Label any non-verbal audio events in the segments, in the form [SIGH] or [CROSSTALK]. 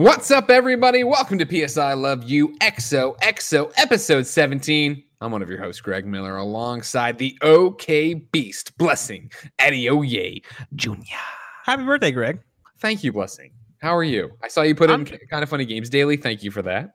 What's up, everybody? Welcome to PS I Love You XOXO episode 17. I'm one of your hosts, Greg Miller, alongside the OK Beast, Blessing Adeoye Jr. Happy birthday, Greg. Thank you, Blessing. How are you? I saw you put in I'm- kind of funny games daily. Thank you for that.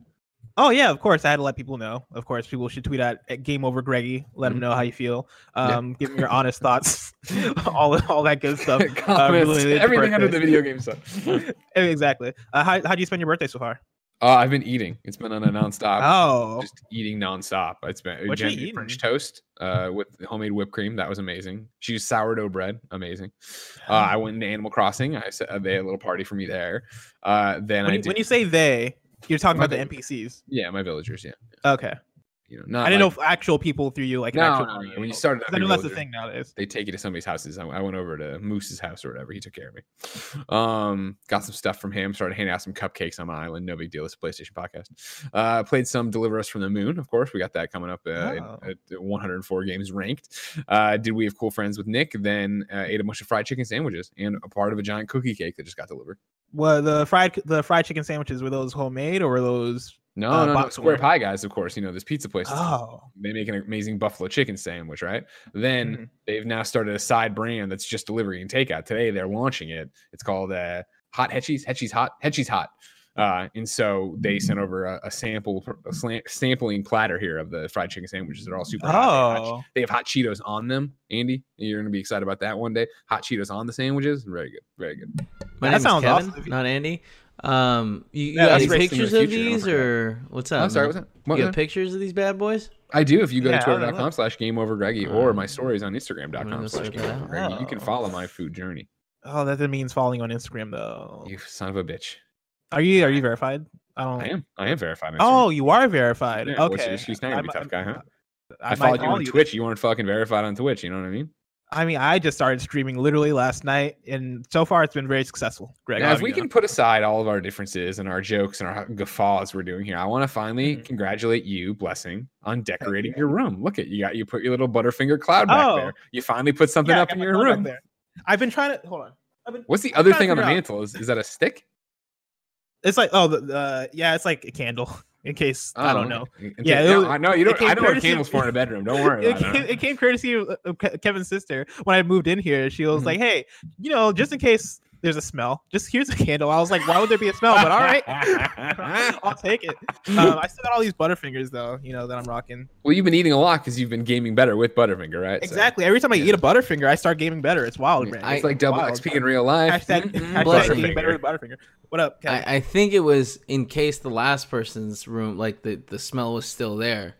Oh yeah, of course. I had to let people know. Of course, people should tweet at, at Game Over Greggy. Let them know how you feel. Mm-hmm. Yeah. Um, give them your honest thoughts. [LAUGHS] [LAUGHS] all all that good stuff. [LAUGHS] Comments, related to everything under the video game stuff. [LAUGHS] exactly. Uh, how how do you spend your birthday so far? Uh, I've been eating. It's been on a nonstop. Oh, Just eating nonstop. It's been What you Jen eating? French toast uh, with homemade whipped cream. That was amazing. She used sourdough bread. Amazing. [SIGHS] Uh, I went into Animal Crossing. I said they had a little party for me there. Uh, then when I you, did. when you say they, you're talking My about the bad. NPCs. yeah, my villagers. Yeah, Okay. You know, not. I didn't like- know if actual people through you like an No, actual no, party no, when you started I know that's the thing nowadays. they take you to somebody's houses. I, I went over to Moose's house or whatever. He took care of me. Um, got some stuff from him. Started handing out some cupcakes on my island. No big deal. It's a PlayStation podcast. Uh, played some Deliver Us from the Moon. Of course, we got that coming up uh, Oh. at 104 games ranked. Uh, did we have cool friends with Nick? Then uh, ate a bunch of fried chicken sandwiches and a part of a giant cookie cake that just got delivered. Well, the fried the fried chicken sandwiches were those homemade or were those? No, Uh, no, no, Square order. Pie guys, of course. You know this pizza place. Oh, they make an amazing buffalo chicken sandwich, right? Then Mhm. they've now started a side brand that's just delivery and takeout. Today they're launching it. It's called uh, Hot Hetchies. Hetchies Hot. Hetchies Hot. Uh, and so they sent over a, a sample, a slant, sampling platter here of the fried chicken sandwiches. They're all super hot. They have hot. oh, They have hot Cheetos on them. Andy, you're gonna be excited about that one day. Hot Cheetos on the sandwiches. Very good. Very good. My That name is sounds Kevin, awesome. not Andy. Um, you, you Yeah, got that's any racing the pictures of future, these, or what's up? I'm sorry. man? What's that? What you got that? pictures of these bad boys? I do. If you go Yeah, to I'll twitter.com slash game over Greggy or my stories on I'm Instagram.com slash game over out. Greggy, you can follow my food journey. oh, that means following on Instagram though. You son of a bitch. Are you are you verified? I don't. I am. I am verified. on Oh, you are verified. Yeah, what's your okay. excuse now, you I'm- tough guy, huh? I, I, followed you call on Twitch. You weren't fucking verified on Twitch. You know what I mean? I mean, I just started streaming literally last night, and so far it's been very successful. Greg, Now, if we can put aside all of our differences and our jokes and our guffaws we're doing here, I want to finally Mhm. congratulate you, Blessing, on decorating you. your room. Look at you got you put your little Butterfinger cloud back Oh. there. You finally put something Yeah, up in your room. there. I've been trying to hold on. I've been, What's the I'm other thing on the mantle? Is, is that a stick? It's like oh, the, the yeah, it's like a candle. In case I don't know. Okay. Yeah, it no, was- I know you don't. I know what courtesy- candles for in a bedroom. Don't worry [LAUGHS] It about came, it. it came courtesy of Kevin's sister when I moved in here. She was Mhm. like, "Hey, you know, just in case there's a smell, just here's a candle." I was like, "Why would there be a smell?" But all right, [LAUGHS] I'll take it. Um, I still got all these Butterfingers though, you know, that I'm rocking. well, you've been eating a lot because you've been gaming better with Butterfinger, right? So, Exactly. Every time I yeah. eat a Butterfinger, I start gaming better. It's wild, man. it's like double wild. XP in real life. Hashtag, Mhm. hashtag Blessing. gaming better with Butterfinger. What up, I, I think it was in case the last person's room, like the, the smell was still there.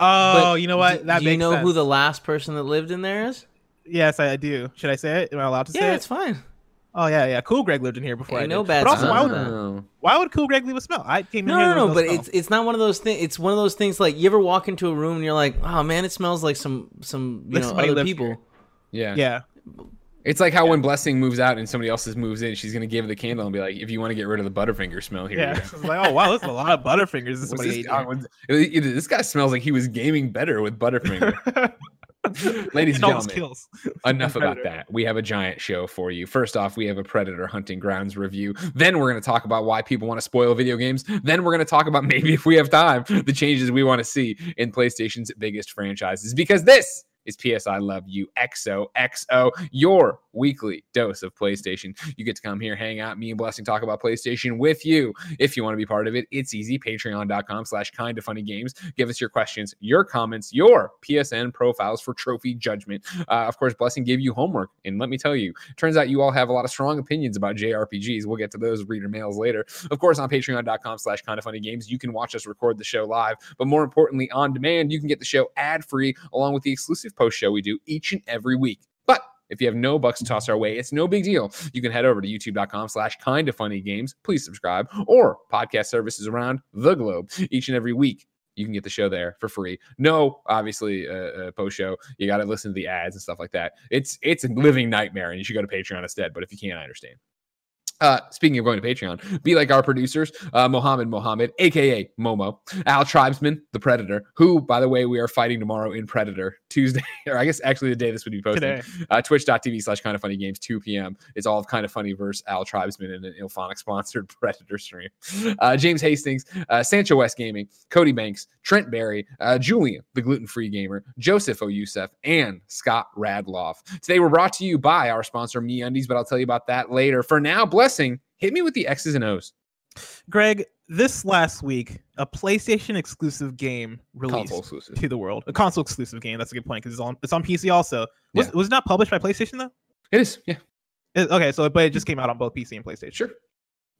oh, But you know what? Do, that do you makes know who the last person that lived in there is? Yes, I, I do. Should I say it? Am I allowed to say it? Yeah, it's fine. Oh yeah, yeah. Cool Greg lived in here before Ain't I no did. bad but also, why would, why would Cool Greg leave a smell? I came in No, here. no, there no, but smell. it's it's not one of those things. It's one of those things like you ever walk into a room and you're like, oh man, it smells like some some you Like know other people. here. Yeah. yeah. It's like how when Blessing moves out and somebody else's moves in, she's gonna give the candle and be like, "If you want to get rid of the Butterfinger smell here, Yeah, you [LAUGHS] it's like, oh wow, this is a lot of Butterfingers. This somebody this, ate oh, this guy smells like he was gaming better with Butterfinger. [LAUGHS] here. [LAUGHS] Ladies and gentlemen, kills. enough about that. We have a giant show for you. First off, we have a Predator Hunting Grounds review. Then we're going to talk about why people want to spoil video games. Then we're going to talk about [LAUGHS] maybe if we have time, the changes we want to see in PlayStation's biggest franchises. Because this is PS I Love You XOXO, your weekly dose of PlayStation. You get to come here, hang out, me and Blessing talk about PlayStation with you. If you want to be part of it, it's easy. Patreon.com slash kind of funny games. Give us your questions, your comments, your PSN profiles for trophy judgment. Uh, of course, Blessing gave you homework. And let me tell you, turns out you all have a lot of strong opinions about JRPGs. We'll get to those reader mails later. Of course, on patreon.com slash kind of funny games, you can watch us record the show live. But more importantly, on demand, you can get the show ad free along with the exclusive post show we do each and every week. But if you have no bucks to toss our way, it's no big deal. You can head over to youtube.com slash kind of funny games. Please subscribe or podcast services around the globe each and every week. You can get the show there for free. No, obviously, uh, uh, post show. You got to listen to the ads and stuff like that. It's it's a living nightmare, and you should go to Patreon instead. But if you can't, I understand. Uh, speaking of going to Patreon, be like our producers, uh, Mohammed Mohammed, aka Momo, Al Tribesman, the Predator, who, by the way, we are fighting tomorrow in Predator Tuesday, [LAUGHS] or I guess actually the day this would be posted. Uh, Twitch.tv slash kind of funny games, 2 p.m. It's all of kind of funny versus Al Tribesman in an IllFonic sponsored [LAUGHS] Predator stream. Uh, James Hastings, uh, Sancho West Gaming, Cody Banks, Trent Berrie, uh, Julian, the gluten free gamer, Joseph O. Youssef, and Scott Radloff. Today we're brought to you by our sponsor, MeUndies, but I'll tell you about that later. For now, Blessing, hit me with the X's and O's. Greg, this last week, a PlayStation exclusive game released to the world. A console exclusive game. That's a good point because it's on it's on PC also. Was, Yeah. was it not published by PlayStation though? It is, yeah, It- okay, so but it just came out on both PC and PlayStation. sure.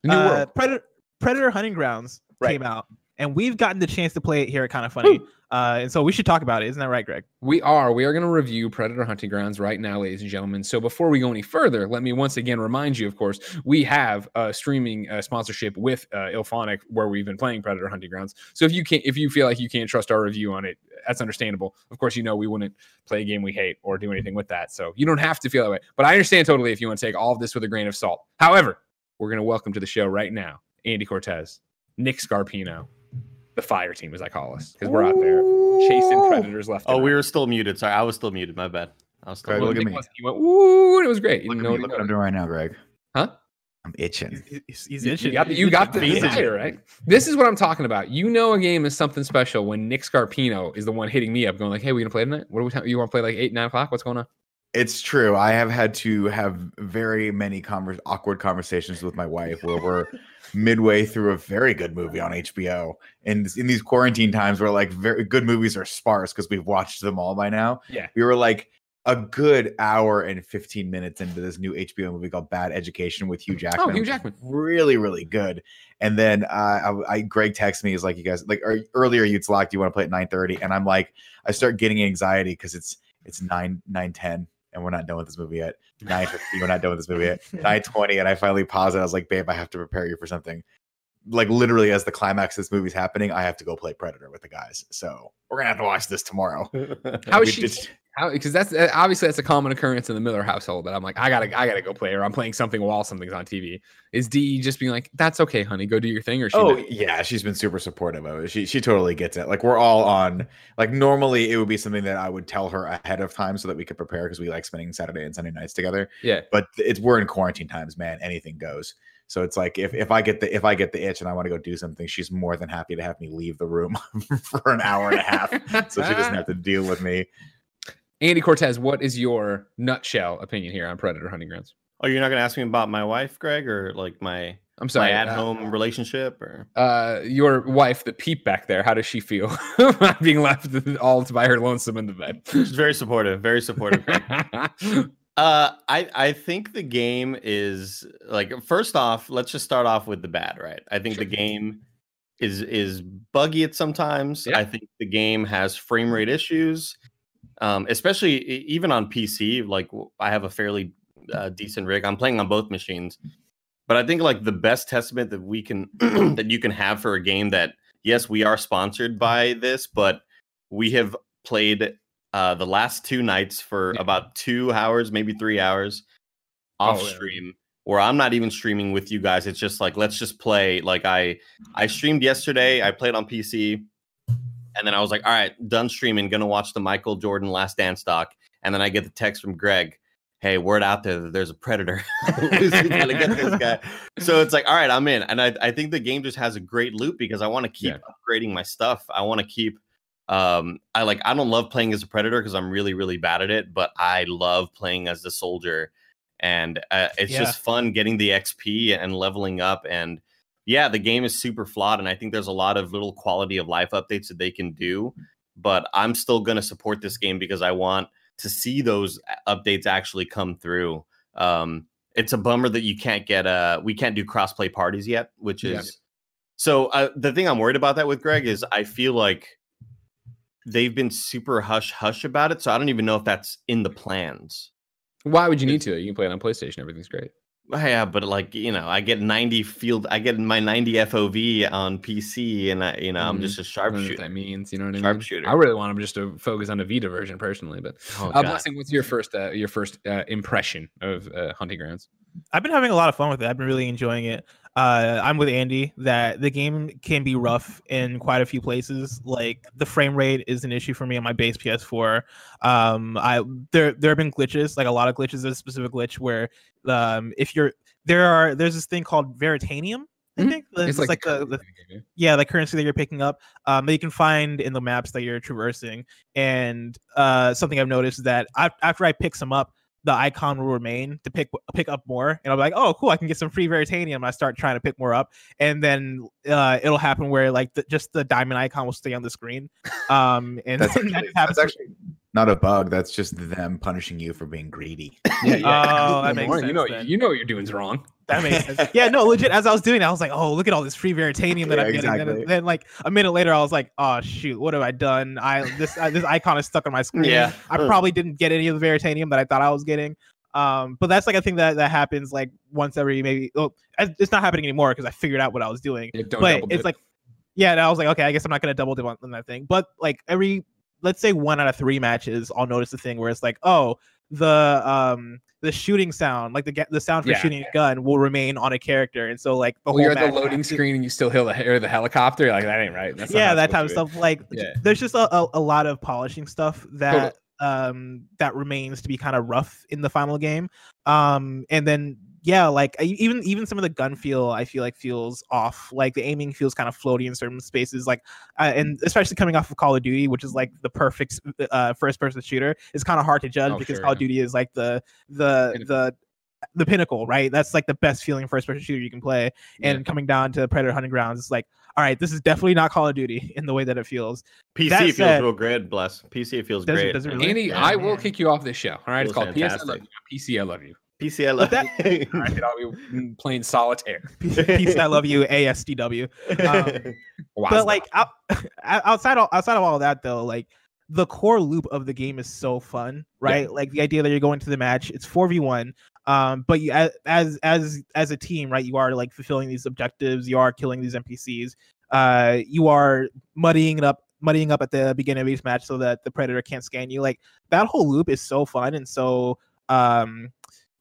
New Uh, world. Predator Predator Hunting Grounds Right. came out, and we've gotten the chance to play it here at Kind of Funny. Uh, and so we should talk about it. Isn't that right, Greg? We are. We are going to review Predator Hunting Grounds right now, ladies and gentlemen. So before we go any further, let me once again remind you, of course, we have a streaming uh, sponsorship with uh, IllFonic where we've been playing Predator Hunting Grounds. So if you can't, if you feel like you can't trust our review on it, that's understandable. Of course, you know we wouldn't play a game we hate or do anything with that. So you don't have to feel that way. But I understand totally if you want to take all of this with a grain of salt. However, we're going to welcome to the show right now Andy Cortez, Nick Scarpino, the fire team, as I call us, because we're out there chasing predators left. Oh, and we right. were still muted. Sorry, I was still muted. My bad. I was still Greg, Well, look at Nick me. was- He went, ooh, and it was great. You Look, know at me, look what I'm doing right now, Greg. Huh? I'm itching. He's, he's You, itching. got the, you got the He's desire, right? This is what I'm talking about. You know, a game is something special when Nick Scarpino is the one hitting me up, going like, "Hey, we gonna play tonight? What do we? You want to play like eight, nine o'clock? What's going on?" It's true. I have had to have very many convers- awkward conversations with my wife where we're midway through a very good movie on HBO. And in these quarantine times where like very good movies are sparse because we've watched them all by now. Yeah. We were like a good hour and 15 minutes into this new HBO movie called Bad Education with Hugh Jackman. Oh, Hugh Jackman. Really, really good. And then uh, I, I Greg texts me, he's like, you guys like or, earlier you'd do you want to play at 9 30? And I'm like, I start getting anxiety because it's it's 9 9 10 and we're not done with this movie yet. [LAUGHS] 9 15, we're not done with this movie yet. 9.20, And I finally paused it. I was like, babe, I have to prepare you for something. Like literally as the climax of this movie's happening, I have to go play Predator with the guys. So we're gonna have to watch this tomorrow. [LAUGHS] how is she? did- How? Because that's uh, obviously that's a common occurrence in the Miller household. That I'm like, I gotta, I gotta go play, or I'm playing something while something's on TV. Is Dee just being like, "That's okay, honey, go do your thing," or she? Oh not? yeah, she's been super supportive of it. She she totally gets it. Like we're all on. Like normally it would be something that I would tell her ahead of time so that we could prepare because we like spending Saturday and Sunday nights together. yeah. But it's we're in quarantine times, man. Anything goes. So it's like if if I get the if I get the itch and I want to go do something, she's more than happy to have me leave the room [LAUGHS] for an hour and a half, so she doesn't have to deal with me. Andy Cortez, what is your nutshell opinion here on Predator Hunting Grounds? oh, you're not gonna ask me about my wife, Greg, or like my I'm my sorry. at uh, home relationship, or uh, your wife, the peep back there, how does she feel [LAUGHS] being left [LAUGHS] all by her lonesome in the bed? she's very supportive. Very supportive. Uh, I I think the game is like first off, let's just start off with the bad, right? I think the game is is buggy at sometimes. Yeah. I think the game has frame rate issues, um, especially even on PC. Like I have a fairly uh, decent rig. I'm playing on both machines, but I think like the best testament that we can [CLEARS THROAT] that you can have for a game that yes, we are sponsored by this, but we have played uh, the last two nights for Yeah. about two hours, maybe three hours off Oh, yeah. stream, where I'm not even streaming with you guys. It's just like let's just play. Like I I streamed yesterday. I played on PC, and then I was like, all right, done streaming. Gonna watch the Michael Jordan Last Dance doc, and then I get the text from Greg. Hey, word out there that there's a predator. [LAUGHS] Who's gonna get this guy? So it's like, all right, I'm in. And I, I think the game just has a great loop because I want to keep Yeah. upgrading my stuff. I want to keep um I like I don't love playing as a predator because I'm really, really bad at it, but I love playing as the soldier. And uh, it's Yeah. just fun getting the XP and leveling up. And yeah, the game is super flawed. And I think there's a lot of little quality of life updates that they can do. But I'm still going to support this game because I want to see those updates actually come through. Um, it's a bummer that you can't get uh we can't do crossplay parties yet, which Yeah. is so uh, the thing I'm worried about that with Greg is I feel like they've been super hush hush about it, so I don't even know if that's in the plans. Why would you need to? You can play it on PlayStation. Everything's great. Yeah, but like you know, I get 90 field, I get my 90 FOV on PC, and I you know I'm Mhm. just a I don't know what sharpshooter. that means. You know what I mean? Sharpshooter. I really want them just to focus on the Vita version personally. But Oh, uh, blessing, what's your first uh, your first uh, impression of uh, Hunting Grounds? I've been having a lot of fun with it. I've been really enjoying it. Uh, I'm with Andy that the game can be rough in quite a few places. Like the frame rate is an issue for me on my base PS4. Um, I there there have been glitches, like a lot of glitches. There's a specific glitch where um, if you're there are there's this thing called Veritanium. I Mhm. think it's, like, the, the yeah the currency that you're picking up um that you can find in the maps that you're traversing and uh something i've noticed is that I, after i pick some up the icon will remain to pick pick up more. And i'll be like oh cool i can get some free veritanium. And i start trying to pick more up. And then uh it'll happen where like the, just the diamond icon will stay on the screen. Um and That's [LAUGHS] that actually, happens that's actually not a bug. That's just them punishing you for being greedy. [LAUGHS] Yeah, Oh, that makes on, You know, then. you know what you're doing's wrong. That makes sense. [LAUGHS] Yeah, no, legit. As I was doing, it, I was like, "Oh, look at all this free veritanium that Yeah, I'm getting." exactly. Then, then, like a minute later, I was like, "Oh shoot, what have I done? I this uh, this icon is stuck on my screen. Yeah. I probably didn't get any of the veritanium that I thought I was getting." Um, but that's like a thing that that happens like once every maybe. Oh, it's not happening anymore because I figured out what I was doing. Yeah, don't but it's dip. like, yeah, and I was like, okay, I guess I'm not gonna double dip on, on that thing. But like every, let's say one out of three matches, I'll notice the thing where it's like, oh, the um the shooting sound, like the the sound for Yeah. shooting a gun, will remain on a character, and so like the well, whole you're at the loading screen and you still hear the, hear the helicopter. Like that ain't right. That's yeah, that type of stuff. Like, Yeah. there's just a, a, a lot of polishing stuff that um that remains to be kind of rough in the final game. Um, and then yeah, like even even some of the gun feel, I feel like feels off. Like the aiming feels kind of floaty in certain spaces. Like, uh, and especially coming off of Call of Duty, which is like the perfect uh, first person shooter, it's kind of hard to judge Oh, because sure, Call of. Duty is like the the Pinnacle. the the pinnacle, right? That's like the best feeling first person shooter you can play. And Yeah. coming down to Predator Hunting Grounds, it's like, all right, this is definitely not Call of Duty in the way that it feels. PC That feels said- be. real good. Bless PC. It feels Does great. does really? Andy, Yeah, I will kick you off this show. All right, it's Feels called PS. I love you. PC. I love you. PC. I love that- All right, I'll be playing solitaire. [LAUGHS] Peace, I love you, ASDW. Um, [LAUGHS] Wow, but like out, [LAUGHS] outside of, outside of all that though, like the core loop of the game is so fun, right? Like the idea that you're going to the match, it's four v one. Um, but you as as as as a team, right? You are like fulfilling these objectives. You are killing these NPCs. Uh, you are muddying it up, muddying up at the beginning of each match so that the predator can't scan you. Like that whole loop is so fun and so um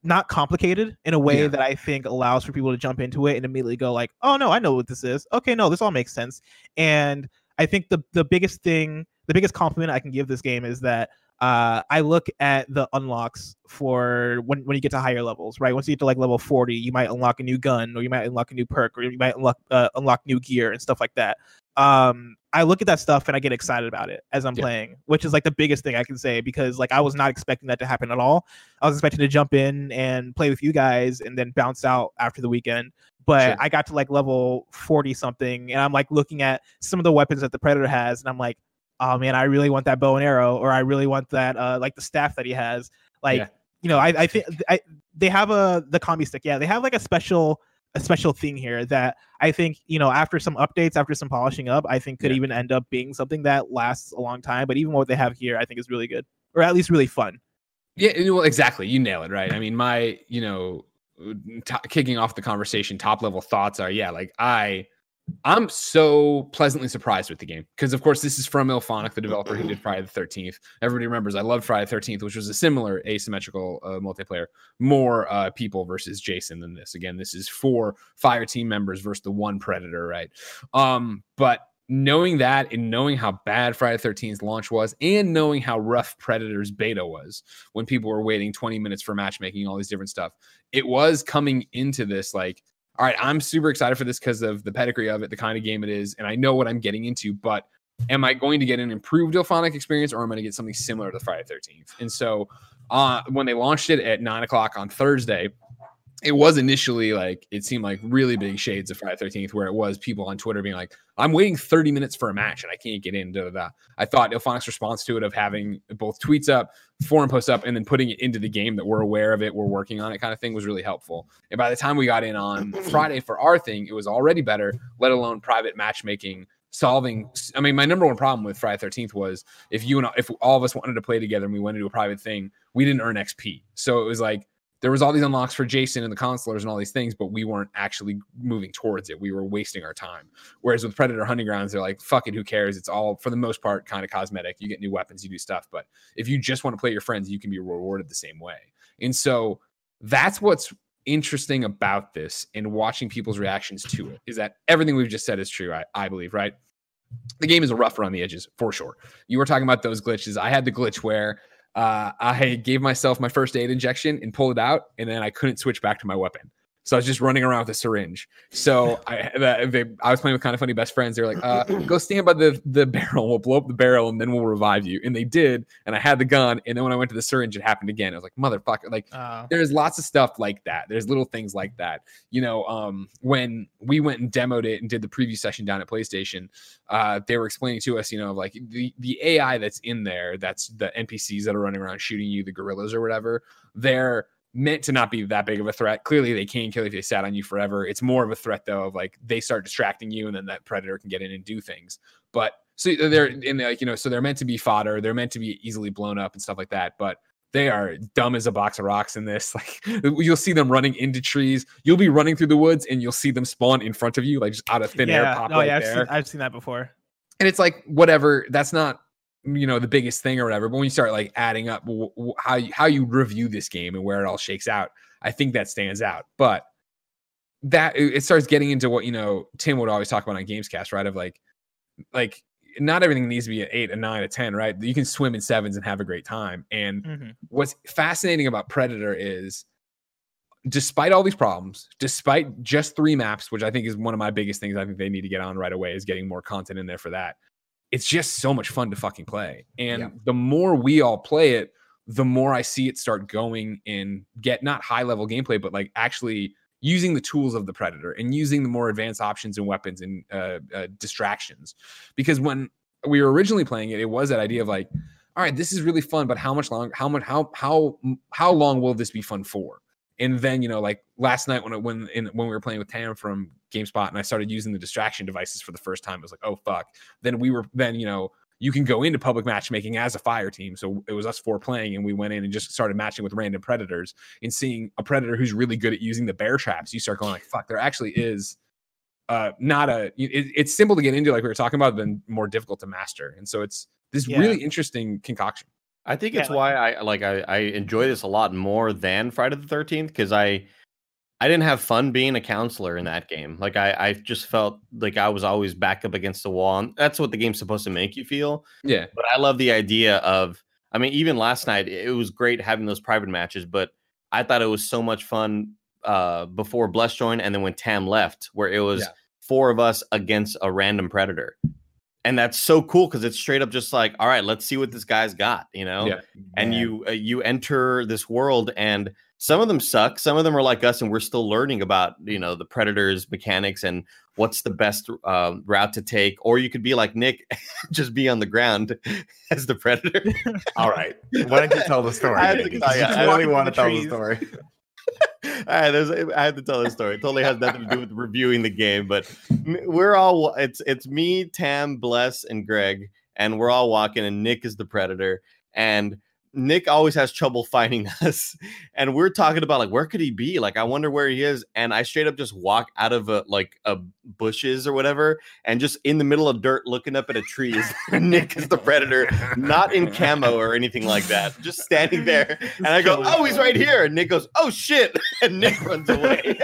not complicated in a way Yeah. that I think allows for people to jump into it and immediately go like, "Oh no, I know what this is. Okay, no, this all makes sense." And I think the the biggest thing, the biggest compliment I can give this game is that uh, I look at the unlocks for when, when you get to higher levels, right? Once you get to like level 40, you might unlock a new gun or you might unlock a new perk or you might unlock uh, unlock new gear and stuff like that. Um, I look at that stuff and I get excited about it as I'm Yeah. playing, which is like the biggest thing I can say because like I was not expecting that to happen at all. I was expecting to jump in and play with you guys and then bounce out after the weekend. But Sure. I got to like level 40 something and I'm like looking at some of the weapons that the predator has and I'm like, oh man, I really want that bow and arrow, or I really want that uh like the staff that he has. Like, Yeah. you know, I, I think I they have a the combi stick, yeah, they have like a special a special thing here that I think, you know, after some updates, after some polishing up, I think could Yeah. even end up being something that lasts a long time. But even what they have here, I think is really good. Or at least really fun. Yeah, well, exactly. You nail it, right? I mean, my, you know, uh, to kicking off the conversation, top level thoughts are, yeah, like I, I'm so pleasantly surprised with the game because, of course, this is from IllFonic, the developer who did Friday the Thirteenth. Everybody remembers I loved Friday the Thirteenth, which was a similar asymmetrical uh, multiplayer, more uh, people versus Jason than this. Again, this is four fire team members versus the one predator, right? Um, but knowing that and knowing how bad Friday the 13th launch was and knowing how rough Predators beta was when people were waiting 20 minutes for matchmaking, all these different stuff, it was coming into this like, all right, I'm super excited for this because of the pedigree of it, the kind of game it is, and I know what I'm getting into, but am I going to get an improved IllFonic experience or am I going to get something similar to Friday 13th? And so uh, when they launched it at nine o'clock on Thursday, it was initially like it seemed like really big shades of Friday Thirteenth, where it was people on Twitter being like, "I'm waiting 30 minutes for a match and I can't get in." Da, da, da. I thought IllFonic's response to it of having both tweets up, forum posts up, and then putting it into the game that we're aware of it, we're working on it, kind of thing, was really helpful. And by the time we got in on [CLEARS THROAT] Friday for our thing, it was already better. Let alone private matchmaking. Solving, I mean, my number one problem with Friday Thirteenth was if you and if all of us wanted to play together and we went into a private thing, we didn't earn XP. So it was like there was all these unlocks for Jason and the counselors and all these things, but we weren't actually moving towards it. We were wasting our time. Whereas with Predator Hunting Grounds, they're like, fuck it, who cares? It's all for the most part kind of cosmetic. You get new weapons, you do stuff. But if you just want to play your friends, you can be rewarded the same way. And so that's what's interesting about this and watching people's reactions to it is that everything we've just said is true. I, I believe, right? The game is rough around the edges for sure. You were talking about those glitches. I had the glitch where uh, I gave myself my first aid injection and pulled it out, and then I couldn't switch back to my weapon. So I was just running around with a syringe. So I, they, I was playing with kind of funny best friends. They're like, uh, [CLEARS THROAT] "Go stand by the the barrel. We'll blow up the barrel, and then we'll revive you." And they did. And I had the gun. And then when I went to the syringe, it happened again. I was like, "Motherfucker!" Like, Uh, there's lots of stuff like that. There's little things like that. You know, um, when we went and demoed it and did the preview session down at PlayStation, uh, they were explaining to us, you know, like the the AI that's in there, that's the NPCs that are running around shooting you, the gorillas or whatever. They're meant to not be that big of a threat. Clearly, they can kill you if they sat on you forever. It's more of a threat though of like they start distracting you, and then that predator can get in and do things. But so uh, they're in like you know, so they're meant to be fodder. They're meant to be easily blown up and stuff like that. But they are dumb as a box of rocks in this. [LAUGHS] Like you'll see them running into trees. You'll be running through the woods and you'll see them spawn in front of you, like just out of thin air, yeah, pop no, right yeah, I've seen, I've seen that before. and it's like whatever. That's not you know the biggest thing or whatever. But when you start like adding up how you, how you review this game and where it all shakes out, I think that stands out. But that it starts getting into what you know Tim would always talk about on Gamescast, right? Of like like not everything needs to be an eight, a nine, a ten, right? You can swim in sevens and have a great time. And Mhm. what's fascinating about Predator is despite all these problems, despite just three maps, which I think is one of my biggest things I think they need to get on right away is getting more content in there for that. It's just so much fun to fucking play. And Yeah. the more we all play it, the more I see it start going and get not high level gameplay, but like actually using the tools of the predator and using the more advanced options and weapons and uh, uh, distractions. Because when we were originally playing it, it was that idea of like, all right, this is really fun, but how much long? How much? How how how long will this be fun for? And then you know, like last night when I- when in, when we were playing with Tam from GameSpot, and I started using the distraction devices for the first time, I was like, oh fuck. Then we were then you know you can go into public matchmaking as a fire team. So it was us four playing, and we went in and just started matching with random predators and seeing a predator who's really good at using the bear traps. You start going like, fuck, there actually is uh not a it, it's simple to get into like we were talking about but more difficult to master and so it's this Yeah. really interesting concoction I think Yeah, it's like- why I like I, I enjoy this a lot more than Friday the Thirteenth because I I didn't have fun being a counselor in that game. Like I I just felt like I was always back up against the wall, and that's what the game's supposed to make you feel. yeah But I love the idea of I mean even last night it was great having those private matches, but I thought it was so much fun uh before Bless joined and then when Tam left, where it was Yeah. four of us against a random predator. And that's so cool because it's straight up just like, all right, let's see what this guy's got, you know? Yeah. and Man. you uh, you enter this world and some of them suck some of them are like us and we're still learning about you know the predators mechanics and what's the best uh, route to take or you could be like nick [LAUGHS] just be on the ground [LAUGHS] as the predator [LAUGHS] All right. Why don't you tell the story? I to Nick? tell you, I I really want to tell the story. I have to tell this story. It totally has nothing to do with reviewing the game but we're all it's it's me tam bless and greg and we're all walking and nick is the predator and Nick always has trouble finding [LAUGHS] us, and we're talking about like where could he be? Like I wonder where he is. And I straight up just walk out of a like a bushes or whatever, and just in the middle of dirt, looking up at a tree. Is [LAUGHS] Nick is the predator, not in camo or anything like that, just standing [LAUGHS] there. And I go, oh, he's right here. And Nick goes, oh shit, and Nick runs away.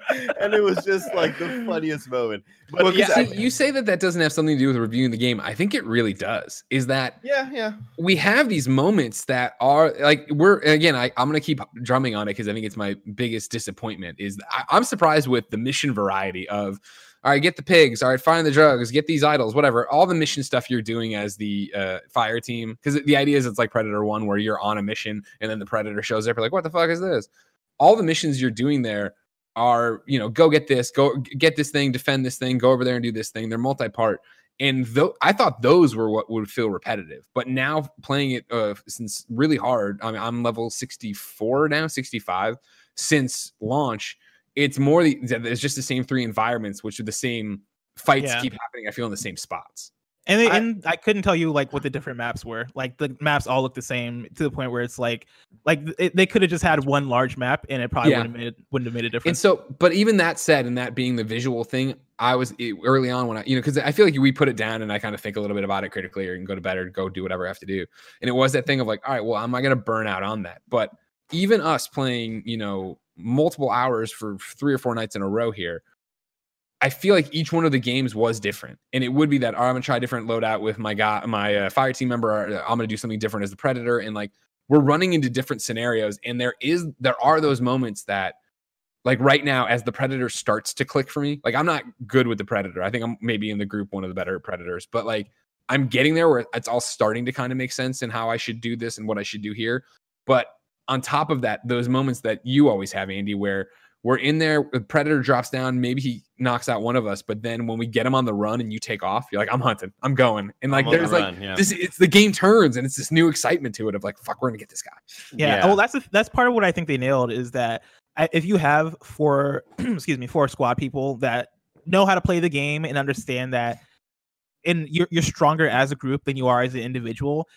[LAUGHS] and it was just like the funniest moment. But well, yeah, you say that that doesn't have something to do with reviewing the game. I think it really does. Is that yeah, yeah. we have these moments that are like we're again. I, I'm gonna keep drumming on it because I think it's my biggest disappointment. Is I, I'm surprised with the mission variety of. All right, get the pigs. All right, find the drugs. Get these idols. Whatever. All the mission stuff you're doing as the uh, fire team, because the idea is it's like Predator One, where you're on a mission and then the Predator shows up. You're like, what the fuck is this? All the missions you're doing there are you know go get this go get this thing defend this thing go over there and do this thing. They're multi-part. And though i thought those were what would feel repetitive. But now playing it uh since really hard i mean i'm level 64 now 65 since launch it's more the it's just the same three environments which are the same fights Yeah. keep happening i feel in the same spots And, they, I- and I couldn't tell you like what the different maps were. Like the maps all look the same to the point where it's like, like it, they could have just had one large map and it probably Yeah. wouldn't have made wouldn't have made a difference. And so, but even that said, and that being the visual thing, I was it- early on when I, you know, because I feel like we put it down and I kind of think a little bit about it critically or can go to bed or go do whatever I have to do. And it was that thing of like, all right, well, am I going to burn out on that? But even us playing, you know, multiple hours for three or four nights in a row here. I feel like each one of the games was different, and it would be that oh, I'm gonna try a different loadout with my guy, my uh, fire team member. Or, I'm gonna do something different as the predator, and like we're running into different scenarios. And there is there are those moments that, like right now, as the predator starts to click for me. Like I'm not good with the predator. I think I'm maybe in the group one of the better predators, but like I'm getting there where it's all starting to kind of make sense and how I should do this and what I should do here. But on top of that, those moments that you always have, Andy, where we're in there, the predator drops down, maybe he knocks out one of us, but then when we get him on the run and you take off, you're like, I'm hunting, I'm going. And like there's the like run, yeah. this it's the game turns and it's this new excitement to it of like, fuck, we're gonna get this guy. Yeah. Yeah. Well, that's the, that's part of what I think they nailed is that I- if you have four, [CLEARS THROAT] excuse me, four squad people that know how to play the game and understand that, and you're you're stronger as a group than you are as an individual.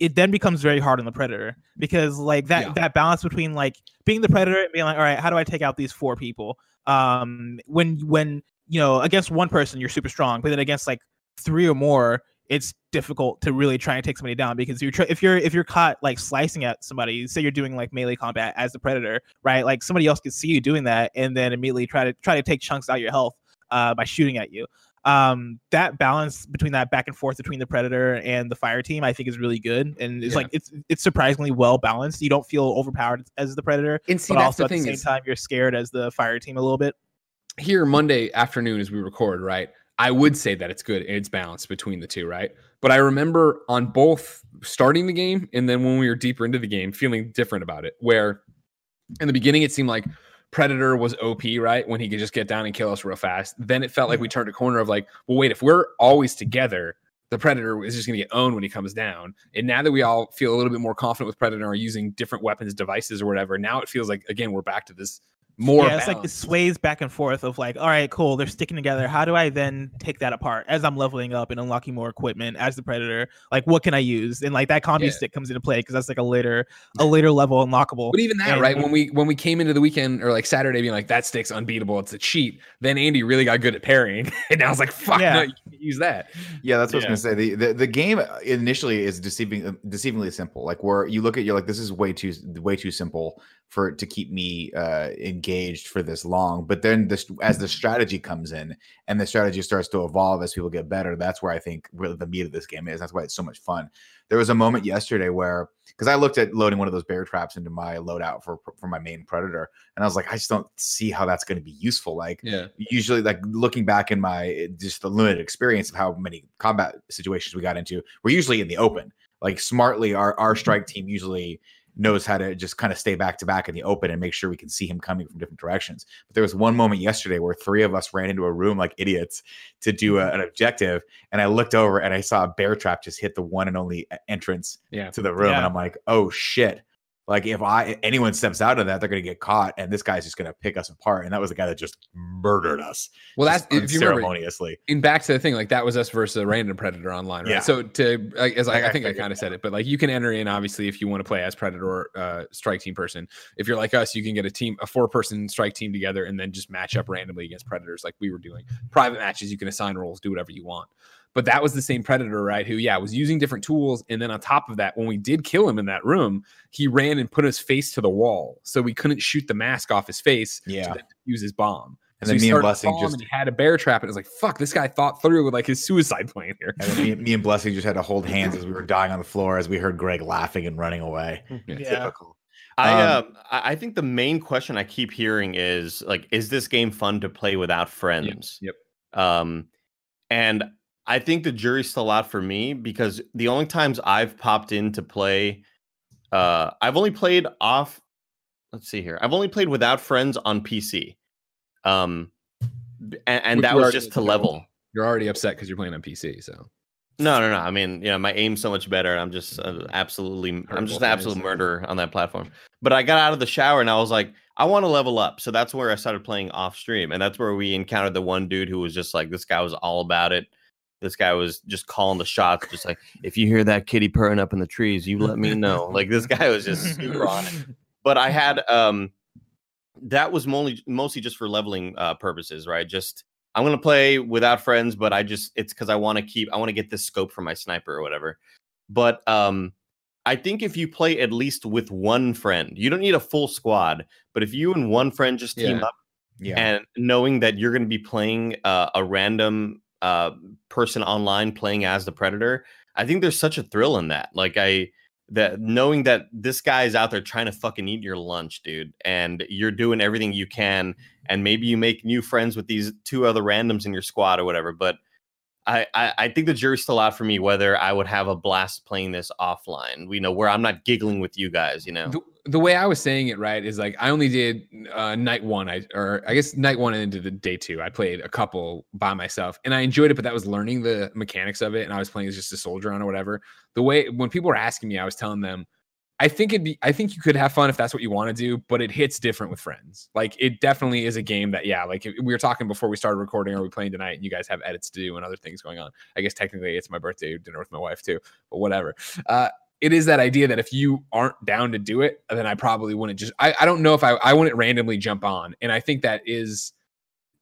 It then becomes very hard on the predator because like that Yeah. that balance between like being the predator and being like, all right, how do I take out these four people? Um, when when you know against one person you're super strong, but then against like three or more, it's difficult to really try and take somebody down because you're tr- if you're if you're caught like slicing at somebody, say you're doing like melee combat as the predator, right? Like somebody else could see you doing that and then immediately try to try to take chunks out of your health uh, by shooting at you. Um, that balance between that back and forth between the predator and the fire team, I think, is really good, and it's Yeah. like it's it's surprisingly well balanced. You don't feel overpowered as the predator, And see, but also the at the same is time you're scared as the fire team a little bit. here Monday afternoon as we record, right? I would say that it's good and it's balanced between the two, right? But I remember on both starting the game and then when we were deeper into the game, feeling different about it. Where in the beginning it seemed like Predator was OP, right? When he could just get down and kill us real fast. Then it felt like we turned a corner of like, well, wait, if we're always together, the Predator is just going to get owned when he comes down. And now that we all feel a little bit more confident with Predator or using different weapons, devices, or whatever, now it feels like again we're back to this more. yeah, it's like it sways back and forth of like, all right, cool, they're sticking together. How do I then take that apart as I'm leveling up and unlocking more equipment as the predator? Like, what can I use? And like that combi Yeah. stick comes into play because that's like a later, a later level unlockable. But even that, And- right? When we when we came into the weekend or like Saturday being like that stick's unbeatable, it's a cheat. Then Andy really got good at parrying, [LAUGHS] and I was like, fuck, Yeah. no, you can't use that. Yeah, that's what Yeah. I was gonna say. The, the the game initially is deceiving, uh, deceivingly simple. Like where you look at, you're like, this is way too way too simple for to keep me uh, engaged for this long. But then this, as the mm-hmm. strategy comes in and the strategy starts to evolve as people get better, that's where I think really the meat of this game is. That's why it's so much fun. There was a moment yesterday where because I looked at loading one of those bear traps into my loadout for for my main predator, and I was like, I just don't see how that's going to be useful. Like Yeah, usually like looking back in my eh, just the limited experience of how many combat situations we got into we're usually in the open like smartly our our mm-hmm. strike team usually knows how to just kind of stay back to back in the open and make sure we can see him coming from different directions. But there was one moment yesterday where three of us ran into a room like idiots to do a, mm-hmm. an objective and i looked over and i saw a bear trap just hit the one and only entrance yeah. to the room and i'm like oh shit like if I anyone steps out of that, they're gonna get caught, and this guy's just gonna pick us apart. And that was the guy that just murdered us. Well, that's if you remember, unceremoniously. in back to the thing, like that was us versus a random predator online, right? Yeah. So to like, as Like, I, I I think I figured kind of said it, but like you can enter in obviously if you want to play as predator uh, strike team person. If you're like us, you can get a team, a four person strike team together, and then just match up randomly against predators, like we were doing. Private matches, you can assign roles, do whatever you want. But that was the same predator, right? Who, yeah, was using different tools, and then on top of that, when we did kill him in that room, he ran and put his face to the wall, so we couldn't shoot the mask off his face. Yeah. to use his bomb. And So then he me and Blessing just and he had a bear trap, and it was like, "Fuck, this guy thought through with like his suicide plan here." and then me, me and Blessing just had to hold hands as we were dying on the floor as we heard Greg laughing and running away. [LAUGHS] Yeah. Typical. I Um, uh, I I think the main question I keep hearing is like, is this game fun to play without friends? Yep. Um, and I think the jury's still out for me because the only times I've popped in to play, uh, I've only played off. Let's see here. I've only played without friends on PC. Um, and, and that was just to level. You're already upset because you're playing on PC. So No, no, no. I mean, you know, my aim's so much better. and I'm just uh, absolutely, I'm just an absolute murderer on that platform. But I got out of the shower and I was like, I want to level up. So that's where I started playing off stream, and that's where we encountered the one dude who was just like, this guy was all about it. This guy was just calling the shots, just like, if you hear that kitty purring up in the trees, you let me know. Like this guy was just super on it. But I had um, that was mostly mostly just for leveling uh purposes, right? Just I'm gonna play without friends, but I just it's because I want to keep I want to get this scope for my sniper or whatever. But um I think if you play at least with one friend, you don't need a full squad, but if you and one friend just team Yeah. up Yeah. and knowing that you're going to be playing uh, a random uh, person online playing as the predator, I think there's such a thrill in that. Like I that knowing that this guy is out there trying to fucking eat your lunch, dude, and you're doing everything you can, and maybe you make new friends with these two other randoms in your squad or whatever. But I, I, think the jury's still out for me whether I would have a blast playing this offline. You know, where I'm not giggling with you guys. You know, the, the way I was saying it right is like I only did uh, night one, I or I guess night one and into the day two. I played a couple by myself and I enjoyed it, but that was learning the mechanics of it, and I was playing as just a soldier on or whatever. The way when people were asking me, I was telling them, I think it'd be, I think you could have fun if that's what you want to do, but it hits different with friends. Like it definitely is a game that, yeah, like we were talking before we started recording, are we playing tonight? And you guys have edits to do and other things going on. I guess technically it's my birthday dinner with my wife too, but whatever. Uh, it is that idea that if you aren't down to do it, then I probably wouldn't just. I, I don't know if I I wouldn't randomly jump on, and I think that is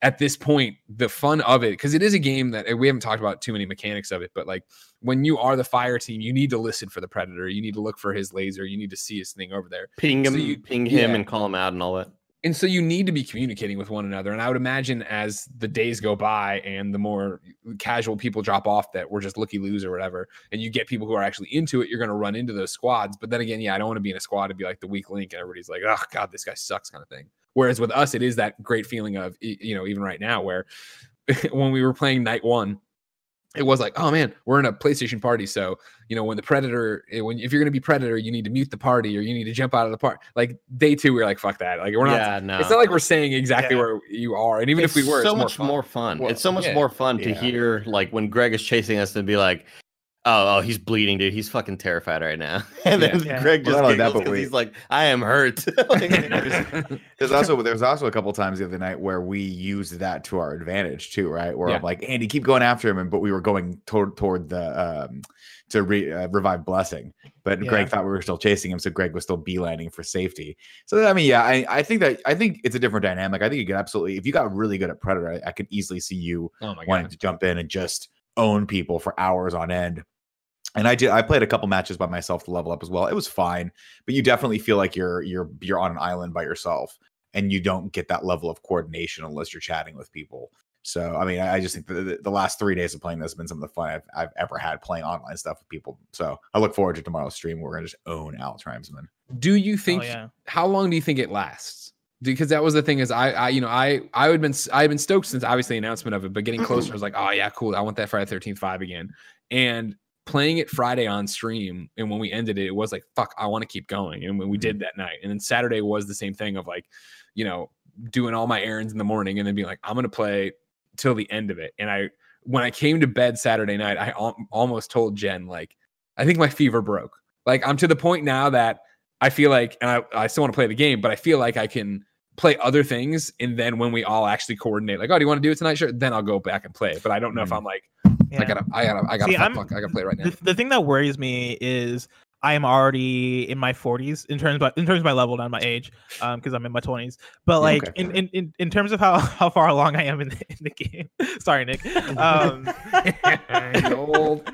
at this point the fun of it because it is a game that we haven't talked about too many mechanics of it, but like when you are the fire team, you need to listen for the predator, you need to look for his laser, you need to see his thing over there, ping him, So you- ping him, yeah. and call him out and all that. and so you need to be communicating with one another. And I would imagine as the days go by and the more casual people drop off that we're just looky loos or whatever, and you get people who are actually into it, you're going to run into those squads. But then again, yeah, I don't want to be in a squad to be like the weak link and everybody's like, oh god, this guy sucks kind of thing. Whereas with us, it is that great feeling of you know even right now where [LAUGHS] when we were playing night one. It was like, oh man, we're in a PlayStation party. So, you know, when the predator, eh, when if you're gonna be predator, you need to mute the party or you need to jump out of the party. Like day two, we are like, fuck that. Like we're not yeah, no. it's not like we're saying exactly Yeah. where you are, and even if we were, so it's much more, more fun. fun. Well, it's so much yeah. more fun to Yeah. hear like when Greg is chasing us and be like, "Oh, oh, he's bleeding, dude. He's fucking terrified right now." [LAUGHS] And then Yeah. Greg just not only that, giggles but because we- he's like, "I am hurt." [LAUGHS] [LAUGHS] Like- There's also there's also a couple times the other night where we used that to our advantage too, right? Where Yeah. I'm like, Andy, keep going after him, and but we were going toward toward the um to re, uh, revive blessing, but Yeah. Greg thought we were still chasing him, so Greg was still beelining for safety. So I mean, yeah, I, I think that I think it's a different dynamic. I think you could absolutely, if you got really good at Predator, I, I could easily see you oh wanting god, to jump in and just own people for hours on end. And I did. I played a couple matches by myself to level up as well. It was fine, but you definitely feel like you're you're you're on an island by yourself, and you don't get that level of coordination unless you're chatting with people. So I mean, I I just think the, the, the last three days of playing this has been some of the fun I've, I've ever had playing online stuff with people. So I look forward to tomorrow's stream. Where we're gonna just own Al Tribesman. do you Oh, think? yeah. How long do you think it lasts? Because that was the thing is I, I you know I I would been I had been stoked since obviously the announcement of it, but getting [CLEARS THROAT] closer I was like, oh yeah, cool. I want that Friday Thirteenth Five again, and playing it Friday on stream, and when we ended it, it was like fuck, I want to keep going, and when we mm-hmm. did that night, and then Saturday was the same thing of like, you know, doing all my errands in the morning, and then being like, I'm gonna play till the end of it, and I when I came to bed Saturday night, I al- almost told Jen like, I think my fever broke. Like I'm to the point now that I feel like, and I, I still want to play the game, but I feel like I can play other things. And then when we all actually coordinate, like, oh, do you want to do it tonight? Sure. Then I'll go back and play. But I don't know if Mhm. I'm like, Yeah. I gotta, I gotta, I gotta, See, fuck, I'm- fuck, I gotta play right now. the, the thing that worries me is I am already in my 40s in terms of in terms of my level, not my age, um, because I'm in my 20s. But Yeah, like okay. in, in, in in terms of how [LAUGHS] how far along I am in the, in the game. [LAUGHS] Sorry, Nick. [LAUGHS] Um, Old.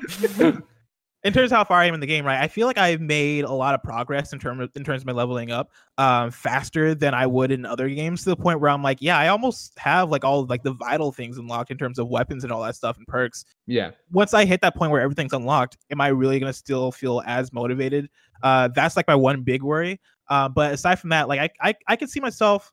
In terms of how far I am in the game, right? I feel like I've made a lot of progress in terms of in terms of my leveling up, um, faster than I would in other games. To the point where I'm like, yeah, I almost have like all like the vital things unlocked in terms of weapons and all that stuff and perks. yeah. once I hit that point where everything's unlocked, am I really gonna still feel as motivated? Uh, that's like my one big worry. Uh, but aside from that, like I, I I could see myself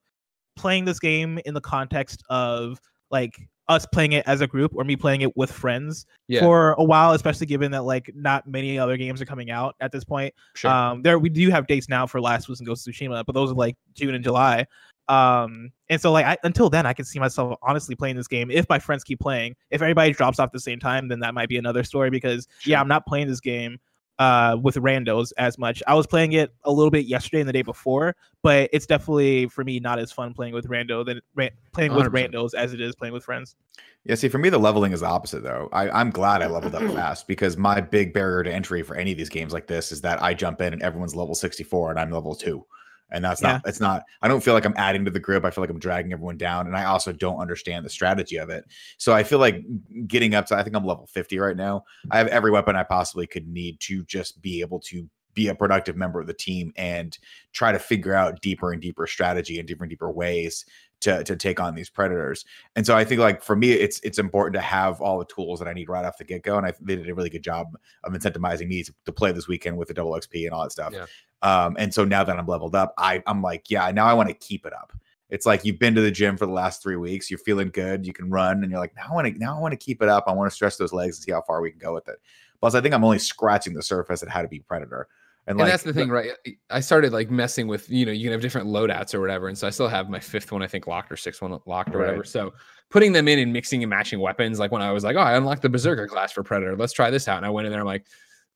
playing this game in the context of like us playing it as a group or me playing it with friends Yeah. for a while, especially given that like not many other games are coming out at this point. Sure. Um, there we do have dates now for Last of Us and Ghost of Tsushima, but those are like June and July. Um, and so like I, until then, I can see myself honestly playing this game if my friends keep playing. If everybody drops off at the same time, then that might be another story. Because yeah, I'm not playing this game uh with randos as much. I was playing it a little bit yesterday and the day before, but it's definitely for me not as fun playing with rando than ra- playing with 100%. randos as it is playing with friends. Yeah, see, for me, the leveling is the opposite, though. I, I'm glad I leveled up [CLEARS THROAT] fast because my big barrier to entry for any of these games like this is that I jump in and everyone's level 64 and I'm level two. And that's not, it's not, I don't feel like I'm adding to the group. I feel like I'm dragging everyone down. And I also don't understand the strategy of it. So I feel like getting up to, I think I'm level 50 right now. I have every weapon I possibly could need to just be able to be a productive member of the team and try to figure out deeper and deeper strategy and different deeper ways to to take on these predators. And so I think like for me, it's it's important to have all the tools that I need right off the get go. And I they did a really good job of incentivizing me to, to play this weekend with the double XP and all that stuff. Yeah. Um, and so now that I'm leveled up, I I'm like, yeah, now I want to keep it up. It's like you've been to the gym for the last three weeks, you're feeling good, you can run, and you're like, now I want to now I want to keep it up. I want to stretch those legs and see how far we can go with it. Plus, I think I'm only scratching the surface at how to be predator. And, and that's the thing, right? I started like messing with, you know, you can have different loadouts or whatever. And so I still have my fifth one, I think, locked or sixth one locked or right. whatever. So putting them in and mixing and matching weapons, like when I was like, oh, I unlocked the Berserker class for Predator. Let's try this out. And I went in there, I'm like,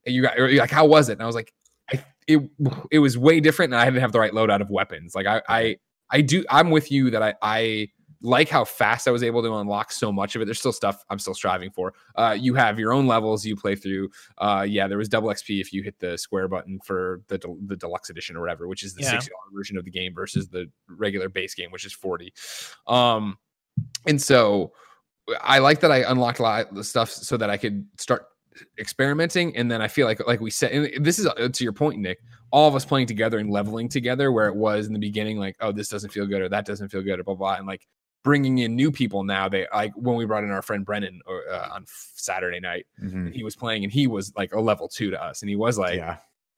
you got, you're like, how was it? And I was like, it, it was way different. And I didn't have the right loadout of weapons. Like I, I, I do, I'm with you that I, I, like how fast I was able to unlock so much of it. There's still stuff I'm still striving for. Uh, you have your own levels you play through. Uh, yeah, there was double XP if you hit the square button for the the deluxe edition or whatever, which is the yeah. $60 version of the game versus the regular base game, which is 40. Um, and so I like that I unlocked a lot of stuff so that I could start experimenting and then i feel like like we said and this is uh, to your point nick all of us playing together and leveling together where it was in the beginning like oh this doesn't feel good or that doesn't feel good or blah blah and like bringing in new people now. They like when we brought in our friend Brennan uh, on Saturday night, mm-hmm. he was playing and he was like a level two to us, and he was like, "Yeah,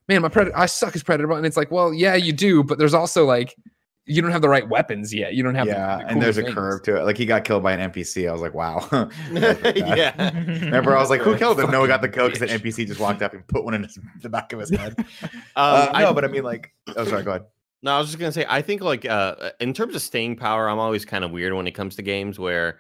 man, my predator, I suck as predator." And it's like, well, yeah, you do, but there's also like you don't have the right weapons yet. You don't have yeah, the, the and there's things. a curve to it. Like he got killed by an NPC. I was like, wow. [LAUGHS] [LAUGHS] yeah. Remember, I was like, who killed him? No, we got the code because an NPC just walked up and put one in his, [LAUGHS] the back of his head. Um, uh, no, I, but I mean, like, oh, sorry, go ahead. No, I was just gonna say, I think like uh, in terms of staying power, I'm always kind of weird when it comes to games where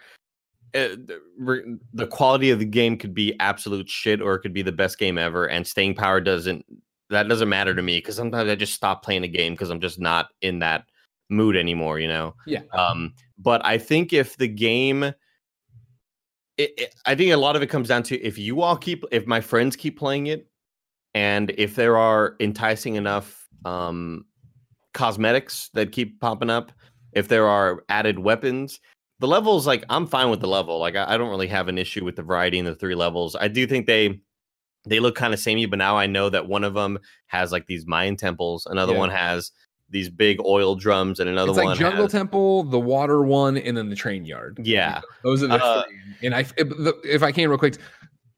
it, uh, the quality of the game could be absolute shit or it could be the best game ever, and staying power doesn't that doesn't matter to me because sometimes I just stop playing a game because I'm just not in that mood anymore, you know. Yeah. Um, but I think if the game, it, it, I think a lot of it comes down to if you all keep, if my friends keep playing it, and if there are enticing enough um cosmetics that keep popping up, if there are added weapons, the levels like I'm fine with the level. Like I, I don't really have an issue with the variety in the three levels. I do think they they look kind of samey, but now I know that one of them has like these Mayan temples, another yeah. one has these big oil drums, and another one. it's like Jungle has... Temple, the water one, and then the train yard. Yeah, those are the uh, three. And I, if, if I can real quick,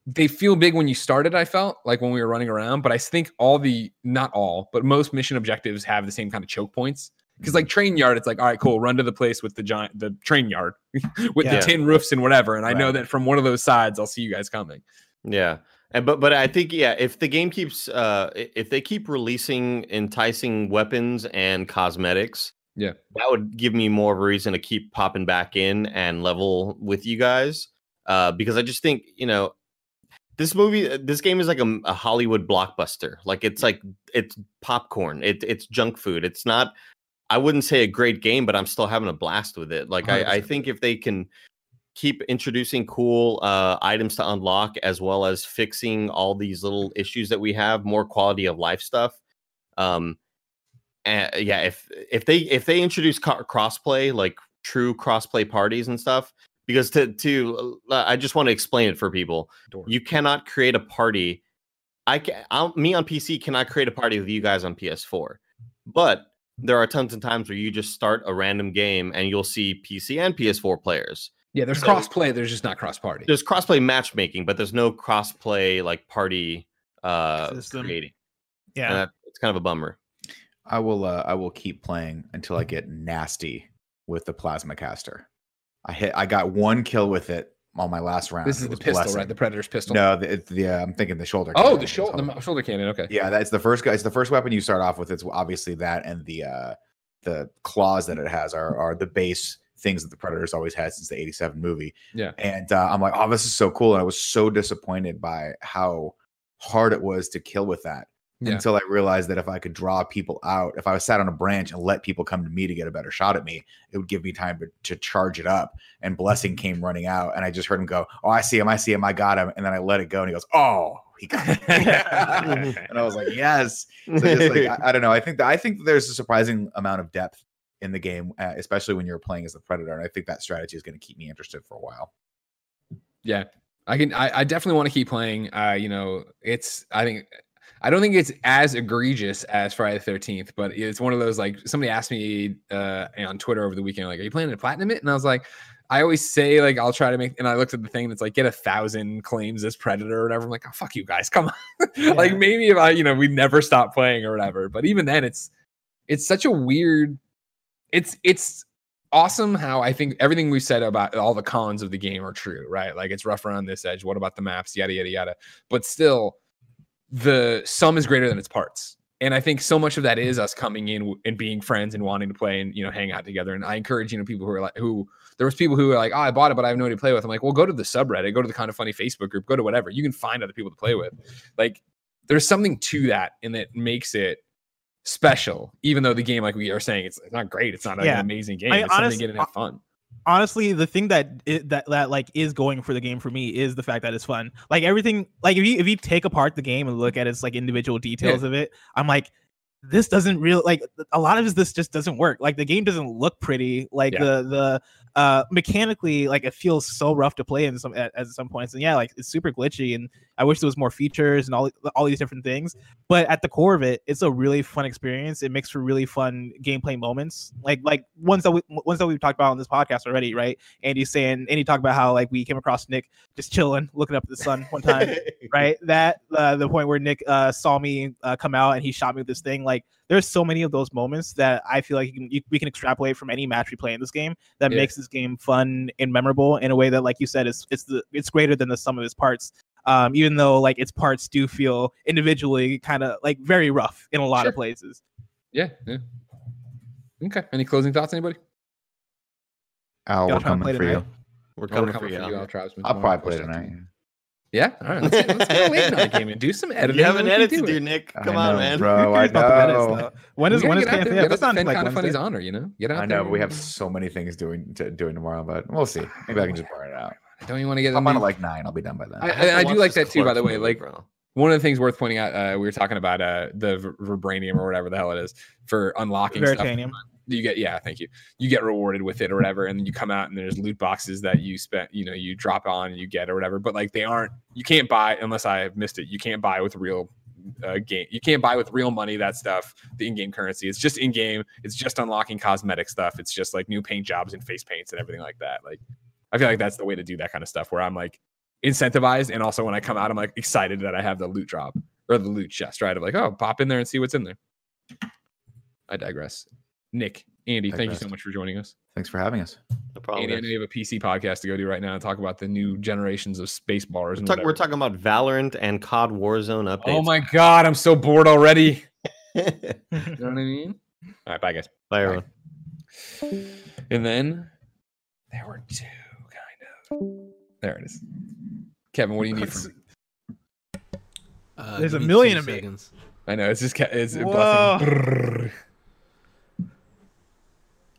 they feel big when you started i felt like when we were running around but i think all the not all but most mission objectives have the same kind of choke points because like train yard it's like all right cool run to the place with the giant the train yard [LAUGHS] with yeah. the tin roofs and whatever and right. i know that from one of those sides i'll see you guys coming yeah and but but i think yeah if the game keeps uh if they keep releasing enticing weapons and cosmetics yeah. that would give me more of a reason to keep popping back in and level with you guys uh because i just think you know this movie uh, this game is like a, a, hollywood blockbuster. Like it's like it's popcorn. It, it's junk food. It's not i wouldn't say a great game but i'm still having a blast with it. Like I, I, think if they can keep introducing cool uh, items to unlock as well as fixing all these little issues that we have more quality of life stuff um and yeah if if they if they introduce crossplay like true crossplay parties and stuff because to to uh, I just want to explain it for people. You cannot create a party. I can I'll, me on PC cannot create a party with you guys on PS4, but there are tons of times where you just start a random game and you'll see PC and PS4 players. Yeah, there's so, cross-play. There's just not cross-party. There's cross-play matchmaking, but there's no cross-play like party uh System. creating. Yeah, that, it's kind of a bummer. I will uh, I will keep playing until I get nasty with the plasma caster. I hit. I got one kill with it on my last round. This is the pistol, blessing. right? The Predator's pistol. No, the, the uh, I'm thinking the shoulder. Oh, the shoulder, the shoulder cannon. Okay. Yeah, that's the first guy. It's the first weapon you start off with. It's obviously that, and the uh the claws that it has are are the base things that the Predators always had since the '87 movie. Yeah. And uh, I'm like, oh, this is so cool, and I was so disappointed by how hard it was to kill with that yeah. until I realized that if I could draw people out, if I was sat on a branch and let people come to me to get a better shot at me, it would give me time to, to charge it up. And Blessing [LAUGHS] came running out, and I just heard him go, Oh, I see him, I see him, I got him. And then I let it go, and he goes, Oh, he got him. [LAUGHS] [LAUGHS] and I was like, Yes. So just like, I, I, don't know. I think that I think there's a surprising amount of depth in the game, uh, especially when you're playing as the Predator. And I think that strategy is going to keep me interested for a while. Yeah. I can I, I definitely want to keep playing. Uh, you know, it's I think I don't think it's as egregious as Friday the Thirteenth, but it's one of those like somebody asked me uh, on Twitter over the weekend, like, "Are you planning to platinum it?" And I was like, I always say like I'll try to make, and I looked at the thing that's like get a thousand claims as Predator or whatever. I'm like, oh fuck you guys, [LAUGHS] come on. like maybe if I, you know, we never stop playing or whatever. But even then, it's it's such a weird. It's it's awesome how I think everything we said about all the cons of the game are true, right? Like it's rough around this edge. What about the maps? Yada yada yada. But still, the sum is greater than its parts. And I think so much of that is us coming in and being friends and wanting to play and you know hang out together. And I encourage you know people who are like who there was people who were like, oh, I bought it, but I have nobody to play with. I'm like, well, go to the subreddit, go to the kind of funny Facebook group, go to whatever. You can find other people to play with. Like there's something to that, and that makes it special. Even though the game, like we are saying, it's not great. It's not Yeah. an amazing game. I it's something honest- to get and have fun. honestly the thing that it, that that like is going for the game for me is the fact that it's fun like everything like if you if you take apart the game and look at its like individual details of it i'm like this doesn't real like a lot of this just doesn't work like the game doesn't look pretty like Yeah. the the uh mechanically like it feels so rough to play in some at, at some points and yeah like it's super glitchy and i wish there was more features and all all these different things but at the core of it it's a really fun experience. It makes for really fun gameplay moments. Like like ones that we ones that we've talked about on this podcast already right? Andy's saying andy talked about how like we came across nick just chilling looking up at the sun one time [LAUGHS] right? That uh, the point where nick uh, saw me uh, come out and he shot me with this thing like there's so many of those moments that i feel like you can, you, we can extrapolate from any match we play in this game that Yeah. makes this game fun and memorable in a way that like you said is it's the it's greater than the sum of its parts um even though like its parts do feel individually kind of like very rough in a lot Sure. of places Yeah, yeah. Okay. Any closing thoughts, anybody? Al, Y'all we're play coming for you. tonight? We're Oh, coming, we're for you. Al Al. Tribesman. I'll probably of play course I tonight. Can. Yeah, all right. Let's get, let's get Layton on a game and do some editing. You have an and edit to do do, it. Nick. I Come on, know, man. bro. [LAUGHS] I Curious about the minutes, know. though. when is We when gotta is there, KFA? That's not like kind of funny's Wednesday. honor, you know. Get out I there. know, but we have so many things doing to doing tomorrow, but we'll see. Maybe I can just burn it out. Don't you want to get? I'm on at like nine. I'll be done by then. I- have to I do like that too, by the way, movie, like- bro. One of the things worth pointing out, uh, we were talking about uh, the v- vibranium or whatever the hell it is for unlocking stuff. You get, yeah, thank you. You get rewarded with it or whatever, and then you come out and there's loot boxes that you spent, you know, you drop on and you get or whatever. But like they aren't, you can't buy unless I have missed it. You can't buy with real uh, game. You can't buy with real money that stuff. The in-game currency. It's just in-game. It's just unlocking cosmetic stuff. It's just like new paint jobs and face paints and everything like that. Like I feel like that's the way to do that kind of stuff. Where I'm like incentivized, and also when I come out, I'm like excited that I have the loot drop or the loot chest. Right? I'm like, oh, pop in there and see what's in there. I digress. Nick, Andy, thank you so Digressed. much for joining us. Thanks for having us. No problem. Andy, I guys. know you have a PC podcast to go to right now and talk about the new generations of space bars. We're, And talk- we're talking about Valorant and COD Warzone updates. Oh my god, I'm so bored already. [LAUGHS] You know what I mean? All right, bye guys. Bye, everyone. And then there were two, kind of. There it is. Kevin, what do you need from me? Uh, There's give a me million two of me. seconds. I know it's just ca- it's a Whoa. blessing. Brrr.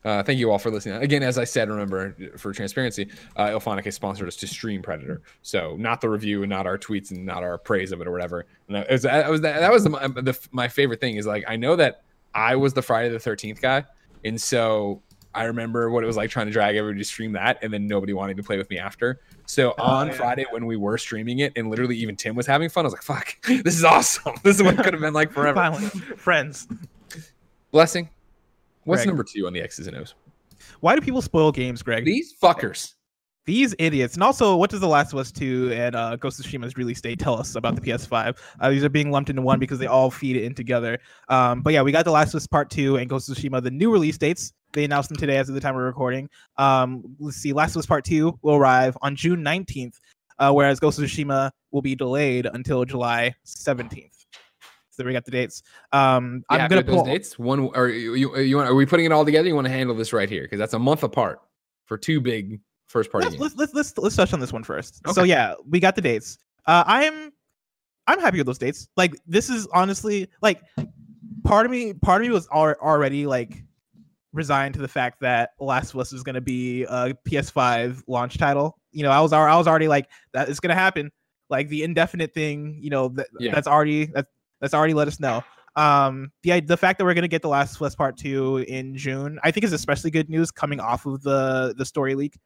Uh, thank you all for listening. Again, as I said, remember for transparency, uh, IllFonic has sponsored us to stream Predator, so not the review and not our tweets and not our praise of it or whatever. And that was, was, that was the, the, my favorite thing is like I know that I was the Friday the Thirteenth guy, and so I remember what it was like trying to drag everybody to stream that, and then nobody wanting to play with me after. So Oh, on yeah. Friday when we were streaming it, and literally even Tim was having fun, I was like, "Fuck, [LAUGHS] this is awesome! [LAUGHS] This is what it could have been like forever." Finally, friends. Blessing. What's Greg. number two on the X's and O's? Why do people spoil games, Greg? These fuckers. These idiots. And also, what does The Last of Us 2 and uh, Ghost of Tsushima's release date tell us about the PS5? Uh, these are being lumped into one because they all feed in together. Um, but yeah, we got The Last of Us Part 2 and Ghost of Tsushima, the new release dates. They announced them today as of the time we're recording. Um, let's see, Last of Us Part 2 will arrive on June 19th, uh, whereas Ghost of Tsushima will be delayed until July 17th. So we got the dates. Um, You I'm gonna pull. dates. One, or you, you, you want? Are we putting it all together? You want to handle this right here because that's a month apart for two big first party let's, games. let's let's let's let's touch on this one first. So yeah, we got the dates. Uh, I'm I'm happy with those dates. Like this is honestly like part of me part of me was al- already like resigned to the fact that Last of Us is going to be a PS5 launch title. You know, I was I was already like that is going to happen. Like the indefinite thing, you know, that, Yeah. that's already that's that's already let us know. Um, the the fact that we're going to get the Last of Us Part Two in June, I think is especially good news coming off of the the story leak.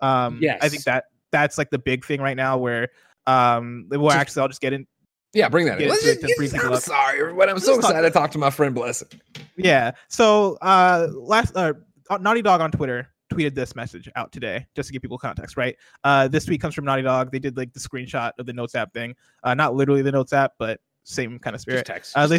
Um, I think that that's like the big thing right now. Where um, well, Just- actually, I'll just get in. Yeah, bring that in. Let's just, I'm up. sorry, everyone. I'm so Let's talk excited to talk to my friend Blessing. Yeah. So uh last uh Naughty Dog on Twitter tweeted this message out today just to give people context, right? Uh this tweet comes from Naughty Dog. They did like the screenshot of the Notes app thing. Uh not literally the Notes app, but same kind of spirit. text. Uh, they-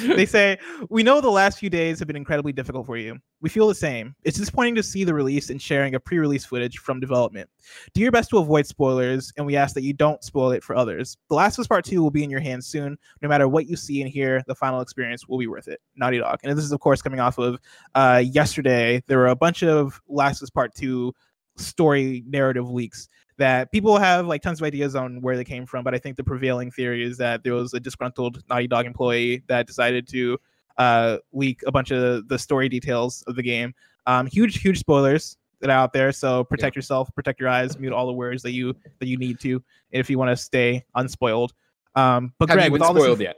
[LAUGHS] they say, We know the last few days have been incredibly difficult for you. We feel the same. It's disappointing to see the release and sharing of pre release footage from development. Do your best to avoid spoilers, and we ask that you don't spoil it for others. The Last of Us Part 2 will be in your hands soon. No matter what you see and hear, the final experience will be worth it. Naughty Dog. And this is, of course, coming off of uh, yesterday. There were a bunch of Last of Us Part 2 story narrative leaks that people have like tons of ideas on where they came from, but I think the prevailing theory is that there was a disgruntled Naughty Dog employee that decided to uh, leak a bunch of the story details of the game. Um, huge, huge spoilers that are out there. So protect yourself, protect your eyes, mute all the words that you that you need to if you want to stay unspoiled. Um, but Have Greg, with all this, spoiled yet?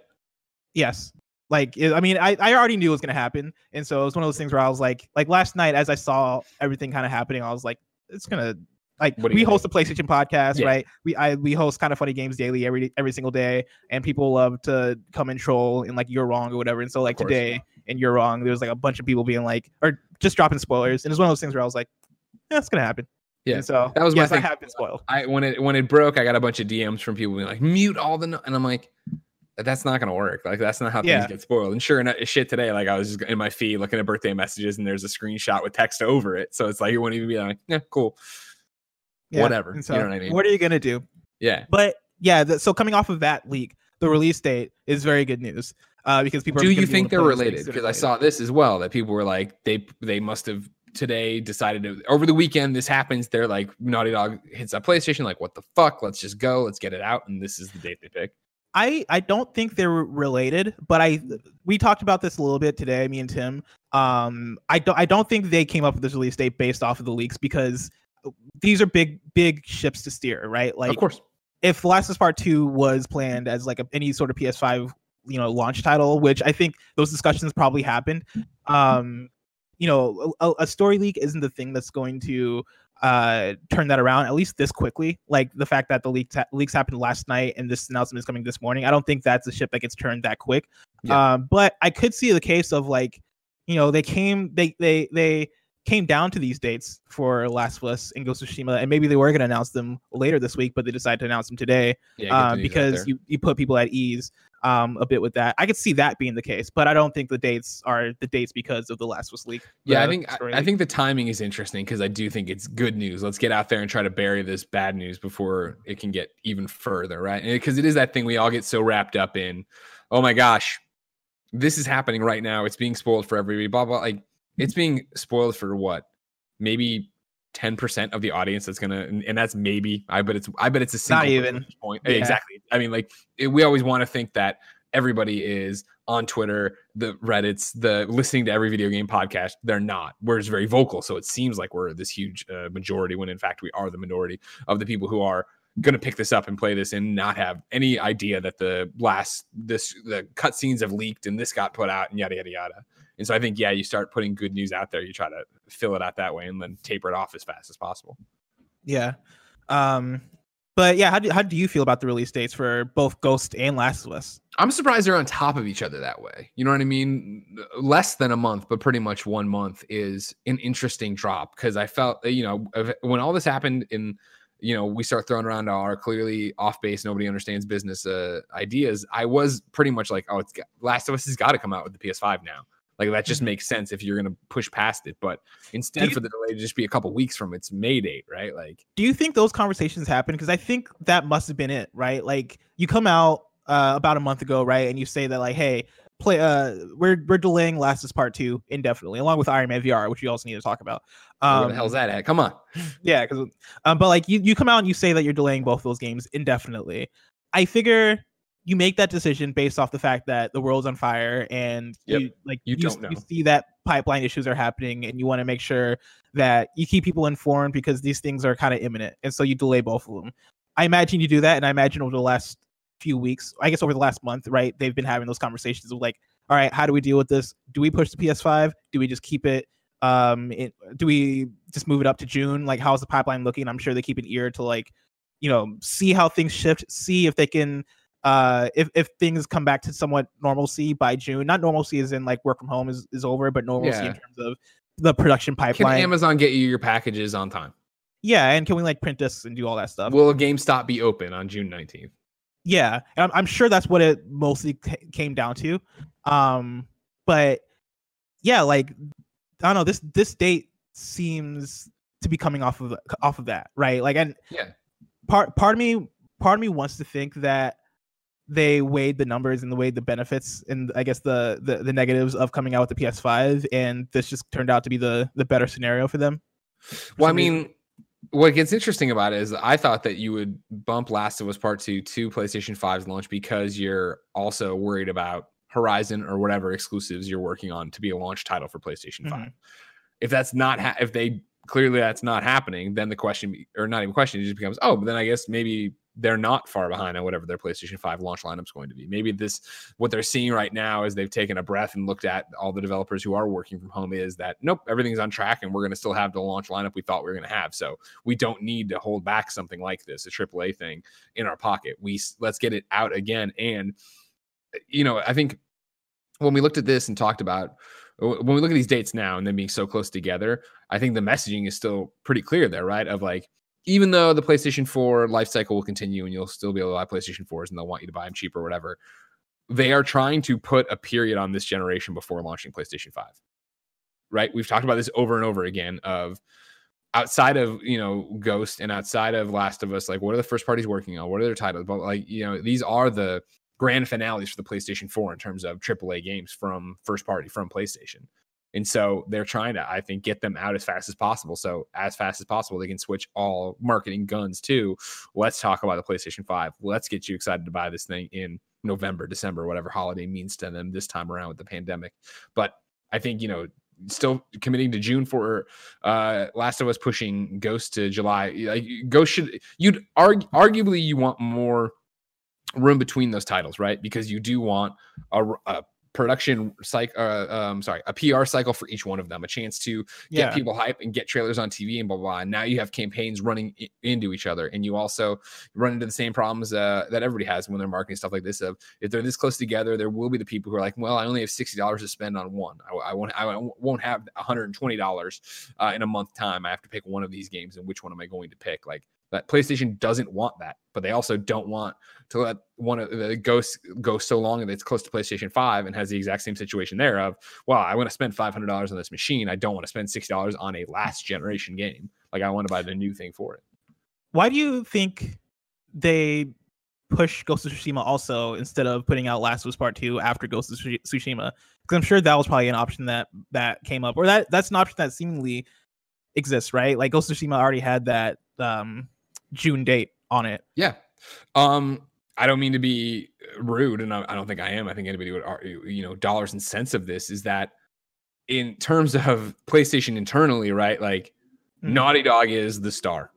yes, like I mean, I, I already knew it was gonna happen, and so it was one of those things where I was like, like last night as I saw everything kind of happening, I was like, it's gonna like What are you we gonna host a PlayStation podcast, Yeah. right? We I we host kind of funny games daily every every single day, and people love to come and troll and like you're wrong or whatever. And so like today and you're wrong, there was like a bunch of people being like or just dropping spoilers, and it's one of those things where I was like, yeah, gonna happen. Yeah, And so that was my yes, I thing. have been spoiled. I when it when it broke, I got a bunch of DMs from people being like, "Mute all the," no-" and I'm like, "That's not gonna work. Like that's not how Yeah. things get spoiled." And sure enough, shit today, like I was just in my feed looking at birthday messages, and there's a screenshot with text over it, so it's like it wouldn't even be like, "Yeah, cool." Yeah. Whatever. And You so know what I mean? What are you gonna do? Yeah. But yeah, the, so coming off of that leak, the release date is very good news. Uh, because people Do you think they're related? Because I saw this as well that people were like, they they must have today decided to over the weekend this happens. They're like, Naughty Dog hits that PlayStation, like, what the fuck? Let's just go, let's get it out, and this is the date they pick. I I don't think they're related, but I we talked about this a little bit today, me and Tim. Um, I don't I don't think they came up with this release date based off of the leaks because these are big big ships to steer, right? Like of course. if The Last of Us Part Two was planned as like a, any sort of PS5 you know launch title, which I think those discussions probably happened. Um, you know, a, a story leak isn't the thing that's going to uh turn that around at least this quickly. Like the fact that the leaks ha- leaks happened last night and this announcement is coming this morning. I don't think that's a ship that gets turned that quick. Yeah. Um, but I could see the case of like, you know, they came they they they came down to these dates for Last of Us and Ghost of Tsushima, and maybe they were going to announce them later this week, but they decided to announce them today Yeah, um, because you, you put people at ease um, a bit with that. I could see that being the case, but I don't think the dates are the dates because of the Last was leak. Yeah, I think I, I think the timing is interesting because I do think it's good news. Let's get out there and try to bury this bad news before it can get even further, right? Because it is that thing we all get so wrapped up in. Oh my gosh, this is happening right now. It's being spoiled for everybody. Blah blah. Like it's being spoiled for what? Maybe ten percent of the audience that's gonna, and, and that's maybe. I bet it's. I bet it's a single Not even. point. Yeah. Exactly. I mean, like it, we always want to think that everybody is on Twitter, the Reddits, the listening to every video game podcast. They're not. We're just very vocal, so it seems like we're this huge uh, majority when in fact we are the minority of the people who are going to pick this up and play this and not have any idea that the last this the cutscenes have leaked and this got put out and yada yada yada. And so I think yeah, you start putting good news out there. You try to fill it out that way and then taper it off as fast as possible. yeah. Um, but yeah, how do how do you feel about the release dates for both Ghost and Last of Us? I'm surprised they're on top of each other that way. You know what I mean? Less than a month, but pretty much one month is an interesting drop because I felt, you know, when all this happened in, you know, we start throwing around our clearly off base, nobody understands business uh, ideas. I was pretty much like, oh, it's got, Last of Us has got to come out with the PS5 now. Like that just Mhm. makes sense if you're going to push past it. But instead, you- for the delay to just be a couple weeks from its May date, right? Like, Do you think those conversations happen? Because I think that must have been it, right? Like you come out uh, about a month ago, right, and you say that like, hey, play, uh, we're we're delaying Last Us Part Two indefinitely, along with Iron Man VR, which we also need to talk about. where the Um, hell's that at? Come on. [LAUGHS] Yeah, because um, but like you you come out and you say that you're delaying both those games indefinitely. I figure you make that decision based off the fact that the world's on fire and Yep. you like You you, you see that pipeline issues are happening and you want to make sure that you keep people informed because these things are kind of imminent and so you delay both of them. I imagine you do that and I imagine over the last few weeks, I guess over the last month, right, they've been having those conversations of like, all right, how do we deal with this? Do we push the PS5? Do we just keep it um it, do we just move it up to june like how's the pipeline looking i'm sure they keep an ear to like you know see how things shift see if they can uh if, if things come back to somewhat normalcy by June, not normalcy is in like work from home is, is over, but normalcy Yeah. in terms of the production pipeline. Can. Amazon get you your packages on time? yeah, and can we like print discs and do all that stuff? Will GameStop be open on June 19th? yeah, and I'm, I'm sure that's what it mostly ca- came down to. Um, but yeah, like I don't know, this this date seems to be coming off of off of that, right? Like, and Yeah. part part of me part of me wants to think that they weighed the numbers and the weighed the benefits and I guess the, the the negatives of coming out with the PS5, and this just turned out to be the the better scenario for them. for Well, I some reason. mean, what gets interesting about it is I thought that you would bump Last of Us Part 2 to PlayStation 5's launch because you're also worried about Horizon or whatever exclusives you're working on to be a launch title for PlayStation 5. Mhm. If that's not, ha- if they clearly that's not happening, then the question, or not even question, it just becomes, oh, but then I guess maybe they're not far behind on whatever their PlayStation 5 launch lineup's going to be. Maybe this, what they're seeing right now is they've taken a breath and looked at all the developers who are working from home is that, nope, everything's on track and we're going to still have the launch lineup we thought we were going to have. So we don't need to hold back something like this, a AAA thing in our pocket. We let's get it out again. And, you know, I think when we looked at this and talked about when we look at these dates now and them being so close together, I think the messaging is still pretty clear there, right? Of like, even though the PlayStation 4 life cycle will continue and you'll still be able to buy PlayStation 4s and they'll want you to buy them cheap or whatever, they are trying to put a period on this generation before launching PlayStation 5. Right? We've talked about this over and over again of outside of, you know, Ghost and outside of Last of Us, like what are the first parties working on? What are their titles? But like, you know, these are the grand finales for the PlayStation 4 in terms of AAA games from first party from PlayStation. And so they're trying to, I think, get them out as fast as possible. So as fast as possible, they can switch all marketing guns to let's talk about the PlayStation 5. Let's get you excited to buy this thing in November, December, whatever holiday means to them this time around with the pandemic. But I think, you know, still committing to June for uh Last of Us pushing Ghost to July. Like Ghost should you'd arg- arguably you want more room between those titles, right? Because you do want a, a production cycle, uh, um, sorry, a PR cycle for each one of them, a chance to get Yeah. people hype and get trailers on TV and blah blah. blah. And now you have campaigns running i- into each other, and you also run into the same problems uh, that everybody has when they're marketing stuff like this. Of if they're this close together, there will be the people who are like, "Well, I only have sixty dollars to spend on one. I, I won't. I won't have one hundred and twenty dollars uh, in a month time. I have to pick one of these games, and which one am I going to pick?" Like that PlayStation doesn't want that, but they also don't want to let one of the ghosts go so long that it's close to PlayStation 5 and has the exact same situation there of, well, I want to spend $500 on this machine. I don't want to spend $60 on a last generation game. Like I want to buy the new thing for it. Why do you think they push Ghost of Tsushima also instead of putting out Last of Us Part Two after Ghost of Tsushima? Because I'm sure that was probably an option that that came up, or that that's an option that seemingly exists, right? Like Ghost of Tsushima already had that um June date on it. Yeah. Um, I don't mean to be rude, and I, I don't think I am. I think anybody would, argue, you know, dollars and cents of this is that in terms of PlayStation internally, right? Like Mhm. Naughty Dog is the star.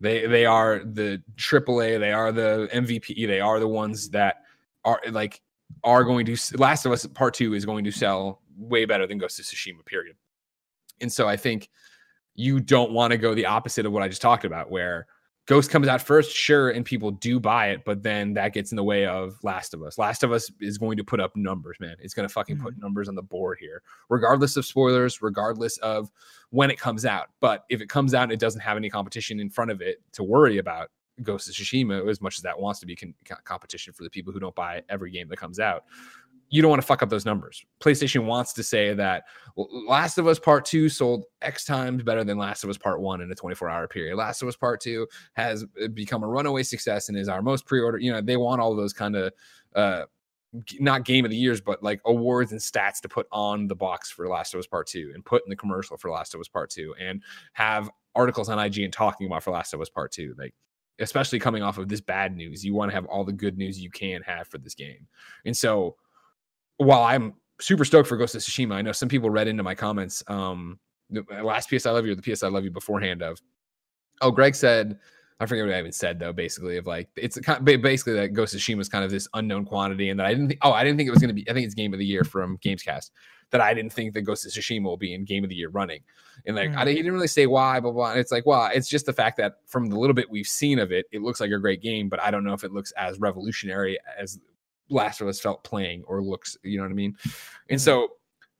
They they are the AAA. They are the MVP. They are the ones that are like are going to. Last of Us Part Two is going to sell way better than Ghost of Tsushima. Period. And so I think you don't want to go the opposite of what I just talked about, where Ghost comes out first, sure, and people do buy it, but then that gets in the way of Last of Us. Last of Us is going to put up numbers, man. It's going to fucking put mm. numbers on the board here, regardless of spoilers, regardless of when it comes out. But if it comes out and it doesn't have any competition in front of it to worry about, Ghost of Tsushima, as much as that wants to be con- competition for the people who don't buy every game that comes out, you don't want to fuck up those numbers. PlayStation wants to say that Last of Us Part 2 sold X times better than Last of Us Part 1 in a 24 hour period. Last of Us Part 2 has uh, become a runaway success and is our most pre order. You know, they want all those kind of, uh, not game of the years, but like awards and stats to put on the box for Last of Us Part 2 and put in the commercial for Last of Us Part 2 and have articles on IGN and talking about for Last of Us Part 2. Like, especially coming off of this bad news, you want to have all the good news you can have for this game. And so, while I'm super stoked for Ghost of Tsushima, I know some people read into my comments. Um, the last PS I love you or the PS I love you beforehand of. Oh, Greg said, I forget what I even said though. Basically, of like it's a, kind- ba- basically that Ghost of Tsushima is kind of this unknown quantity, and that I didn't think. Oh, I didn't think it was going to be. I think it's Game of the Year from Gamescast. that I didn't think that Ghost of Tsushima will be in Game of the Year running. And like, I, Mhm. he didn't really say why, blah, blah. And it's like, well, it's just the fact that from the little bit we've seen of it, it looks like a great game, but I don't know if it looks as revolutionary as Last of Us felt playing or looks, you know what I mean? And Mhm. so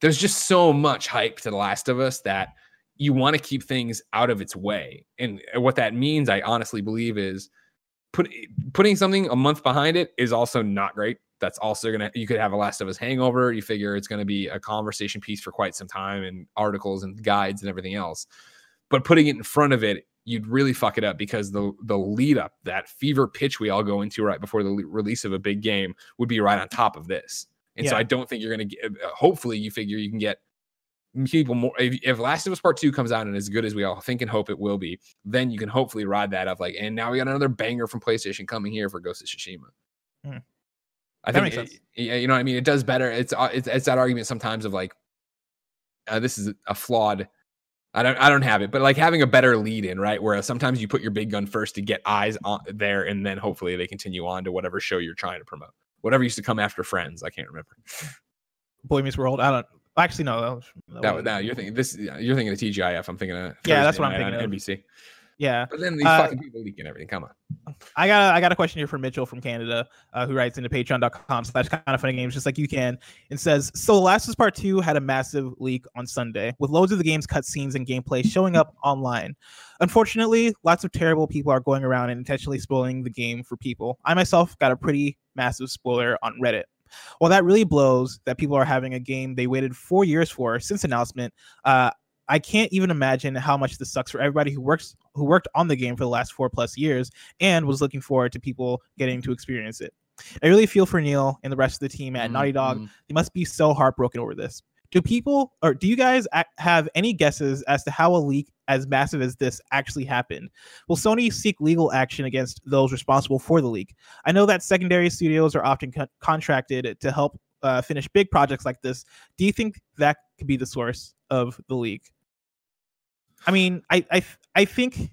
there's just so much hype to The Last of Us that you want to keep things out of its way. And what that means, I honestly believe, is put putting something a month behind it is also not great. That's also gonna you could have a Last of Us hangover. You figure it's gonna be a conversation piece for quite some time and articles and guides and everything else. But putting it in front of it, you'd really fuck it up because the the lead up, that fever pitch we all go into right before the le- release of a big game, would be right on top of this. And so I don't think you're gonna get. uh, Hopefully, you figure you can get people more. If, if Last of Us Part Two comes out and as good as we all think and hope it will be, then you can hopefully ride that up. Like, and now we got another banger from PlayStation coming here for Ghost of Tsushima. Hmm. I That think, it- yeah, you know what I mean. It does better. It's uh, it's, it's that argument sometimes of like, uh, this is a flawed. I don't I don't have it, but like having a better lead in, right? Where sometimes you put your big gun first to get eyes on there, and then hopefully they continue on to whatever show you're trying to promote. Whatever used to come after Friends, I can't remember. Boy Meets World. I don't. Actually, no. That was, that That, wasn't- you're thinking this. You're thinking of TGIF. I'm thinking of Yeah, that's what I'm thinking of. NBC. Yeah, But then these Uh, fucking people leaking everything. Come on. I got I got a question here from Mitchell from Canada, uh, who writes into patreon.com slash kind of funny games, just like you can, and says, So Last of Us Part 2 had a massive leak on Sunday, with loads of the game's cutscenes and gameplay showing up online. Unfortunately, lots of terrible people are going around and intentionally spoiling the game for people. I myself got a pretty massive spoiler on Reddit. While that really blows that people are having a game they waited four years for since announcement, uh, I can't even imagine how much this sucks for everybody who works who worked on the game for the last four plus years and was looking forward to people getting to experience it. I really feel for Neil and the rest of the team at Naughty Dog. Mhm. They must be so heartbroken over this. Do people or do you guys have any guesses as to how a leak as massive as this actually happened? Will Sony seek legal action against those responsible for the leak? I know that secondary studios are often con- contracted to help uh, finish big projects like this. Do you think that could be the source of the leak? I mean, I I I think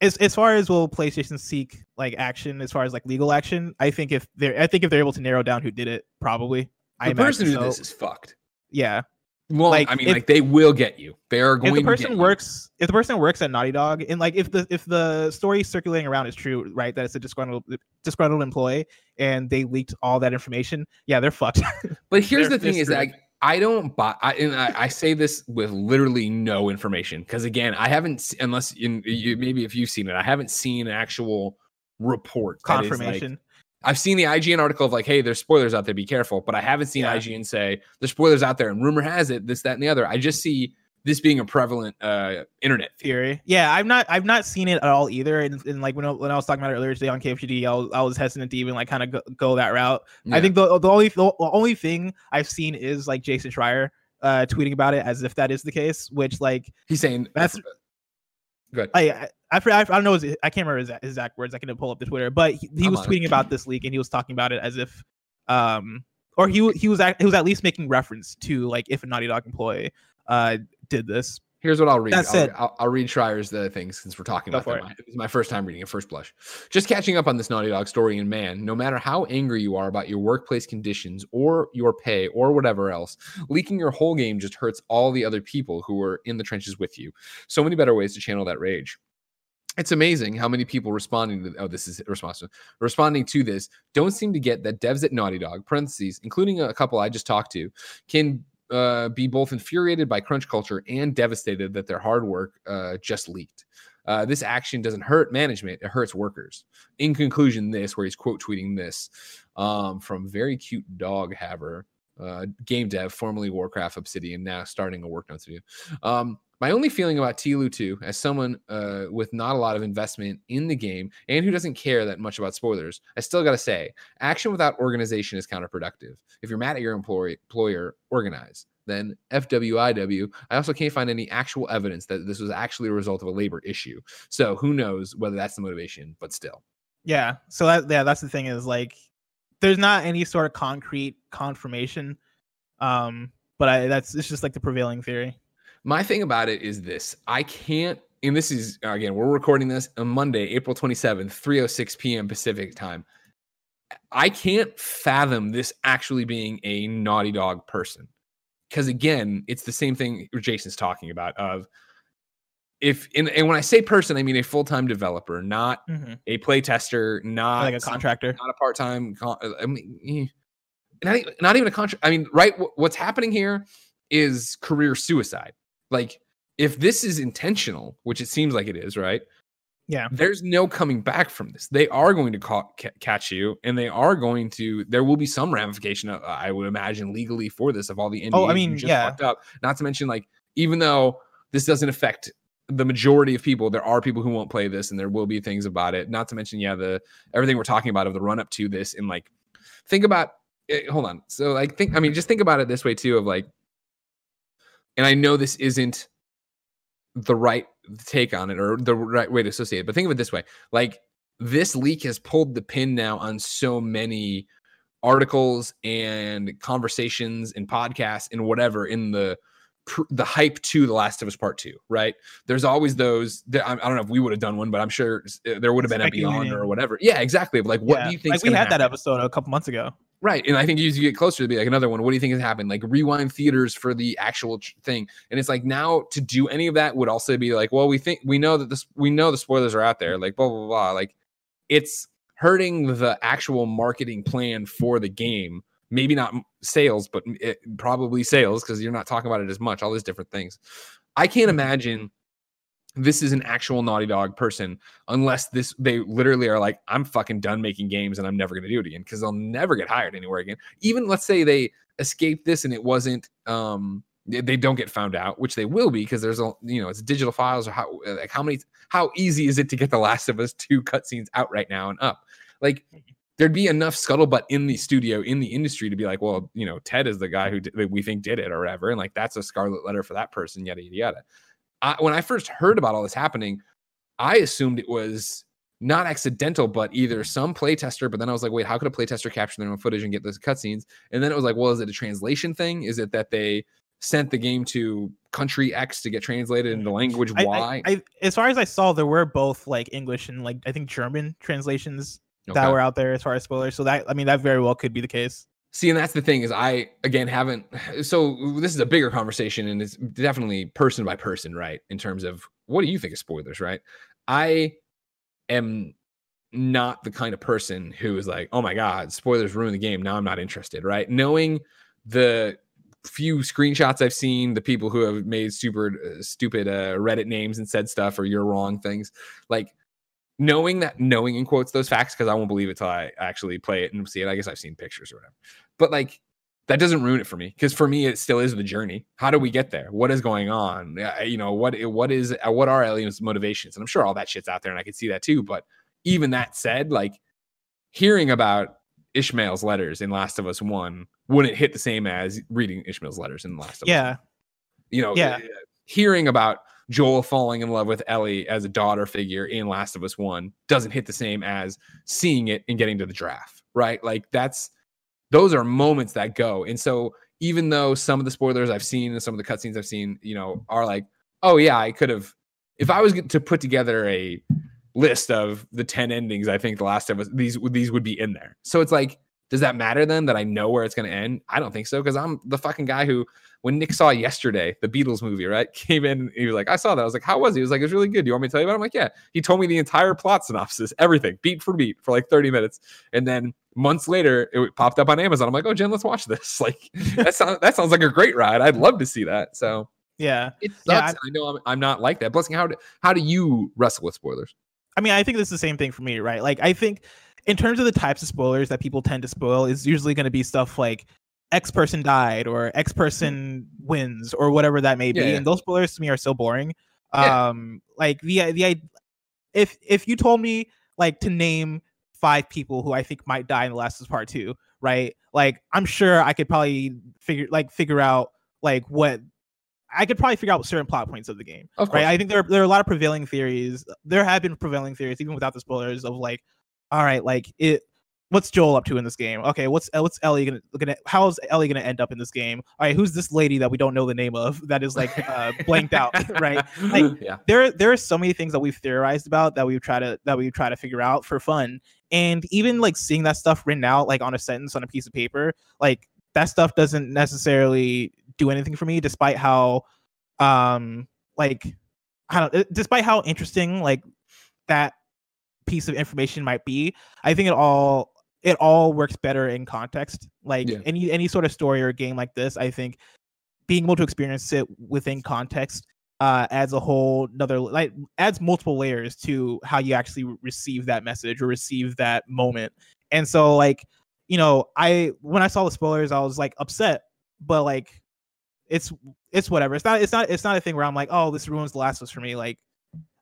as as far as will PlayStation seek like action as far as like legal action, I think if they're I think if they're able to narrow down who did it, probably. I The person who so. this is fucked. yeah. Well, Like, I mean, if- like they will get you. They are going If the to person get you. works, if the person works at Naughty Dog, and like if the if the story circulating around is true, right, that it's a disgruntled disgruntled employee and they leaked all that information, yeah, they're fucked. [LAUGHS] But here's They're- the thing: they're is like I don't buy. I, and I, I say this with literally no information because again, I haven't unless in you, maybe if you've seen it, I haven't seen an actual report is, like- Confirmation. I've seen the IGN article of like, hey, there's spoilers out there, be careful. But I haven't seen Yeah. IGN say there's spoilers out there, and rumor has it this, that, and the other. I just see this being a prevalent uh internet theory. Yeah, I've not I've not seen it at all either. And, and like when I, when I was talking about it earlier today on KFGD, I was, I was hesitant to even like kind of go, go that route. I think the the only the only thing I've seen is like Jason Schreier uh tweeting about it as if that is the case, which like he's saying That's- good. I I, I, I don't know his, I can't remember his exact- his exact words. I can pull up the Twitter, but he, he was it. tweeting about this leak and he was talking about it as if um or he he was at, he was at least making reference to like if a Naughty Dog employee uh did this. Here's what I'll read. That I'll, said- I'll, I'll read Schreier's the things since we're talking Go about for them. This is my first time reading it, first blush. Just catching up on this Naughty Dog story, and man, no matter how angry you are about your workplace conditions or your pay or whatever else, leaking your whole game just hurts all the other people who were in the trenches with you. So many better ways to channel that rage. It's amazing how many people responding to oh this is responsive responding to this don't seem to get that devs at Naughty Dog parentheses including a couple I just talked to can uh, be both infuriated by crunch culture and devastated that their hard work uh, just leaked. Uh, this action doesn't hurt management; it hurts workers. In conclusion, this where he's quote tweeting this um, from very cute dog haver, uh, game dev, formerly Warcraft Obsidian, now starting a work notes video. Um, my only feeling about TLOU 2, as someone uh, with not a lot of investment in the game and who doesn't care that much about spoilers, I still got to say, action without organization is counterproductive. If you're mad at your employ- employer, organize. Then FWIW, I also can't find any actual evidence that this was actually a result of a labor issue. So who knows whether that's the motivation, but still. Yeah. So that yeah, that's the thing is like there's not any sort of concrete confirmation. Um, but I that's it's just like the prevailing theory. My thing about it is this I can't, and this is again, we're recording this on Monday, April 27th, 3 p.m. Pacific time. I can't fathom this actually being a Naughty Dog person. because again, it's the same thing Jason's talking about of if and, and when I say person, I mean a full time developer, not Mhm. a play tester, not like a contractor. not a part time. Con- I mean, eh, not, not even a contract. I mean, right? wh- What's happening here is career suicide. Like, if this is intentional, which it seems like it is, right? Yeah. There's no coming back from this. They are going to ca- ca- catch you, and they are going to. There will be some ramification, uh, I would imagine, legally for this of all the NDAs Oh, I mean, just yeah. fucked up. Not to mention, like, even though this doesn't affect the majority of people, there are people who won't play this, and there will be things about it. Not to mention, yeah, the everything we're talking about of the run up to this, and like, think about. eh, hold on. So, like, think. I mean, just think about it this way too. Of like, and I know this isn't the right take on it or the right way to associate it, but think of it this way: like, this leak has pulled the pin now on so many articles and conversations and podcasts and whatever in the pr- the hype to the last of us part two right there's always those that, I, I don't know if we would have done one but i'm sure uh, there would have been a beyond or whatever yeah exactly like what Yeah. do you think Like we had that episode a couple months ago. Right. And I think as you get closer to be like another one, what do you think has happened? Like rewind theaters for the actual ch- thing. And it's like now to do any of that would also be like, well, we think we know that this we know the spoilers are out there, like blah blah blah. Like it's hurting the actual marketing plan for the game. Maybe not sales, but it, probably sales because you're not talking about it as much, all these different things. I can't imagine this is an actual Naughty Dog person unless this they literally are like, I'm fucking done making games and I'm never gonna do it again because they'll never get hired anywhere again. Even let's say they escape this and it wasn't um they they don't get found out, which they will be because there's a you know it's digital files or how like how many how easy is it to get The Last of Us two cutscenes out right now and up? Like there'd be enough scuttlebutt in the studio in the industry to be like, well, you know, Ted is the guy who d- that we think did it or whatever, and like that's a scarlet letter for that person, yada yada yada. I, when I first heard about all this happening, I assumed it was not accidental, but either some playtester. But then I was like, wait, how could a playtester capture their own footage and get those cutscenes? And then it was like, well, is it a translation thing? Is it that they sent the game to country X to get translated into mm. language I, Y? I, I, as far as I saw, there were both like English and like I think German translations that were out there as far as spoilers. So that I mean that very well could be the case. See, and that's the thing is I again haven't so this is a bigger conversation and it's definitely person by person, right? In terms of what do you think of spoilers, right? I am not the kind of person who is like, oh my God, spoilers ruin the game. Now I'm not interested, right? Knowing the few screenshots I've seen, the people who have made super uh, stupid uh, Reddit names and said stuff or you're wrong things, like knowing that, knowing in quotes those facts, because I won't believe it till I actually play it and see it. I guess I've seen pictures or whatever, but like that doesn't ruin it for me because for me it still is the journey. How do we get there? What is going on? You know what? What is what are Elliot's motivations? And I'm sure all that shit's out there, and I can see that too. But even that said, like hearing about Ishmael's letters in Last of Us One wouldn't hit the same as reading Ishmael's letters in Last of Us. Yeah, you know, Yeah. hearing about Joel falling in love with Ellie as a daughter figure in Last of Us One doesn't hit the same as seeing it and getting to the draft, right? Like that's those are moments that go. And so even though some of the spoilers I've seen and some of the cutscenes I've seen, you know, are like, oh yeah, I could have if I was to put together a list of the 10 endings, I think the last of us these these would be in there. So it's like, does that matter then that I know where it's gonna end? I don't think so, because I'm the fucking guy who when Nick saw yesterday, the Beatles movie, right? [LAUGHS] Came in, he was like, I saw that. I was like, how was he? He was like, it was really good. Do you want me to tell you about it? I'm like, yeah. He told me the entire plot synopsis, everything, beat for beat, for like 30 minutes. And then months later, it popped up on Amazon. I'm like, oh, Jen, let's watch this. [LAUGHS] Like, that [LAUGHS] sounds that sounds like a great ride. I'd love to see that. So yeah. it sucks. Yeah, I, know I'm, I'm not like that. Blessing, how do how do you wrestle with spoilers? I mean, I think this is the same thing for me, right? Like, I think in terms of the types of spoilers that people tend to spoil, is usually going to be stuff like X person died or X person wins or whatever that may be. Yeah, yeah. And those spoilers to me are so boring. Yeah. Um, like the the if if you told me like to name five people who I think might die in the Last of Us Part Two, right? Like, I'm sure I could probably figure like figure out like what I could probably figure out certain plot points of the game Of course. right? I think there there are a lot of prevailing theories. There have been prevailing theories, even without the spoilers, of like, all right, like it. What's Joel up to in this game? Okay, what's what's Ellie gonna gonna? How is Ellie gonna end up in this game? All right, who's this lady that we don't know the name of that is like uh, blanked out, [LAUGHS] right? Like, yeah. there there are so many things that we've theorized about that we've tried to that we try to figure out for fun and even like seeing that stuff written out like on a sentence on a piece of paper like that stuff doesn't necessarily do anything for me, despite how, um, like, I don't, uh, despite how interesting like that piece of information might be. I think it all it all works better in context. Like Yeah. any any sort of story or game like this, I think being able to experience it within context uh adds a whole another like adds multiple layers to how you actually receive that message or receive that moment. And so like, you know, I when I saw the spoilers, I was like upset, but like it's it's whatever. It's not it's not it's not a thing where I'm like, oh, this ruins the last of us for me. Like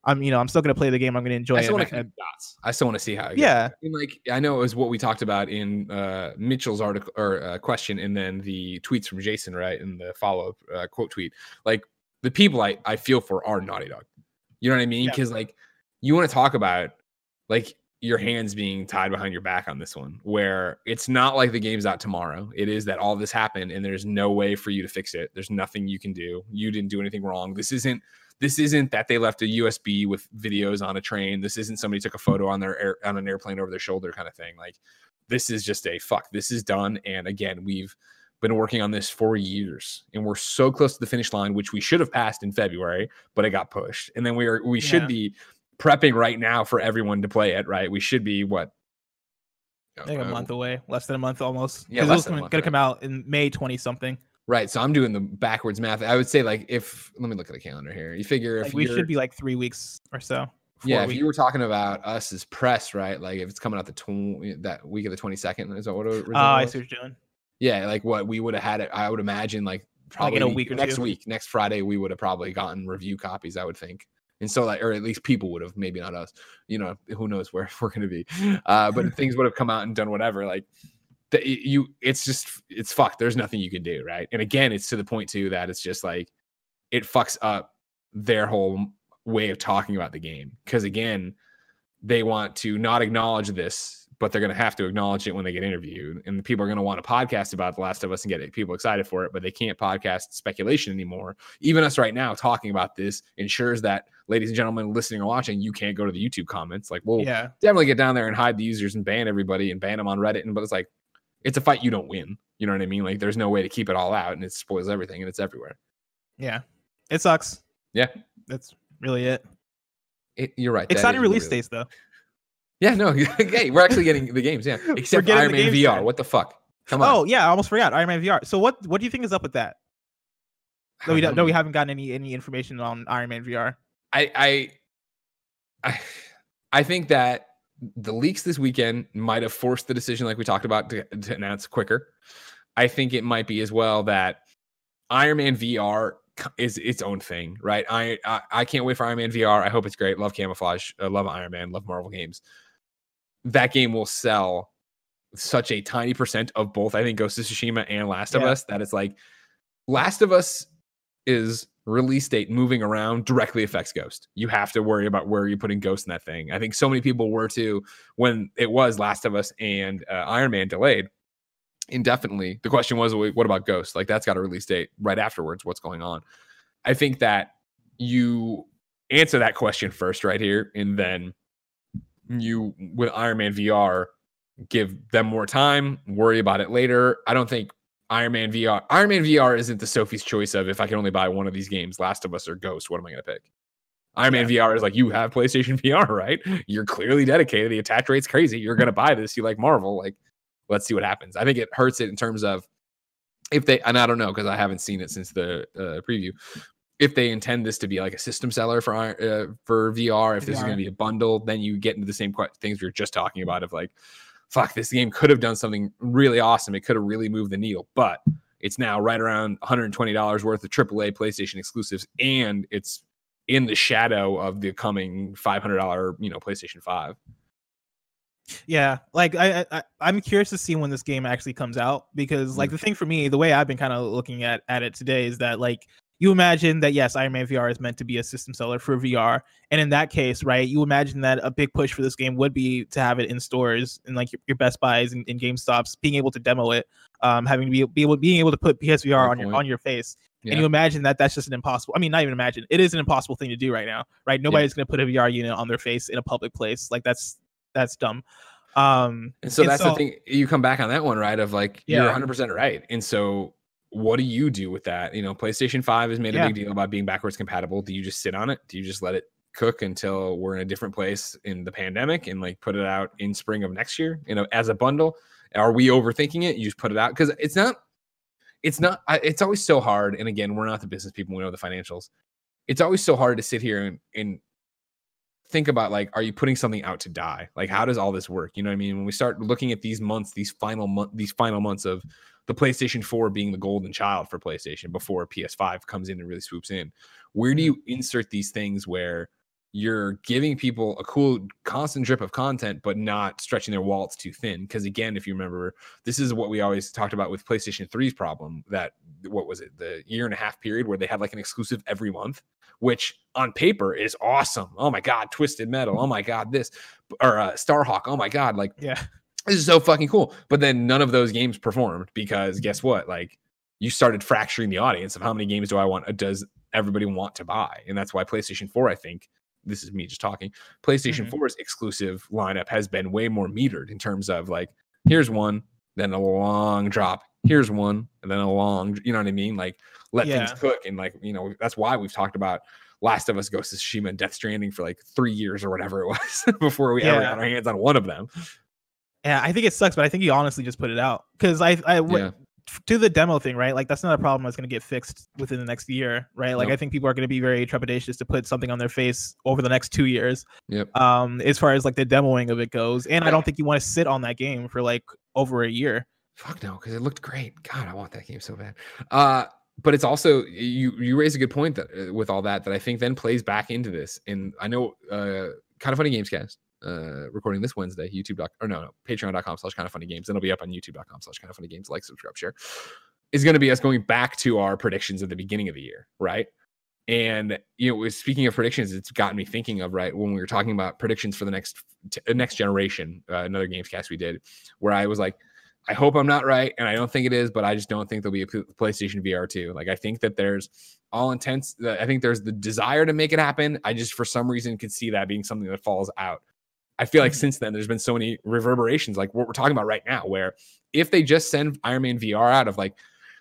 I'm you know, I'm still gonna play the game, I'm gonna enjoy I it. still want to I- connect dots. I still want to see how. It goes. yeah. I mean, like I know it was what we talked about in uh, Mitchell's article or uh, question, and then the tweets from Jason, right, in the follow up uh, quote tweet. Like the people I I feel for are Naughty Dog. You know what I mean? Yeah. Because like you want to talk about like your hands being tied behind your back on this one, where it's not like the game's out tomorrow. It is that all this happened, and there's no way for you to fix it. There's nothing you can do. You didn't do anything wrong. This isn't this isn't that they left a USB with videos on a train. This isn't somebody took a photo on their air, on an airplane over their shoulder kind of thing. Like this is just a fuck. This is done. And again, we've been working on this for years, and we're so close to the finish line, which we should have passed in February, but it got pushed. And then we are we should be prepping right now for everyone to play it. Right? We should be what. I think a uh, month away, less than a month almost. Yeah, less it was gonna, month, gonna right. come out in May 20 something. Right. So I'm doing the backwards math. I would say like if let me look at the calendar here. You figure if Like, we should be like three weeks or so. yeah, four if you were talking about us as press, right? Like if it's coming out the tw- that week of the 22nd, is that what it Oh, I see what you're doing. Yeah, like what we would have had it. I would imagine like probably in a week or next two. week, next Friday, we would have probably gotten review copies. I would think, and so like, or at least people would have, maybe not us. You know, who knows where [LAUGHS] we're going to be? Uh, but things would have come out and done whatever. Like the, you, it's just it's fucked. There's nothing you can do, right? And again, it's to the point too that it's just like it fucks up their whole way of talking about the game because again, they want to not acknowledge this but they're going to have to acknowledge it when they get interviewed. And the people are going to want to podcast about The Last of Us and get people excited for it, but they can't podcast speculation anymore. Even us right now talking about this ensures that, ladies and gentlemen, listening or watching, you can't go to the YouTube comments. Like, we'll yeah. definitely get down there and hide the users and ban everybody and ban them on Reddit. And but it's like, it's a fight you don't win. You know what I mean? Like, there's no way to keep it all out, and it spoils everything, and it's everywhere. Yeah. It sucks. Yeah. That's really it. It, you're right. Exciting release literally- dates though. Yeah, no, [LAUGHS] hey, we're actually getting the games. Yeah, except Iron Man VR. What the fuck? Come oh, on. Oh yeah, I almost forgot Iron Man VR. So what what do you think is up with that? No, we don't. No, we haven't gotten any any information on Iron Man VR. I, I, I, I think that the leaks this weekend might have forced the decision, like we talked about, to, to announce quicker. I think it might be as well that Iron Man VR is its own thing, right? I, I I can't wait for Iron Man VR. I hope it's great. Love Camouflaj. I love Iron Man. Love Marvel games. That game will sell such a tiny percent of both. I think Ghost of Tsushima and Last of Us that it's like Last of Us is release date moving around directly affects Ghost. You have to worry about where you're putting Ghost in that thing. I think so many people were too when it was Last of Us and uh, Iron Man delayed indefinitely. The question was, what about Ghost? Like that's got a release date right afterwards. What's going on? I think that you answer that question first right here, and then you with Iron Man VR give them more time, worry about it later. I don't think Iron Man VR Iron Man VR isn't the Sophie's choice of if I can only buy one of these games, Last of Us or Ghost, what am I going to pick? Iron Man VR is like you have PlayStation [LAUGHS] VR, right? You're clearly dedicated. The attach rate's crazy. You're going to buy this. You like Marvel, like let's see what happens. I think it hurts it in terms of if they and I don't know because I haven't seen it since the uh, preview. If they intend this to be like a system seller for uh, for VR, if this is going to be a bundle, then you get into the same que- things we are just talking about of like, fuck, this game could have done something really awesome. It could have really moved the needle, but it's now right around 120 dollars worth of AAA PlayStation exclusives, and it's in the shadow of the coming 500 dollar you know PlayStation Five. Yeah, like I, I I- I'm curious to see when this game actually comes out because like hmm. the thing for me, the way I've been kind of looking at at it today is that like you imagine that yes, Iron Man VR is meant to be a system seller for VR, and in that case, right, you imagine that a big push for this game would be to have it in stores and like your, your Best Buys and, and GameStops, being able to demo it, um, having to be, be able being able to put PSVR on your on your face. Yeah. And you imagine that that's just an impossible. I mean, not even imagine. It is an impossible thing to do right now, right? Nobody's going to put a VR unit on their face in a public place. Like that's that's dumb. Um, And so And that's so- the thing. You come back on that one, right? Of like, you're 100 percent right. And so what do you do with that? You know, PlayStation 5 has made a Yeah. big deal about being backwards compatible. Do you just sit on it? Do you just let it cook until we're in a different place in the pandemic and like put it out in spring of next year, you know, as a bundle? Are we overthinking it? You just put it out because it's not, it's not, it's always so hard. And again, we're not the business people, we know the financials. It's always so hard to sit here and, and think about like, are you putting something out to die? Like, how does all this work? You know what I mean? When we start looking at these months, these final month, these final months of the PlayStation 4 being the golden child for PlayStation before PS5 comes in and really swoops in. Where do you insert these things where you're giving people a cool constant drip of content, but not stretching their wallets too thin? Because again, if you remember, this is what we always talked about with PlayStation 3's problem that what was it, the year and a half period where they had like an exclusive every month, which on paper is awesome. Oh my God, Twisted Metal. Oh my God, this or uh, Starhawk. Oh my God, like Yeah. This is so fucking cool. But then none of those games performed because guess what? Like you started fracturing the audience of how many games do I want? Does everybody want to buy? And that's why PlayStation 4, I think, this is me just talking. PlayStation Mhm. 4's exclusive lineup has been way more metered in terms of like, here's one, then a long drop. Here's one, and then a long, you know what I mean? Like, let things cook. And like, you know, that's why we've talked about Last of Us, Ghost of Tsushima, and Death Stranding for like three years or whatever it was [LAUGHS] before we ever got our hands on one of them. Yeah, I think it sucks, but I think you honestly just put it out because I, I w- Yeah. to the demo thing, right? Like that's not a problem that's going to get fixed within the next year, right? Like Nope. I think people are going to be very trepidatious to put something on their face over the next two years. Yep. Um, as far as like the demoing of it goes, and I don't think you want to sit on that game for like over a year. Fuck no, because it looked great. God, I want that game so bad. Uh, but it's also you you raise a good point that uh, with all that that I think then plays back into this. And I know uh kind of funny gamescast uh recording this Wednesday, YouTube doc or no, no, patreon.com slash kind of funny games. It'll be up on youtube.com slash kind of funny games. Like, subscribe, share. Is gonna be us going back to our predictions at the beginning of the year, right? And you know, speaking of predictions, it's gotten me thinking of right when we were talking about predictions for the next t- uh, next generation. Uh, another gamescast we did, where I was like, I hope I'm not right, and I don't think it is, but I just don't think there'll be a PlayStation VR 2. Like I think that there's all intents. I think there's the desire to make it happen. I just for some reason could see that being something that falls out. I feel like Mhm. since then there's been so many reverberations, like what we're talking about right now, where if they just send Iron Man VR out of like,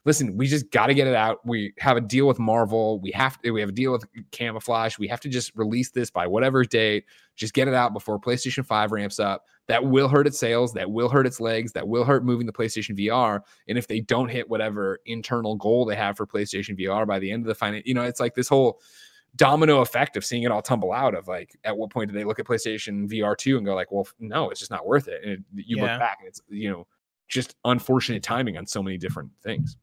listen, we just got to get it out. We have a deal with Marvel. We have to. We have a deal with Camouflaj. We have to just release this by whatever date. Just get it out before PlayStation 5 ramps up. That will hurt its sales. That will hurt its legs. That will hurt moving the PlayStation VR. And if they don't hit whatever internal goal they have for PlayStation VR by the end of the final, you know, it's like this whole domino effect of seeing it all tumble out of like at what point do they look at PlayStation VR 2 and go like, well, no, it's just not worth it. And it, you Yeah. look back and it's, you know, just unfortunate timing on so many different things.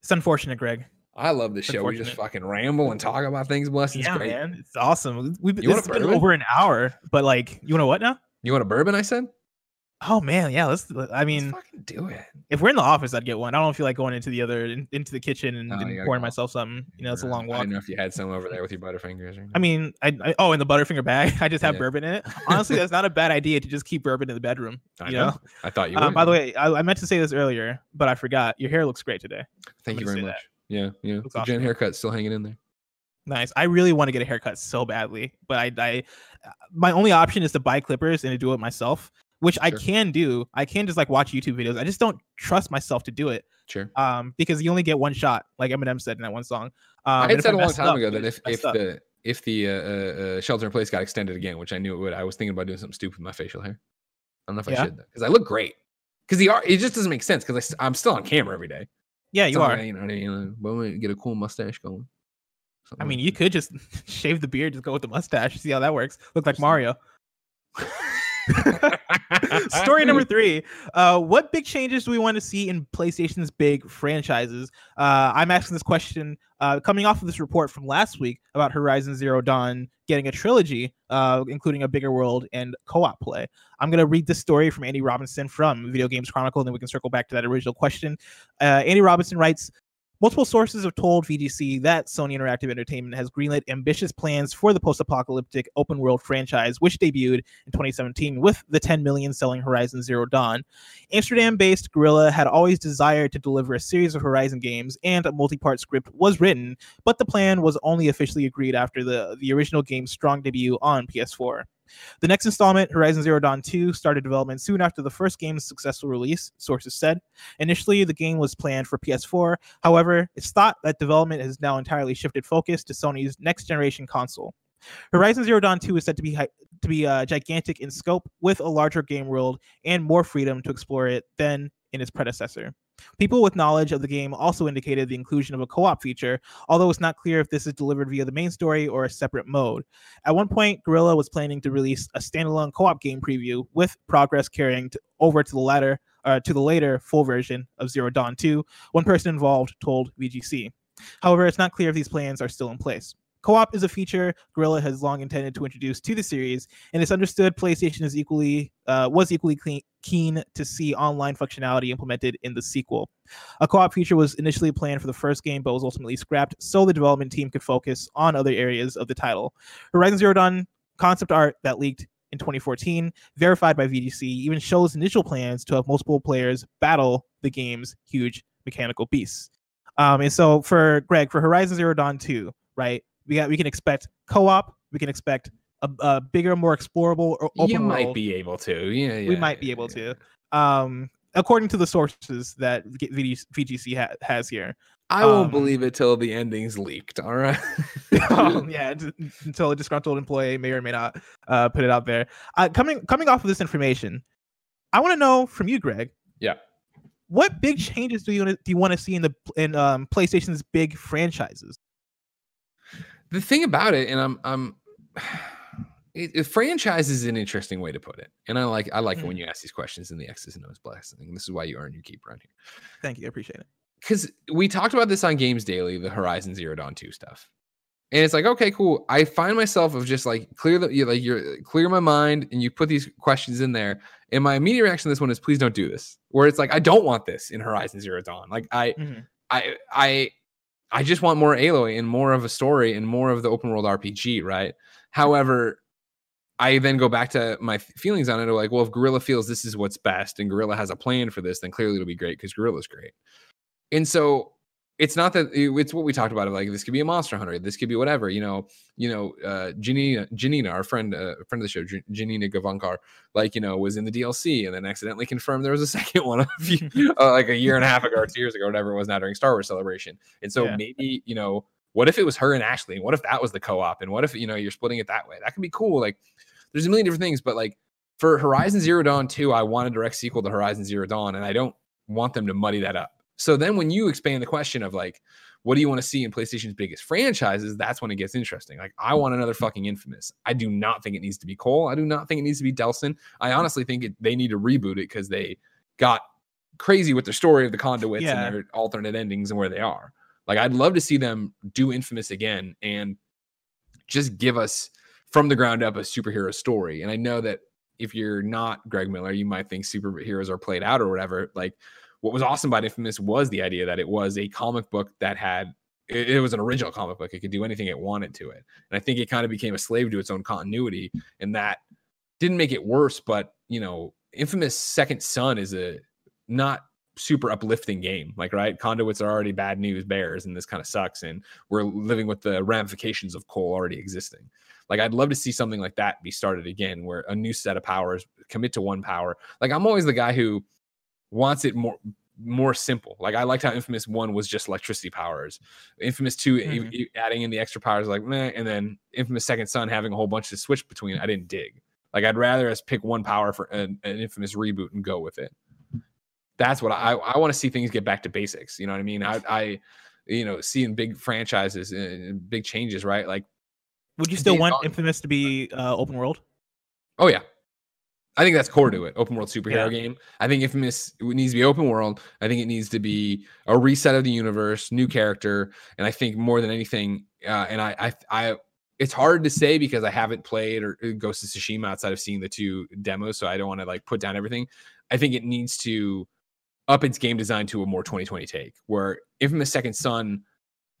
It's unfortunate, Greg. I love this show. We just fucking ramble and talk about things. Bless. It's yeah, great. man, it's awesome. We've You this want has a been over an hour, but like, you want to what now? You want a bourbon? I said. Oh man, yeah. Let's. I mean, Let's fucking do it. if we're in the office, I'd get one. I don't feel like going into the other in, into the kitchen and, Oh, and pouring myself something. You know, it's a Uh, long I walk. didn't know if you had some over there with your [LAUGHS] butterfingers. Or I mean, I, I oh, in the Butterfinger bag, [LAUGHS] I just have Yeah. bourbon in it. [LAUGHS] Honestly, that's not a bad idea to just keep bourbon in the bedroom. I you know. know. I thought you. Uh, would. by the way, I, I meant to say this earlier, but I forgot. Your hair looks great today. thank you very much. that. Yeah, yeah. Looks The Jen awesome. haircut still hanging in there. Nice. I really want to get a haircut so badly, but I, I, my only option is to buy clippers and to do it myself, which I can do. I can just like watch YouTube videos. I just don't trust myself to do it, Sure. um, because you only get one shot, like Eminem said in that one song. Um, I had said a long time up, ago that if if up. the if the uh, uh, uh, shelter in place got extended again, which I knew it would, I was thinking about doing something stupid with my facial hair. I don't know if I should because I look great. Because the art, it just doesn't make sense because I'm still on camera every day. yeah, you So, are. You know what I mean? But I'm get a cool mustache going. I mean, like you could just [LAUGHS] shave the beard, just go with the mustache, see how that works. Look like Mario. [LAUGHS] [LAUGHS] Story number three. Uh, what big changes do we want to see in PlayStation's big franchises? Uh, I'm asking this question uh, coming off of this report from last week about Horizon Zero Dawn getting a trilogy, uh, including a bigger world and co-op play. I'm gonna read this story from Andy Robinson from Video Games Chronicle, and then we can circle back to that original question. Uh, Andy Robinson writes. Multiple sources have told VGC that Sony Interactive Entertainment has greenlit ambitious plans for the post-apocalyptic open-world franchise, which debuted in 2017 with the 10 million selling Horizon Zero Dawn. Amsterdam-based Guerrilla had always desired to deliver a series of Horizon games, and a multi-part script was written, but the plan was only officially agreed after the, the original game's strong debut on PS4. The next installment, Horizon Zero Dawn 2, started development soon after the first game's successful release, sources said. Initially, the game was planned for PS4. However, it's thought that development has now entirely shifted focus to Sony's next generation console. Horizon Zero Dawn 2 is said to be hi- to be uh, gigantic in scope, with a larger game world and more freedom to explore it than in its predecessor. People with knowledge of the game also indicated the inclusion of a co-op feature, although it's not clear if this is delivered via the main story or a separate mode. At one point, Guerrilla was planning to release a standalone co-op game preview, with progress carrying to, over to the latter uh, to the later full version of Zero Dawn 2. One person involved told VGC. However, it's not clear if these plans are still in place. Co-op is a feature Guerrilla has long intended to introduce to the series, and it's understood PlayStation is equally uh, was equally keen to see online functionality implemented in the sequel. A co-op feature was initially planned for the first game, but was ultimately scrapped so the development team could focus on other areas of the title. Horizon Zero Dawn concept art that leaked in 2014, verified by VGC, even shows initial plans to have multiple players battle the game's huge mechanical beasts. Um, and so for Greg, for Horizon Zero Dawn 2, right? We got we can expect co-op. We can expect a, a bigger, more explorable or open you might world. be able to. Yeah, we yeah, might be able yeah. to. Um, according to the sources that VG VGC ha- has here. I won't Um, believe it till the ending's leaked. All right. um, [LAUGHS] yeah, until a disgruntled employee may or may not uh, put it out there. Uh, coming coming off of this information, I want to know from you, Greg. Yeah. What big changes do you do you want to see in the in um, PlayStation's big franchises? The thing about it, and I'm I'm [SIGHS] it, it- franchise is an interesting way to put it, and I like I like it when you ask these questions in the X's and O's blessing. This is why you earn your keep around here. Thank you, I appreciate it. because we talked about this on Games Daily, the Horizon Zero Dawn two stuff, and it's like, okay, cool. I find myself of just like clear the you like you're clear my mind, and you put these questions in there, and my immediate reaction to this one is, please don't do this. Where it's like, I don't want this in Horizon Zero Dawn. Like I, Mhm. I, I, I just want more Aloy and more of a story and more of the open world RPG, right? However. I then go back to my feelings on it. Like, well, if Guerrilla feels this is what's best and Guerrilla has a plan for this, then clearly it'll be great because Guerrilla's great. And so it's not that it's what we talked about. Like this could be a Monster Hunter, this could be whatever. You know, you know, uh, Janina, Janina, our friend, uh, friend of the show, Janina Gavankar, like you know, was in the DLC and then accidentally confirmed there was a [LAUGHS] second one a few, uh, like a year and a half ago, or two years ago, whatever it was now during Star Wars Celebration. And so Yeah. maybe you know, what if it was her and Ashley? And what if that was the co-op? And what if you know you're splitting it that way? That could be cool. Like, there's a million different things, but like for Horizon Zero Dawn 2, I want a direct sequel to Horizon Zero Dawn, and I don't want them to muddy that up. So then when you expand the question of like, what do you want to see in PlayStation's biggest franchises? That's when it gets interesting. Like, I want another fucking Infamous. I do not think it needs to be Cole. I do not think it needs to be Delsin. I honestly think it, they need to reboot it because they got crazy with their story of the conduits Yeah. and their alternate endings and where they are. Like, I'd love to see them do Infamous again and just give us from the ground up a superhero story. And I know that if you're not Greg Miller, you might think superheroes are played out or whatever. Like what was awesome about Infamous was the idea that it was a comic book that had it, was an original comic book. It could do anything it wanted to it. And I think it kind of became a slave to its own continuity. And that didn't make it worse, but you know, Infamous Second Son is a not super uplifting game. Like, right, conduits are already bad news bears, and this kind of sucks. And we're living with the ramifications of Cole already existing. Like, I'd love to see something like that be started again, where a new set of powers commit to one power. Like, I'm always the guy who wants it more more simple. Like I liked how Infamous One was just electricity powers. Infamous 2 e- Mhm. e- adding in the extra powers, like meh, and then Infamous Second Son having a whole bunch to switch between. I didn't dig. Like I'd rather us pick one power for an, an Infamous reboot and go with it. That's what I I want to see things get back to basics. You know what I mean? I I you know seeing big franchises and big changes, right? Like Would you still want. Infamous to be uh, open world? Oh yeah. I think that's core to it. Open world superhero Yeah. game. I think Infamous it needs to be open world. I think it needs to be a reset of the universe, new character, and I think more than anything, uh, and I, I, I, it's hard to say because I haven't played or uh, Ghost of Tsushima outside of seeing the two demos, so I don't want to like put down everything. I think it needs to up its game design to a more 2020 take, where Infamous Second Son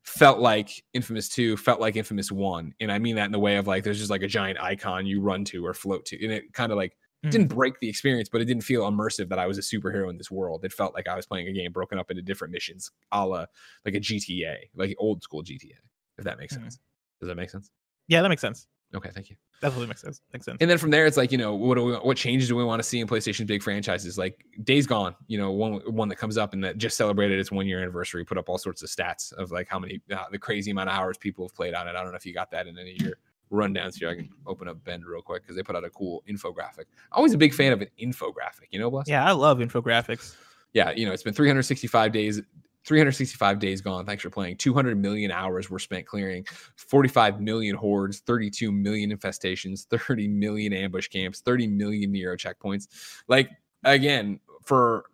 felt like Infamous 2, felt like Infamous 1. And I mean that in the way of like there's just like a giant icon you run to or float to. And it kind of like Mhm. didn't break the experience, but it didn't feel immersive that I was a superhero in this world. It felt like I was playing a game broken up into different missions, a la like a GTA, like old school GTA, if that makes Mhm. sense. Does that make sense? Yeah, that makes sense. Okay, thank you. Definitely makes sense. Makes sense. And then from there, it's like you know what do we, what changes do we want to see in PlayStation's big franchises? Like Days Gone, you know, one one that comes up and that just celebrated its one year anniversary, put up all sorts of stats of like how many uh, the crazy amount of hours people have played on it. I don't know if you got that in any of your rundowns here. I can open up Bend real quick because they put out a cool infographic. Always a big fan of an infographic, you know, Bless? Yeah, I love infographics. yeah, you know, it's been 365 days, 365 days gone. Thanks for playing. 200 million hours were spent clearing, 45 million hordes, 32 million infestations, 30 million ambush camps, 30 million Nero checkpoints. Like again, for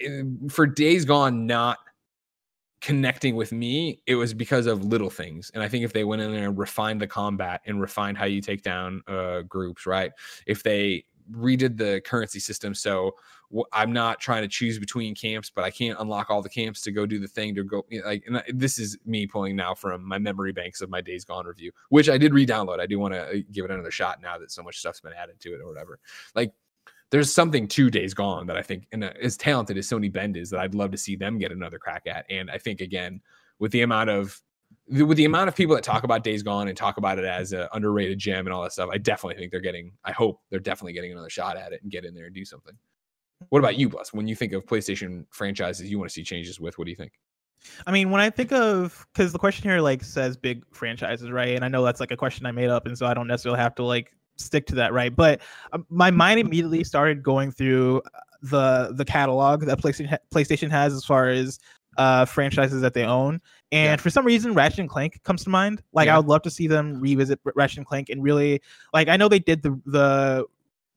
eh, for days gone not connecting with me, it was because of little things. And I think if they went in there and refined the combat and refined how you take down uh, groups, right? If they redid the currency system so wh- i'm not trying to choose between camps but i can't unlock all the camps to go do the thing to go you know, like I- this is me pulling now from my memory banks of my days gone review which i did re-download i do want to give it another shot now that so much stuff's been added to it or whatever like there's something to days gone that i think and uh, as talented as sony bend is that i'd love to see them get another crack at and i think again with the amount of with the amount of people that talk about Days Gone and talk about it as an underrated gem and all that stuff, I definitely think they're getting. I hope they're definitely getting another shot at it and get in there and do something. What about you, Bless? When you think of PlayStation franchises you want to see changes with, what do you think? I mean, when I think of because the question here like says big franchises, right? And I know that's like a question I made up, and so I don't necessarily have to like stick to that, right? But um, my mind immediately started going through uh, the the catalog that PlayStation PlayStation has as far as uh franchises that they own. And Yeah. for some reason ratchet and clank comes to mind. Like Yeah. i would love to see them revisit ratchet and clank and really like i know they did the the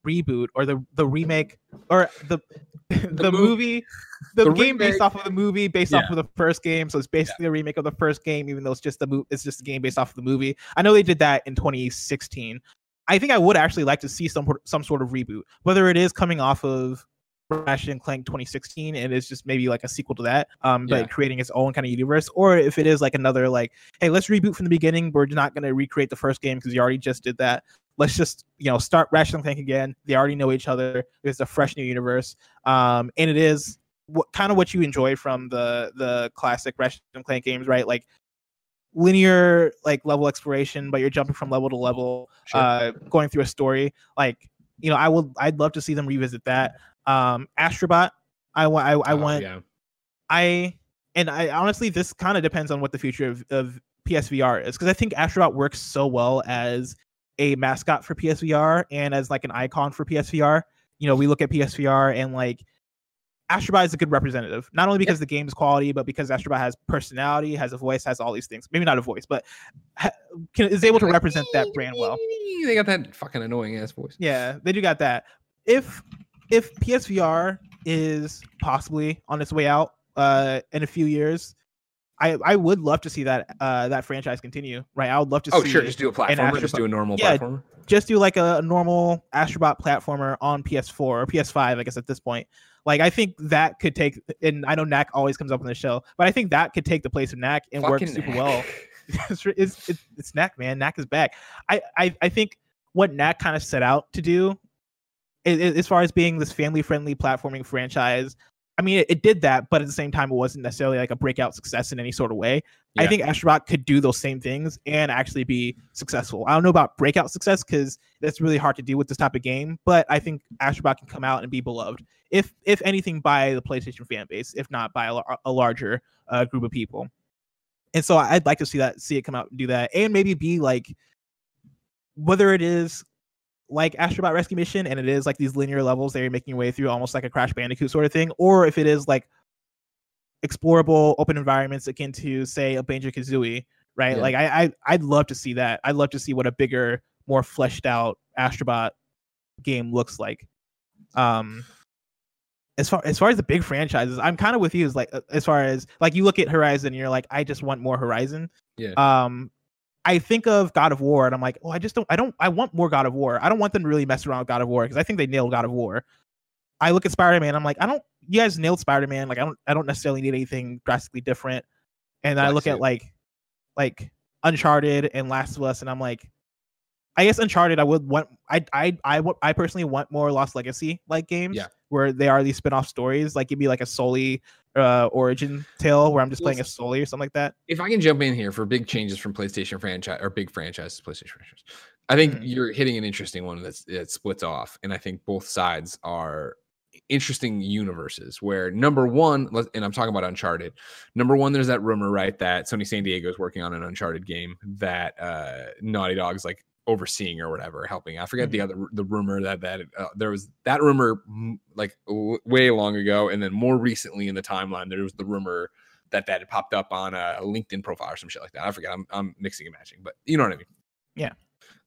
reboot or the the remake or the [LAUGHS] the, mo- movie the, the game based off of the movie based off of the first game. So it's basically a remake of the first game even though it's just the mo- it's just a game based off of the movie. I know they did that in 2016 i think i would actually like to see some some sort of reboot whether it is coming off of Ratchet and Clank 2016 and it's just maybe like a sequel to that, um, but Yeah. creating its own kind of universe, or if it is like another like, hey, let's reboot from the beginning. We're not going to recreate the first game because you already just did that. Let's just you know start Ratchet and Clank again. They already know each other. It's a fresh new universe, um, and it is what kind of what you enjoy from the the classic Ratchet and Clank games, right? Like linear like level exploration, but you're jumping from level to level, Sure. uh, going through a story. Like you know, I will. I'd love to see them revisit that. Um, Astrobot. I want. I, I Oh, want. Yeah. I and I honestly, this kind of depends on what the future of, of PSVR is because I think Astrobot works so well as a mascot for PSVR and as like an icon for PSVR. You know, we look at PSVR and like Astrobot is a good representative, not only because the game's quality, but because Astrobot has personality, has a voice, has all these things. Maybe not a voice, but ha- can, is able to represent that brand well. They got that fucking annoying ass voice. Yeah, they do got that. If if PSVR is possibly on its way out uh in a few years, I I would love to see that uh that franchise continue. Right, I would love to Oh, see sure. Just do a platformer. Just do a normal Yeah, platformer. just do like a normal Astrobot platformer on PS4 or PS5, I guess at this point. Like I think that could take, and I know Knack always comes up on the show, but I think that could take the place of Knack and work super Knack. well. it's, [LAUGHS] [LAUGHS] it's, it's, it's Knack, man. Knack is back. I, I, I think what Knack kind of set out to do, as far as being this family-friendly platforming franchise, I mean, it, it did that, but at the same time, it wasn't necessarily like a breakout success in any sort of way. I think Astrobot could do those same things and actually be successful. I don't know about breakout success because that's really hard to do with this type of game, but I think Astrobot can come out and be beloved, if if anything, by the PlayStation fan base, if not by a, a larger uh, group of people. And so I'd like to see that, see it come out and do that, and maybe be like, whether it is like Astrobot Rescue Mission and it is like these linear levels that you're making your way through, almost like a Crash Bandicoot sort of thing, or if it is like explorable open environments akin to say a Banjo Kazooie, right? Yeah. Like I, I I'd love to see that. I'd love to see what a bigger, more fleshed out Astrobot game looks like. Um as far as far as the big franchises, I'm kind of with you. Is like uh, as far as like you look at Horizon, and you're like, I just want more Horizon. Yeah. Um, I think of God of War, and I'm like, oh, I just don't. I don't. I want more God of War. I don't want them to really mess around with God of War because I think they nailed God of War. I look at Spider Man. I'm like, I don't. You guys nailed Spider Man. Like, I don't. I don't necessarily need anything drastically different. And then I look at like, like Uncharted and Last of Us, and I'm like, I guess Uncharted. I would want. I I I would- I personally want more Lost Legacy like games. Yeah. Where they are these spin-off stories, like give me like a Sully uh, origin tale where I'm just playing a Sully or something like that. If I can jump in here for big changes from PlayStation franchise or big franchises, PlayStation franchise, I think Mhm. you're hitting an interesting one that's that splits off, and I think both sides are interesting universes. Where number one, and I'm talking about Uncharted. Number one, there's that rumor, right, that Sony San Diego is working on an Uncharted game that uh Naughty Dog's like overseeing or whatever, helping. I forget the other the rumor that that uh, there was that rumor mm, like w- way long ago, and then more recently in the timeline, there was the rumor that that had popped up on a LinkedIn profile or some shit like that. I forget. I'm I'm mixing and matching, but you know what I mean. Yeah.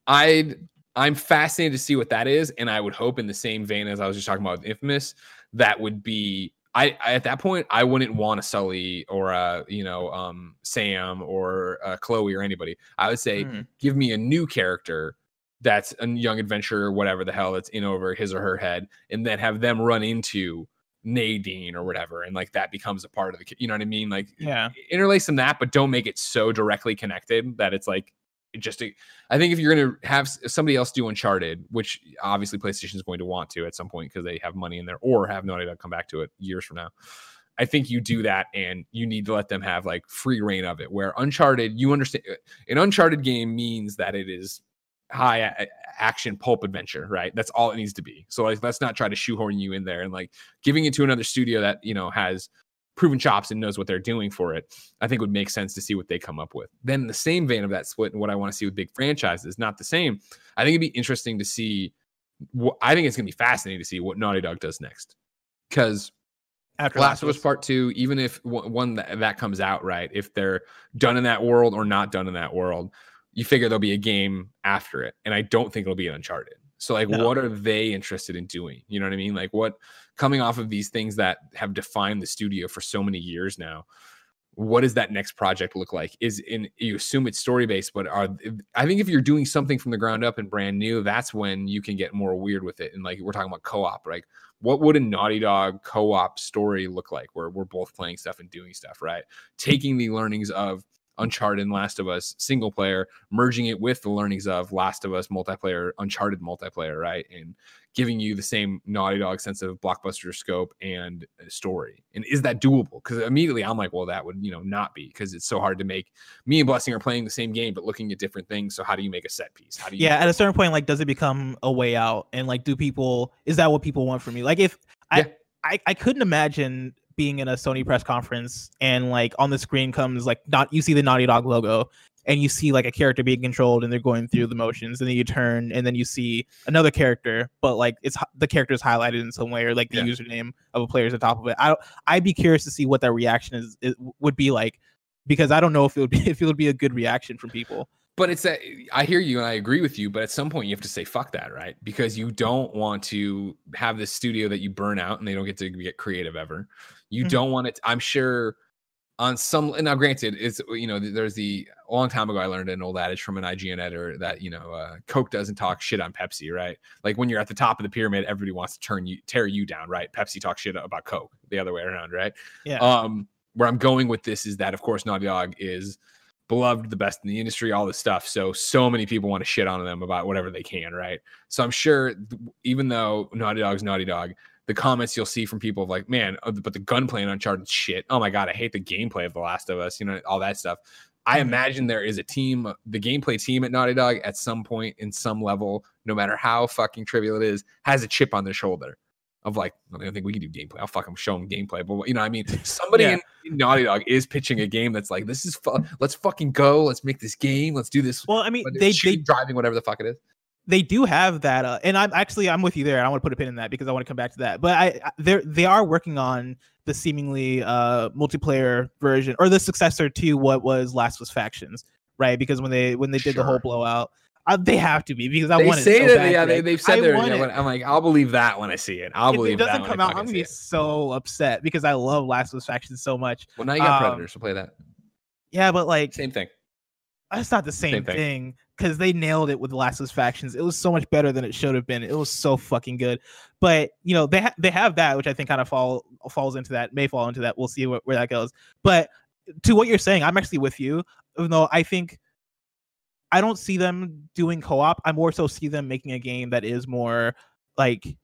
I'd I'm fascinated to see what that is, and I would hope in the same vein as I was just talking about with Infamous, that would be I, I at that point I wouldn't want a Sully or a you know um Sam or uh, Chloe or anybody. I would say Mhm. give me a new character that's a young adventurer or whatever the hell that's in over his or her head, and then have them run into Nadine or whatever, and like that becomes a part of the, you know what I mean? Like Yeah. interlace them that, but don't make it so directly connected that it's like just. I think if you're gonna have somebody else do Uncharted, which obviously PlayStation is going to want to at some point because they have money in there, or have Naughty to come back to it years from now. I think you do that, and you need to let them have like free reign of it. Where Uncharted, you understand, an Uncharted game means that it is high a- action pulp adventure, right? That's all it needs to be. So like, let's not try to shoehorn you in there and like giving it to another studio that you know has proven chops and knows what they're doing for it. I think would make sense to see what they come up with. Then the same vein of that split and what I want to see with big franchises, not the same. I think it'd be interesting to see. What, I think it's gonna be fascinating to see what Naughty Dog does next, because After Last of Us Part Two, even if one one that, that comes out right, if they're done in that world or not done in that world, you figure there'll be a game after it, and I don't think it'll be an Uncharted. So, like, No. what are they interested in doing? You know what I mean? Like, what coming off of these things that have defined the studio for so many years now? What does that next project look like? Is in you assume it's story based, but are I think if you're doing something from the ground up and brand new, that's when you can get more weird with it. And like we're talking about co-op, like what would a Naughty Dog co-op story look like where we're both playing stuff and doing stuff, right? Taking the learnings of Uncharted and Last of Us single player, merging it with the learnings of Last of Us multiplayer, Uncharted multiplayer, right? And giving you the same Naughty Dog sense of blockbuster scope and uh, story. And is that doable? Because immediately I'm like, well, that would, you know, not be because it's so hard to make. Me and Blessing are playing the same game, but looking at different things. So how do you make a set piece? How do you yeah at a certain point like does it become a way out and like do people is that what people want from me like if Yeah. i i, I couldn't imagine being in a sony press conference and like on the screen comes like not you see the naughty dog logo and you see like a character being controlled and they're going through the motions and then you turn and then you see another character but like it's the character is highlighted in some way or like the Yeah. username of a player is the top of it i i'd be curious to see what that reaction is it would be like because i don't know if it would be [LAUGHS] if it would be a good reaction from people But it's that I hear you and I agree with you, but at some point you have to say fuck that, right? Because you don't want to have this studio that you burn out and they don't get to get creative ever. You Mhm. don't want it. I'm sure on some now granted it's you know there's the a long time ago i learned an old adage from an ign editor that you know uh, coke doesn't talk shit on pepsi right like when you're at the top of the pyramid everybody wants to turn you tear you down right pepsi talks shit about coke the other way around right yeah um where i'm going with this is that of course naughty dog is beloved the best in the industry all this stuff. So so many people want to shit on them about whatever they can right? So i'm sure even though naughty dog's naughty dog the comments you'll see from people of like man uh, but the gunplay in uncharted shit. Oh my god i hate the gameplay of the last of us you know all that stuff. I Mhm. imagine there is a team the gameplay team at naughty dog at some point in some level no matter how fucking trivial it is has a chip on their shoulder of like, I don't think we can do gameplay. I'll fucking show them gameplay. But you know, what I mean, [LAUGHS] somebody Yeah. in, Naughty Dog is pitching a game that's like, this is fun. Let's fucking go. Let's make this game. Let's do this. well i mean they they driving, whatever the fuck it is. they do have that uh, and i'm actually i'm with you there i want to put a pin in that because i want to come back to that but i I- they're they are working on the seemingly uh multiplayer version or the successor to what was Last of Us Factions right because when they when they did the whole blowout uh, they have to be because i They want it say so that, bad, yeah, they, they've said I there. want Yeah, it. when- I'm like, I'll believe that when I see it. I'll believe that. if believe it doesn't come out i'm gonna be it. so upset because i love Last of Us Factions so much Well, now you got um, Predator, so play that. yeah but like Same thing. that's not the same, Same thing. because they nailed it with Last of Us Factions. It was so much better than it should have been. It was so fucking good. But you know they ha- they have that, which I think kind of fall falls into that, may fall into that. We'll see where, where that goes. But to what you're saying, I'm actually with you. Even though I think I don't see them doing co-op. I more so see them making a game that is more like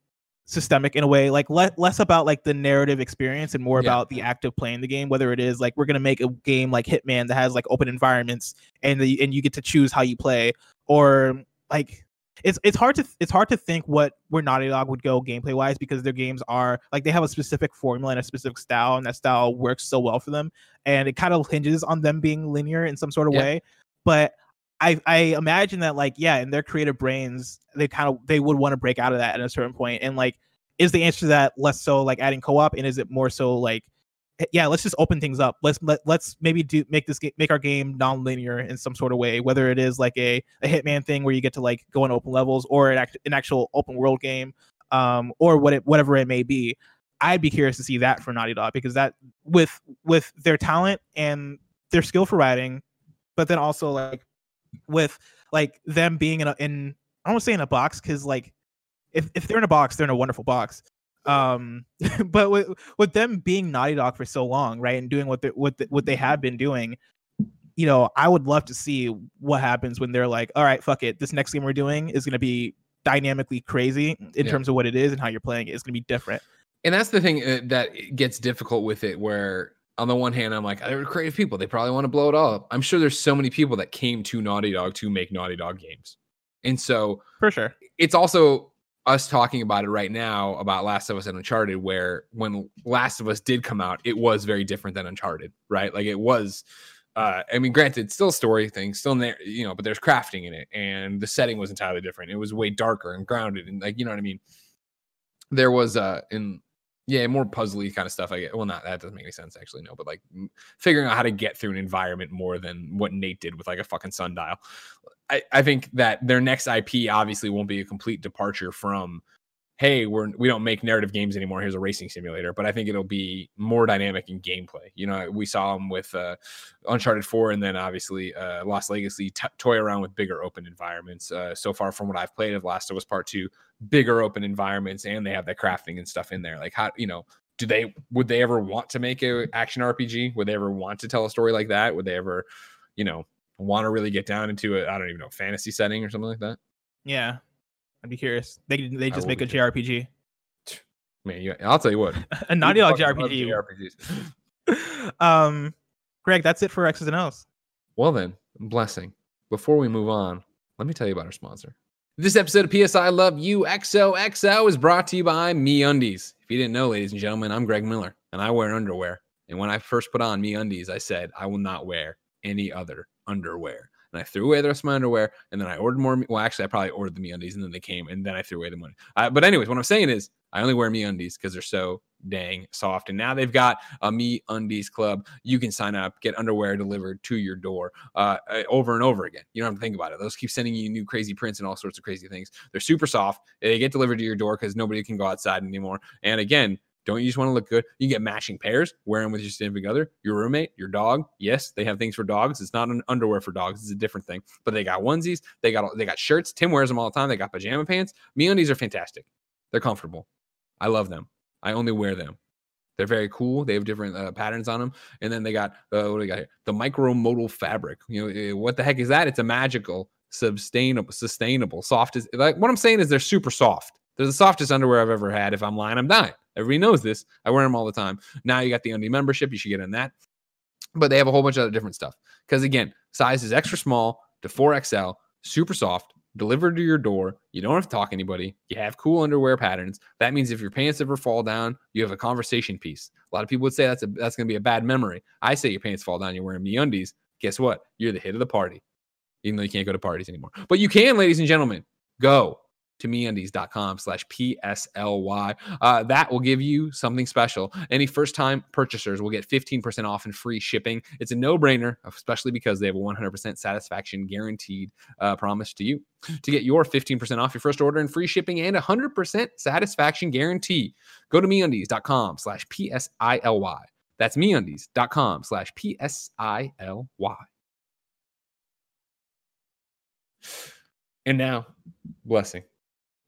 systemic in a way like le- less about like the narrative experience and more Yeah. about the act of playing the game whether it is like we're going to make a game like hitman that has like open environments and the and you get to choose how you play or like it's it's hard to it's hard to think what where Naughty Dog would go gameplay wise because their games are like they have a specific formula and a specific style and that style works so well for them and it kind of hinges on them being linear in some sort of Yeah. way but I I imagine that like yeah in their creative brains they kind of they would want to break out of that at a certain point and like is the answer to that less so like adding co-op and is it more so like yeah let's just open things up. Let's let, let's maybe do make this game make our game non-linear in some sort of way whether it is like a, a hitman thing where you get to like go in open levels or an, act, an actual open world game um or what it whatever it may be. I'd be curious to see that for naughty dog because that with with their talent and their skill for writing but then also like with like them being in a in I don't want to say in a box because like if, if they're in a box, they're in a wonderful box. Um, [LAUGHS] but with with them being Naughty Dog for so long, right, and doing what they what the, what they have been doing, you know, I would love to see what happens when they're like, all right, fuck it, this next game we're doing is gonna be dynamically crazy in Yeah. terms of what it is and how you're playing it. It's gonna be different. and that's the thing uh, that gets difficult with it where on the one hand i'm like they're creative people they probably want to blow it all up i'm sure there's so many people that came to naughty dog to make naughty dog games and so For sure. it's also us talking about it right now about last of us and uncharted where when last of us did come out it was very different than uncharted right like it was uh, I mean, granted, still story thing, still there, you know, but there's crafting in it, and the setting was entirely different. It was way darker and grounded, and like, you know what I mean. There was uh, in yeah, more puzzly kind of stuff. I get. Well, not that doesn't make any sense actually, no, but like figuring out how to get through an environment more than what Nate did with like a fucking sundial. I, I think that their next IP obviously won't be a complete departure from, hey, we're we don't make narrative games anymore. Here's a racing simulator, but I think it'll be more dynamic in gameplay. You know, we saw them with uh, Uncharted Four, and then obviously uh, Lost Legacy t- toy around with bigger open environments. Uh, so far, from what I've played of Last of Us Part Two, bigger open environments, and they have that crafting and stuff in there. Like how you know. Do they would they ever want to make a action RPG? Would they ever want to tell a story like that? Would they ever, you know, want to really get down into a I don't even know fantasy setting or something like that? Yeah. I'd be curious. They they just make a JRPG. Man, you, I'll tell you what. [LAUGHS] a Naughty Dog JRPG. JRPGs. um Greg, that's it for X's and O's. Well then, blessing. Before we move on, let me tell you about our sponsor. This episode of PS I Love You XOXO is brought to you by MeUndies. If you didn't know, ladies and gentlemen, I'm Greg Miller and I wear underwear. And when I first put on MeUndies, I said I will not wear any other underwear. And I threw away the rest of my underwear, and then I ordered more. Well, actually, I probably ordered the MeUndies, and then they came, and then I threw away the money. Uh, but anyways, what I'm saying is, I only wear MeUndies because they're so dang soft. And now they've got a MeUndies club. You can sign up, get underwear delivered to your door uh, uh, over and over again. You don't have to think about it. Those keep sending you new crazy prints and all sorts of crazy things. They're super soft. They get delivered to your door because nobody can go outside anymore. And again, don't you just want to look good? You get matching pairs, wear them with your significant other, your roommate, your dog. Yes, they have things for dogs. It's not an underwear for dogs. It's a different thing. But they got onesies. They got they got shirts. Tim wears them all the time. They got pajama pants. MeUndies are fantastic. They're comfortable. I love them. I only wear them. They're very cool. They have different uh, patterns on them. And then they got uh, what do we got here? The micromodal fabric. You know uh, what the heck is that? It's a magical, sustainable, sustainable, soft. Is like what I'm saying is they're super soft. They're the softest underwear I've ever had. If I'm lying, I'm dying. Everybody knows this. I wear them all the time. Now you got the undie membership. You should get in that. But they have a whole bunch of other different stuff. Because again, size is extra small to 4XL, super soft, delivered to your door. You don't have to talk to anybody. You have cool underwear patterns. That means if your pants ever fall down, you have a conversation piece. A lot of people would say that's a that's gonna be a bad memory. I say your pants fall down, you're wearing MeUndies. Guess what? You're the hit of the party. Even though you can't go to parties anymore. But you can, ladies and gentlemen, go to meundies.com slash PSLY. Uh, that will give you something special. Any first time purchasers will get 15% off and free shipping. It's a no brainer, especially because they have a 100% satisfaction guaranteed uh, promise to you. To get your 15% off your first order and free shipping and 100% satisfaction guarantee, go to meundies.com slash PSILY. That's meundies.com slash PSILY. And now, blessing.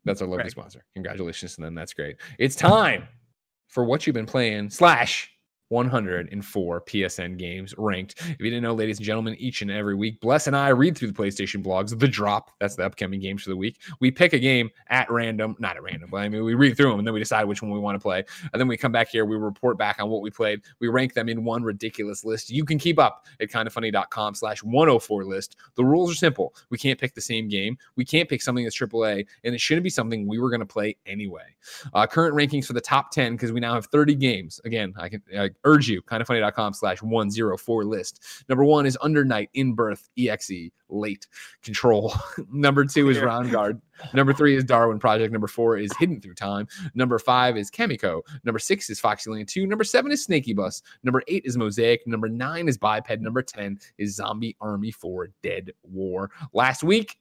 That's our lovely Right. sponsor. Congratulations to them. That's great. It's time [LAUGHS] for what you've been playing slash 104 PSN games ranked. If you didn't know, ladies and gentlemen, each and every week, Bless and I read through the PlayStation blogs, The Drop, that's the upcoming games for the week. We pick a game at random, not at random, but I mean, we read through them and then we decide which one we want to play. And then we come back here, we report back on what we played. We rank them in one ridiculous list. You can keep up at kindafunny.com slash 104 list. The rules are simple. We can't pick the same game. We can't pick something that's AAA, and it shouldn't be something we were going to play anyway. Uh, current rankings for the top 10, because we now have 30 games. Again, I can I urge you, kindafunny.com slash 104 list. Number one is Under Night in Birth EXE late control. [LAUGHS] Number two is Roundguard. Number three is Darwin Project. Number four is Hidden Through Time. Number five is Chemico. Number six is Foxyland 2. Number seven is Snakeybus. Number eight is Mosaic. Number nine is Biped. Number 10 is Zombie Army 4 Dead War. Last week,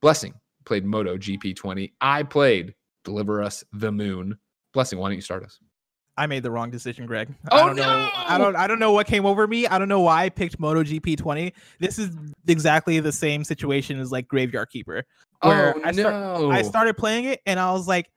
Blessing played Moto GP20. I played Deliver Us the Moon. Blessing, why don't you start us? I made the wrong decision, Greg. Oh, I don't know. I don't. I don't know what came over me. I don't know why I picked MotoGP 20. This is exactly the same situation as like Graveyard Keeper, where oh, I, start, no. I started playing it and I was like,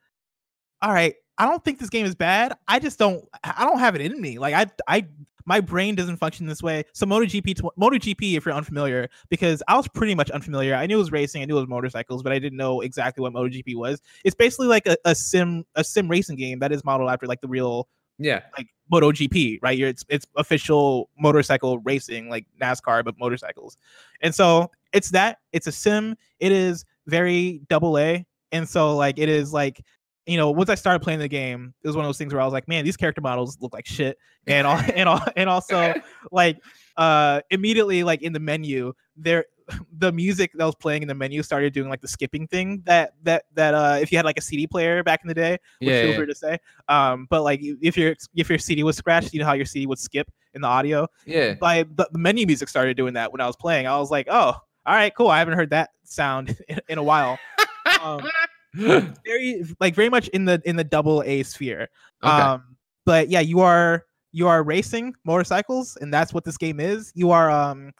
"All right, I don't think this game is bad. I just don't. I don't have it in me. Like I, I, my brain doesn't function this way. So MotoGP, tw- MotoGP, if you're unfamiliar, because I was pretty much unfamiliar. I knew it was racing. I knew it was motorcycles, but I didn't know exactly what MotoGP was. It's basically like a, a sim, a sim racing game that is modeled after like the real Yeah. like MotoGP, right? You're, it's it's official motorcycle racing, like NASCAR, but motorcycles. And so it's that. It's a sim. It is very double A, and so like it is like you know once I started playing the game, it was one of those things where I was like, man, these character models look like shit, [LAUGHS] and all and all and also [LAUGHS] like uh immediately like in the menu there [LAUGHS] the music that was playing in the menu started doing like the skipping thing that that that uh if you had like a CD player back in the day which Yeah, yeah. to say. Um, but like if your if your CD was scratched, you know how your CD would skip in the audio. Yeah. By the, the menu music started doing that when I was playing. I was like, oh, all right, cool. I haven't heard that sound in, in a while. Um, [LAUGHS] very like very much in the in the double A sphere. Okay. Um, but yeah, you are you are racing motorcycles, and that's what this game is. You are um.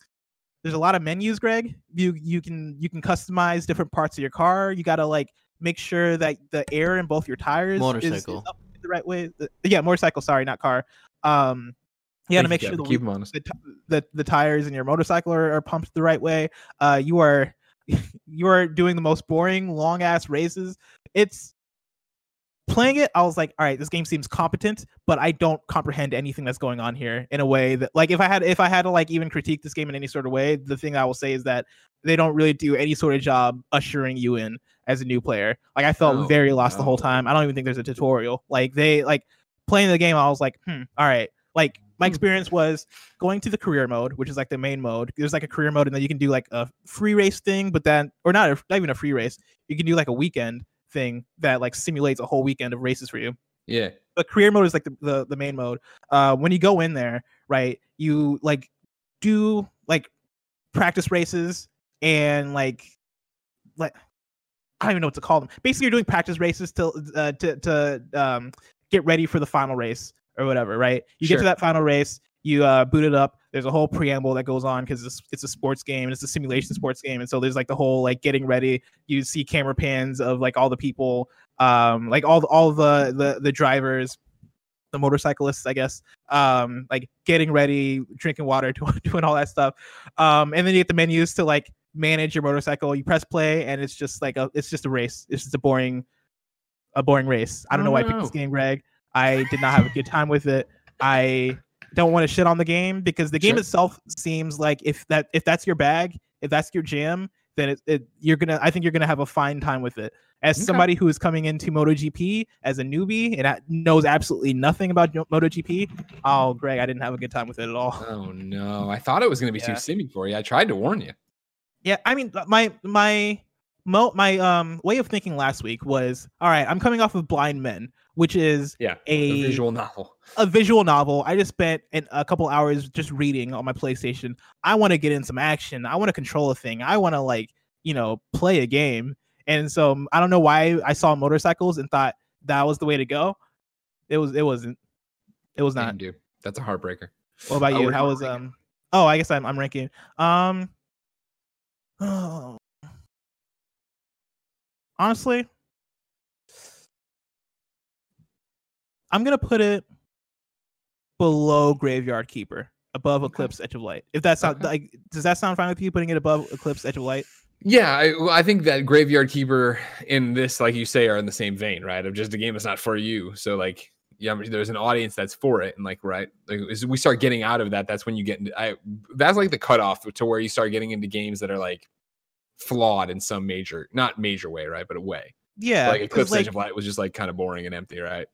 There's a lot of menus, Greg. You you can you can customize different parts of your car. You gotta like make sure that the air in both your tires is- is, Motorcycle. up the right way. Yeah, motorcycle. Sorry, not car. Um, you gotta make sure the keep them honest. the, the the tires in your motorcycle are, are pumped the right way. Uh, you are [LAUGHS] you are doing the most boring long ass races. It's playing it. I was like, all right, this game seems competent, but I don't comprehend anything that's going on here in a way that like if I had if I had to like even critique this game in any sort of way, the thing I will say is that they don't really do any sort of job ushering you in as a new player. Like I felt Oh, very lost the whole time. I don't even think there's a tutorial. Like they like playing the game, I was like, hmm, all right. Like my Hmm. experience was going to the career mode, which is like the main mode. There's like a career mode, and then you can do like a free race thing, but then or not, a, not even a free race. You can do like a weekend thing that like simulates a whole weekend of races for you. Yeah. But career mode is like the, the, the main mode. Uh, when you go in there, right, you like do like practice races and like like I don't even know what to call them. Basically, you're doing practice races to uh, to to um, get ready for the final race or whatever, right? You get to that final race, you uh, boot it up. There's a whole preamble that goes on because it's, it's a sports game and it's a simulation sports game, and so there's like the whole like getting ready. You see camera pans of like all the people, um, like all the, all the the the drivers, the motorcyclists, I guess, um, like getting ready, drinking water, [LAUGHS] doing all that stuff, um, and then you get the menus to like manage your motorcycle. You press play, and it's just like a it's just a race. It's just a boring, a boring race. I don't know why I picked this Oh. game, Greg. I did not have a good time with it. I don't want to shit on the game because the game Sure. itself seems like if that if that's your bag, if that's your jam, then it, it you're gonna I think you're gonna have a fine time with it. As Okay. somebody who is coming into MotoGP as a newbie and knows absolutely nothing about Mo- MotoGP, oh Greg, I didn't have a good time with it at all. Oh no. I thought it was gonna be too Yeah. simmy for you. I tried to warn you. Yeah, I mean my my mo my um way of thinking last week was all right. I'm coming off of Blind Men, which is Yeah. a A visual novel. a visual novel. I just spent an, a couple hours just reading on my PlayStation. I want to get in some action. I want to control a thing. I want to like you know play a game. And so um, I don't know why I saw motorcycles and thought that was the way to go. It was. It wasn't. It was not. Dude. That's a heartbreaker. What about you? How was um? Oh, I guess I'm I'm ranking. Um. [SIGHS] Oh. Honestly, I'm gonna put it below Graveyard Keeper, above Eclipse Edge of Light. If that's not Okay. like, does that sound fine with you putting it above Eclipse Edge of Light? Yeah, I, I think that Graveyard Keeper in this, like you say, are in the same vein, right? Of just a game that's not for you. So like, yeah, there's an audience that's for it, and like, right, like as we start getting out of that, that's when you get into. I that's like the cutoff to where you start getting into games that are like flawed in some major, not major way, right, but a way. Yeah, like Eclipse like, Edge of Light was just like kind of boring and empty, right?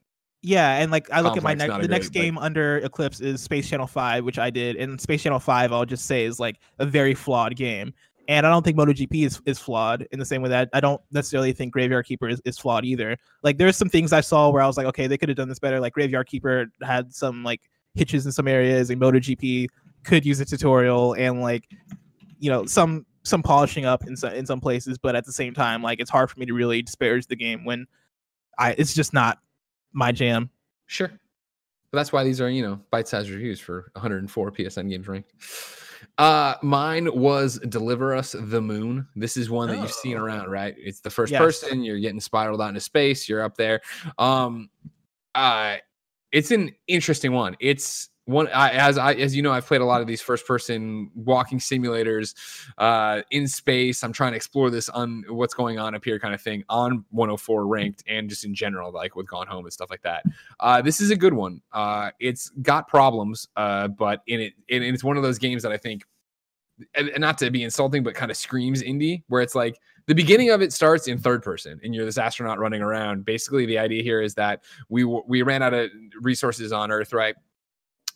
Yeah, and like I look at my Complex, next not a the next great, like- game under Eclipse is Space Channel 5, which I did, and Space Channel 5 I'll just say is like a very flawed game. And I don't think MotoGP is, is flawed in the same way that I don't necessarily think Graveyard Keeper is, is flawed either. Like there's some things I saw where I was like, okay, they could have done this better. Like Graveyard Keeper had some like hitches in some areas, and MotoGP could use a tutorial and like you know some some polishing up in some in some places, but at the same time, like it's hard for me to really disparage the game when I it's just not my jam. Sure. But that's why these are, you know, bite-sized reviews for 104 PSN games ranked. Uh mine was Deliver Us the Moon. This is one that you've seen Oh. around, right? It's the first Yes. person, you're getting spiraled out into space, you're up there. Um uh it's an interesting one. It's one I, as I as you know, I've played a lot of these first person walking simulators uh in space. I'm trying to explore this on what's going on up here kind of thing on 104 ranked and just in general, like with Gone Home and stuff like that. Uh, this is a good one. Uh, it's got problems, uh, but in it, and it's one of those games that I think, and, not to be insulting, but kind of screams indie, where it's like the beginning of it starts in third person, and you're this astronaut running around. Basically, the idea here is that we we ran out of resources on Earth, right?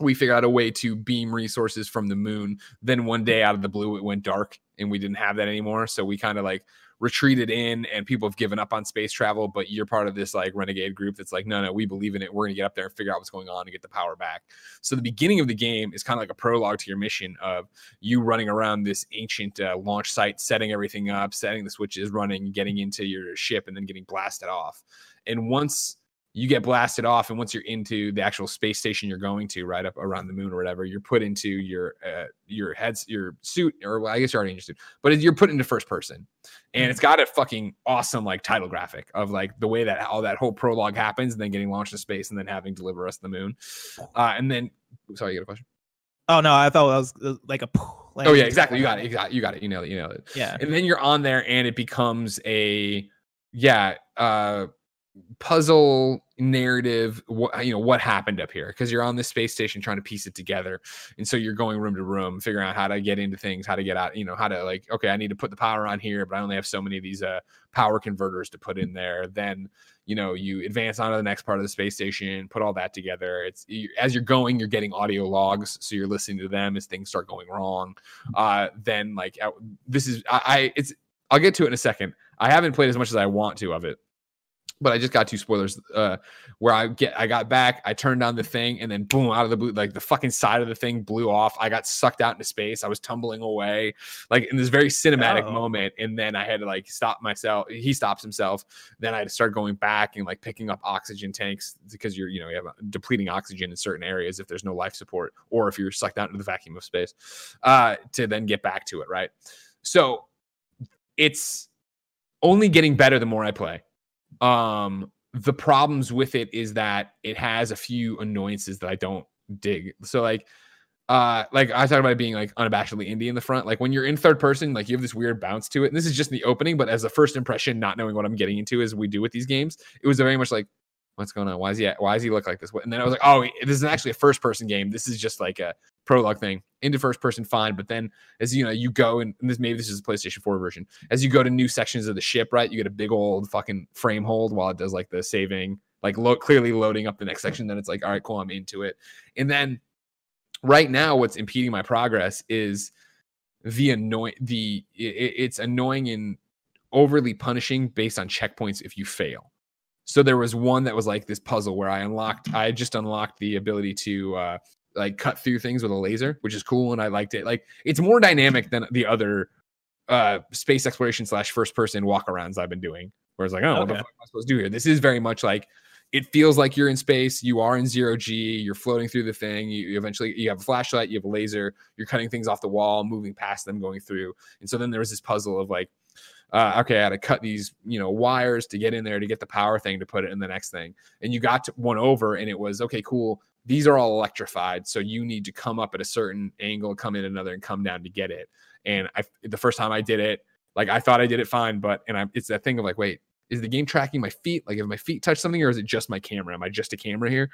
We figured out a way to beam resources from the moon. Then one day, out of the blue, it went dark, and we didn't have that anymore. So we kind of like retreated in and people have given up on space travel but you're part of this like renegade group that's like no no we believe in it we're going to get up there and figure out what's going on and get the power back so the beginning of the game is kind of like a prologue to your mission of you running around this ancient uh, launch site setting everything up setting the switches running getting into your ship and then getting blasted off and once you get blasted off and once you're into the actual space station you're going to right up around the moon or whatever you're put into your uh, your heads your suit or well, i guess you're already in your suit but you're put into first person and it's got a fucking awesome like title graphic of like the way that all that whole prologue happens and then getting launched to space and then having deliver us the moon uh, and then sorry you got a question Oh no, I thought that was uh, like a. Like, oh yeah exactly you got it [LAUGHS] you got it you got it you nailed it you nailed it Yeah. and then you're on there and it becomes a yeah uh puzzle narrative what you know what happened up here because you're on this space station trying to piece it together and so you're going room to room figuring out how to get into things how to get out you know how to like okay i need to put the power on here but i only have so many of these uh power converters to put in there. Then you know you advance onto the next part of the space station put all that together. It's you, as you're going you're getting audio logs so you're listening to them as things start going wrong. Uh then like this is I, I it's i'll get to it in a second. I haven't played as much as i want to of it but I just got two spoilers uh, where I get I got back, I turned on the thing, and then boom, out of the blue, like the fucking side of the thing blew off. I got sucked out into space. I was tumbling away, like in this very cinematic Oh. moment. And then I had to like stop myself. He stops himself. Then I had to start going back and like picking up oxygen tanks because you're, you know, you have depleting oxygen in certain areas if there's no life support or if you're sucked out into the vacuum of space uh, to then get back to it. Right. So it's only getting better the more I play um the problems with it is that it has a few annoyances that i don't dig. So like uh like i talked about being like unabashedly indie in the front. Like when you're in third person like you have this weird bounce to it. And this is just the opening but as a first impression not knowing what i'm getting into as we do with these games it was very much like what's going on? Why is he why does he look like this? And then i was like oh this is actually a first person game. This is just like a prologue thing into first person fine. But then as you know you go and, and this maybe this is a playstation 4 version. As you go to new sections of the ship right you get a big old fucking frame hold while it does like the saving like lo- clearly loading up the next section. Then it's like all right cool i'm into it. And then right now what's impeding my progress is the annoy the i- i- it's annoying and overly punishing based on checkpoints if you fail so there was one that was like this puzzle where i unlocked i just unlocked the ability to uh like cut through things with a laser which is cool and i liked it. Like it's more dynamic than the other uh space exploration slash first person walkarounds i've been doing where it's like oh what the fuck am i supposed to do here? This is very much like it feels like you're in space you are in zero g you're floating through the thing you, you eventually you have a flashlight you have a laser you're cutting things off the wall moving past them going through. And so then there was this puzzle of like uh, okay, I had to cut these, you know, wires to get in there to get the power thing to put it in the next thing. And you got one over, and it was okay, cool. these are all electrified. So you need to come up at a certain angle, come in another, and come down to get it. And I, the first time I did it, like I thought I did it fine, but and I, it's that thing of like, wait, is the game tracking my feet? Like, if my feet touch something, or is it just my camera? Am I just a camera here?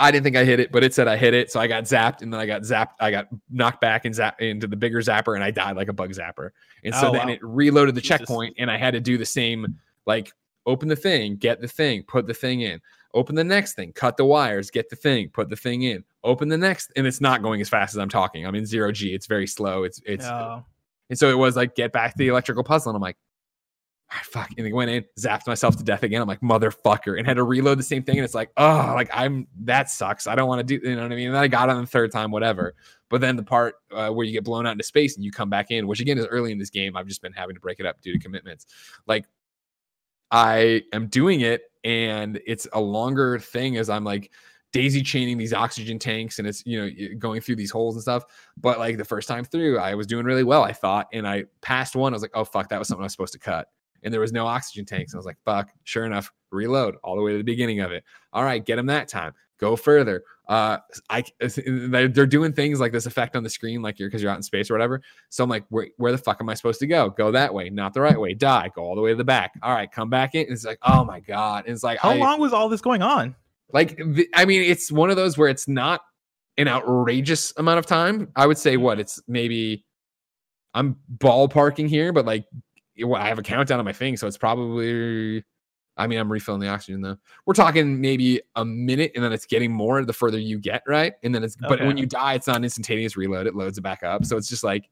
I didn't think I hit it, but it said I hit it, so I got zapped, and then I got zapped. I got knocked back and zapped into the bigger zapper, and I died like a bug zapper. And so Oh, then wow. it reloaded the Jesus. checkpoint, and I had to do the same, like open the thing, get the thing, put the thing in, open the next thing, cut the wires, get the thing, put the thing in, open the next, and it's not going as fast as I'm talking. I'm in zero G. It's very slow. It's it's Oh. and so it was like, get back to the electrical puzzle. And I'm like, "All right, fuck. And I went in, zapped myself to death again. I'm like, motherfucker. And had to reload the same thing. And it's like, oh, like I'm, that sucks. I don't want to do, you know what I mean? And then I got on the third time, whatever. But then the part uh, where you get blown out into space and you come back in, which again is early in this game, I've just been having to break it up due to commitments. Like, I am doing it and it's a longer thing as I'm like, daisy chaining these oxygen tanks and it's you know going through these holes and stuff but like the first time through, I was doing really well, I thought. And I passed one. I was like, oh, fuck, that was something I was supposed to cut. And there was no oxygen tanks. And I was like, fuck, sure enough, reload all the way to the beginning of it. All right, get him that time. Go further. Uh, I [LAUGHS] they're they're doing things like this effect on the screen, like you're because you're out in space or whatever. So I'm like, where, where the fuck am I supposed to go? Go that way, not the right way. Die. Go all the way to the back. All right, come back in. And it's like, oh my god. And it's like, How I, long was all this going on? like i mean it's one of those where it's not an outrageous amount of time i would say what it's maybe i'm ballparking here but like well, i have a countdown on my thing so it's probably i mean i'm refilling the oxygen though we're talking maybe a minute and then it's getting more the further you get right and then it's but when you die it's not an instantaneous reload it loads it back up so it's just like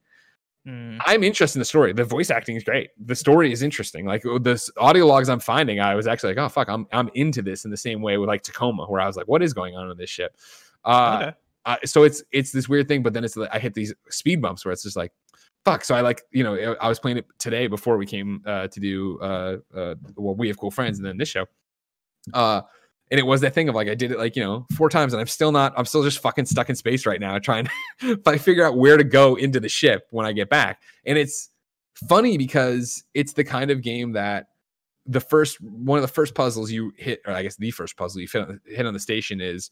Hmm. I'm interested in the story. The voice acting is great. The story is interesting. Like this audio logs I'm finding, I was actually like, oh fuck, I'm I'm into this in the same way with like Tacoma, where I was like, what is going on in this ship? Uh, okay. uh, so it's it's this weird thing, but then it's like I hit these speed bumps where it's just like, fuck. So I like you know I was playing it today before we came uh, to do uh, uh, well we have cool friends and then this show, uh, and it was that thing of like I did it like you know four times and I'm still not I'm still just fucking stuck in space right now [LAUGHS] trying to I [LAUGHS] figure out where to go into the ship when I get back, and it's funny because it's the kind of game that the first one of the first puzzles you hit or i guess the first puzzle you hit on, the station is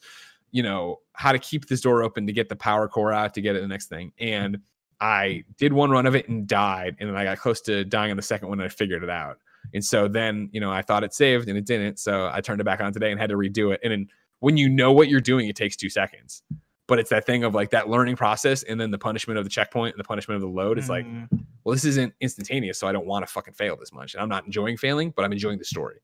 you know how to keep this door open to get the power core out to get it the next thing and i did one run of it and died and then i got close to dying on the second one and i figured it out and so then you know i thought it saved and it didn't so i turned it back on today and had to redo it and then when you know what you're doing it takes two seconds but it's that thing of like that learning process and then the punishment of the checkpoint and the punishment of the load it's like Mm. well, this isn't instantaneous, so I don't want to fucking fail this much. And I'm not enjoying failing, but I'm enjoying the story.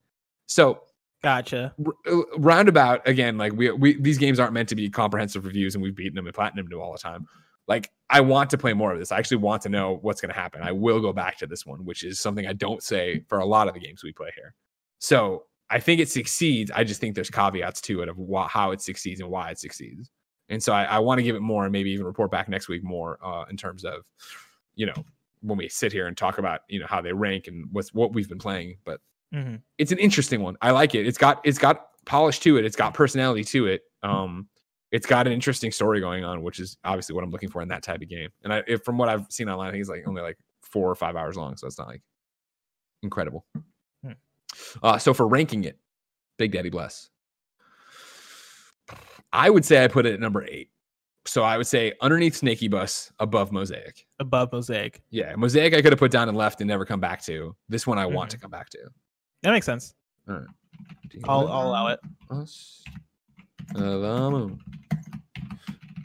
So gotcha. r- uh, roundabout again, like we, we these games aren't meant to be comprehensive reviews, and we've beaten them and platinum them all the time. Like I want to play more of this. I actually want to know what's going to happen. I will go back to this one, which is something I don't say for a lot of the games we play here. So I think it succeeds. I just think there's caveats to it of wh- how it succeeds and why it succeeds. And so I, I want to give it more and maybe even report back next week more uh, in terms of, you know, when we sit here and talk about, you know, how they rank and what's what we've been playing. But Mhm. it's an interesting one. I like it. It's got it's got polish to it. It's got personality to it. Um, it's got an interesting story going on, which is obviously what I'm looking for in that type of game. And I, if, from what I've seen online, I think it's like only like four or five hours long, so it's not like incredible. Hmm. Uh, so for ranking it, Big Daddy Bless, I would say I put it at number eight. So I would say underneath Snakeybus, above Mosaic. Above Mosaic. Yeah, Mosaic I could have put down and left and never come back to. This one I want to come back to. That makes sense. All right. I'll, I'll allow it. Us. Alamo.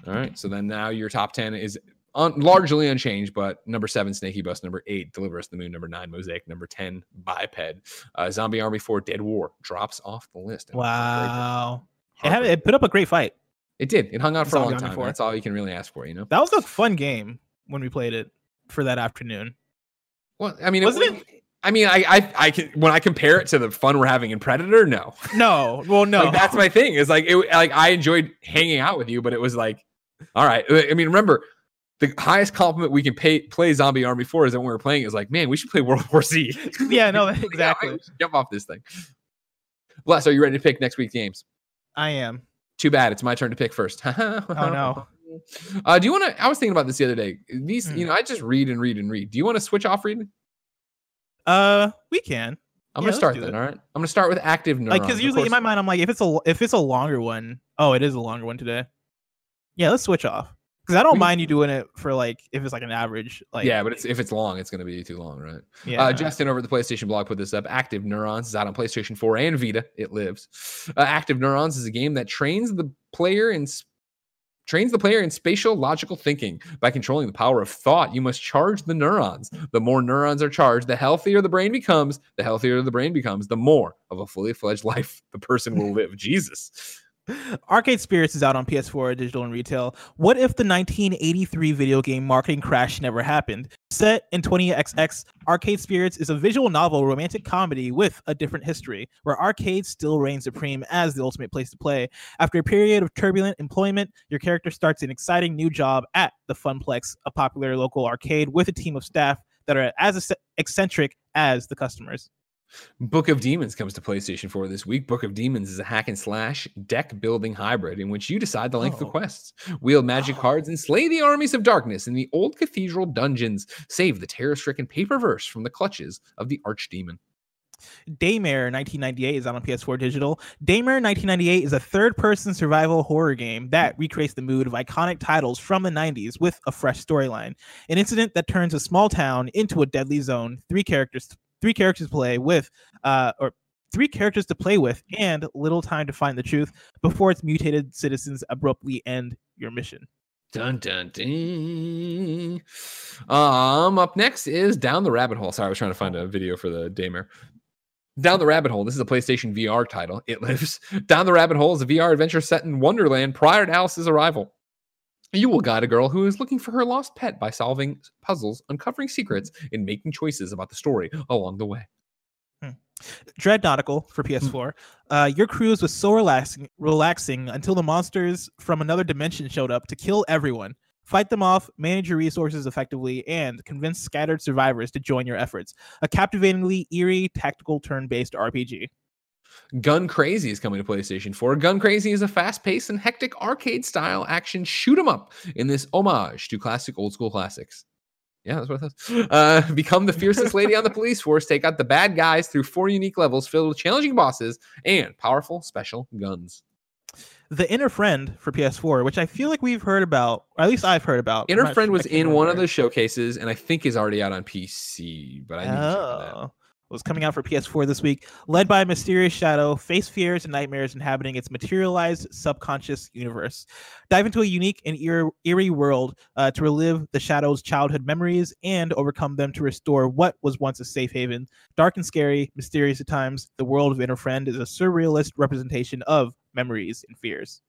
All right. So then now your top 10 is un- largely unchanged, but number seven, Snakeybus. Number eight, Deliver Us the Moon. Number nine, Mosaic. Number 10, Biped. Uh, Zombie Army 4, Dead War drops off the list. Wow. It had it put up a great fight. It did. It hung out for a long time. 4. That's all you can really ask for, you know? That was a fun game when we played it for that afternoon. Well, I mean, Wasn't it, I mean, I, I, I can, when I compare it to the fun we're having in Predator, no. No, well, [LAUGHS] no. Like, that's my thing. Is like it like I enjoyed hanging out with you, but it was like, all right. I mean, remember the highest compliment we can pay play Zombie Army 4 is that when we were playing is like, man, we should play World War Z. [LAUGHS] yeah, no, [LAUGHS] exactly. jump off this thing. Bless, are you ready to pick next week's games? I am. Too bad. It's my turn to pick first. [LAUGHS] oh no. Uh, do you want to? I was thinking about this the other day. These, Hmm. you know, I just read and read and read. Do you want to switch off reading? Uh, we can. I'm Yeah, gonna start then. it. All right. I'm gonna start with active neurons. Like, because usually in my mind, I'm like, if it's a if it's a longer one, oh, it is a longer one today. Yeah, let's switch off. Because I don't mind you doing it for like if it's like an average. Like, yeah, but it's, if it's long, it's gonna be too long, right? yeah. Uh, Justin over at the PlayStation blog put this up. Active Neurons is out on PlayStation 4 and Vita. It lives. Uh, Active Neurons is a game that trains the player in s- trains the player in spatial logical thinking by controlling the power of thought. You must charge the neurons. The more neurons are charged, the healthier the brain becomes. The healthier the brain becomes, the more of a fully fledged [LAUGHS] life the person will live. Jesus. Arcade Spirits is out on PS4, digital and retail. What if the 1983 video game marketing crash never happened? Set in 20XX, Arcade Spirits is a visual novel romantic comedy with a different history, where arcades still reign supreme as the ultimate place to play. After a period of turbulent employment, your character starts an exciting new job at the Funplex, a popular local arcade with a team of staff that are as eccentric as the customers. Book of Demons comes to PlayStation 4 this week. Book of Demons is a hack and slash deck building hybrid in which you decide the length Oh. of quests, wield magic Oh. cards, and slay the armies of darkness in the old cathedral dungeons. Save the terror stricken paperverse from the clutches of the archdemon. Daymare 1998 is out on PS4 digital. Daymare 1998 is a third-person survival horror game that recreates the mood of iconic titles from the 90s with a fresh storyline. An incident that turns a small town into a deadly zone. Three characters, three characters to play with, uh, or three characters to play with, and little time to find the truth before its mutated citizens abruptly end your mission. Dun dun dun. Um, up next is Down the Rabbit Hole. Sorry, I was trying to find a video for the Daymare. Down the Rabbit Hole. This is a PlayStation VR title. It lives. [LAUGHS] Down the Rabbit Hole is a VR adventure set in Wonderland prior to Alice's arrival. You will guide a girl who is looking for her lost pet by solving puzzles, uncovering secrets, and making choices about the story along the way. Dread Nautical for PS4. Uh, your cruise was so relaxing, relaxing until the monsters from another dimension showed up to kill everyone. Fight them off, manage your resources effectively, and convince scattered survivors to join your efforts. A captivatingly eerie, tactical turn-based RPG. Gun Crazy is coming to PlayStation 4. Gun Crazy is a fast paced and hectic arcade style action shoot 'em up in this homage to classic old school classics. Yeah, that's what it says. Uh, [LAUGHS] become the fiercest lady on the police force. Take out the bad guys through four unique levels filled with challenging bosses and powerful special guns. The Inner Friend for PS4, which I feel like we've heard about, or at least I've heard about. Inner Friend sure- was in one of the showcases and I think is already out on PC, but I need to check that. Oh, was coming out for PS4 this week, led by a mysterious shadow, face fears and nightmares inhabiting its materialized subconscious universe. Dive into a unique and eer- eerie world uh, to relive the shadow's childhood memories and overcome them to restore what was once a safe haven. Dark and scary, mysterious at times, the world of Inner Friend is a surrealist representation of memories and fears.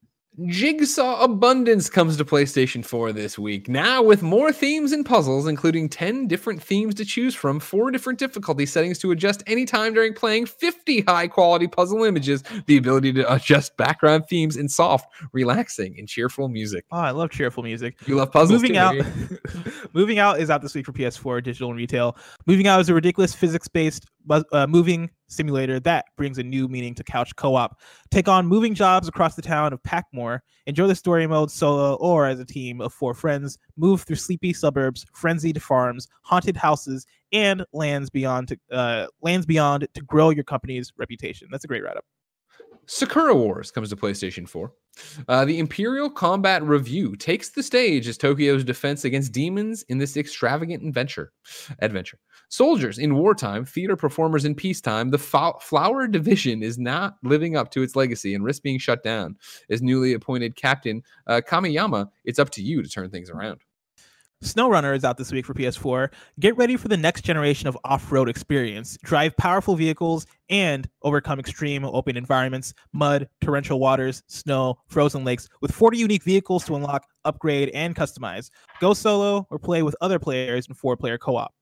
Jigsaw Abundance comes to PlayStation 4 this week. Now, with more themes and puzzles, including 10 different themes to choose from, four different difficulty settings to adjust anytime during playing, 50 high quality puzzle images, the ability to adjust background themes, in soft, relaxing, and cheerful music. Oh, I love cheerful music. You love puzzles. Moving too, out, [LAUGHS] moving out is out this week for PS4, digital and retail. Moving out is a ridiculous physics-based uh, moving simulator that brings a new meaning to couch co-op. Take on moving jobs across the town of Packmore. Enjoy the story mode solo or as a team of four friends. Move through sleepy suburbs, frenzied farms, haunted houses, and lands beyond to uh, lands beyond to grow your company's reputation. That's a great write-up. Sakura Wars comes to PlayStation 4. Uh, the Imperial Combat Revue takes the stage as Tokyo's defense against demons in this extravagant adventure. Adventure. Soldiers in wartime, theater performers in peacetime. The Fo- Flower Division is not living up to its legacy and risks being shut down. As newly appointed Captain uh, Kamiyama, it's up to you to turn things around. SnowRunner is out this week for PS4. Get ready for the next generation of off-road experience. Drive powerful vehicles and overcome extreme open environments, mud, torrential waters, snow, frozen lakes with 40 unique vehicles to unlock, upgrade, and customize. Go solo or play with other players in four-player co-op.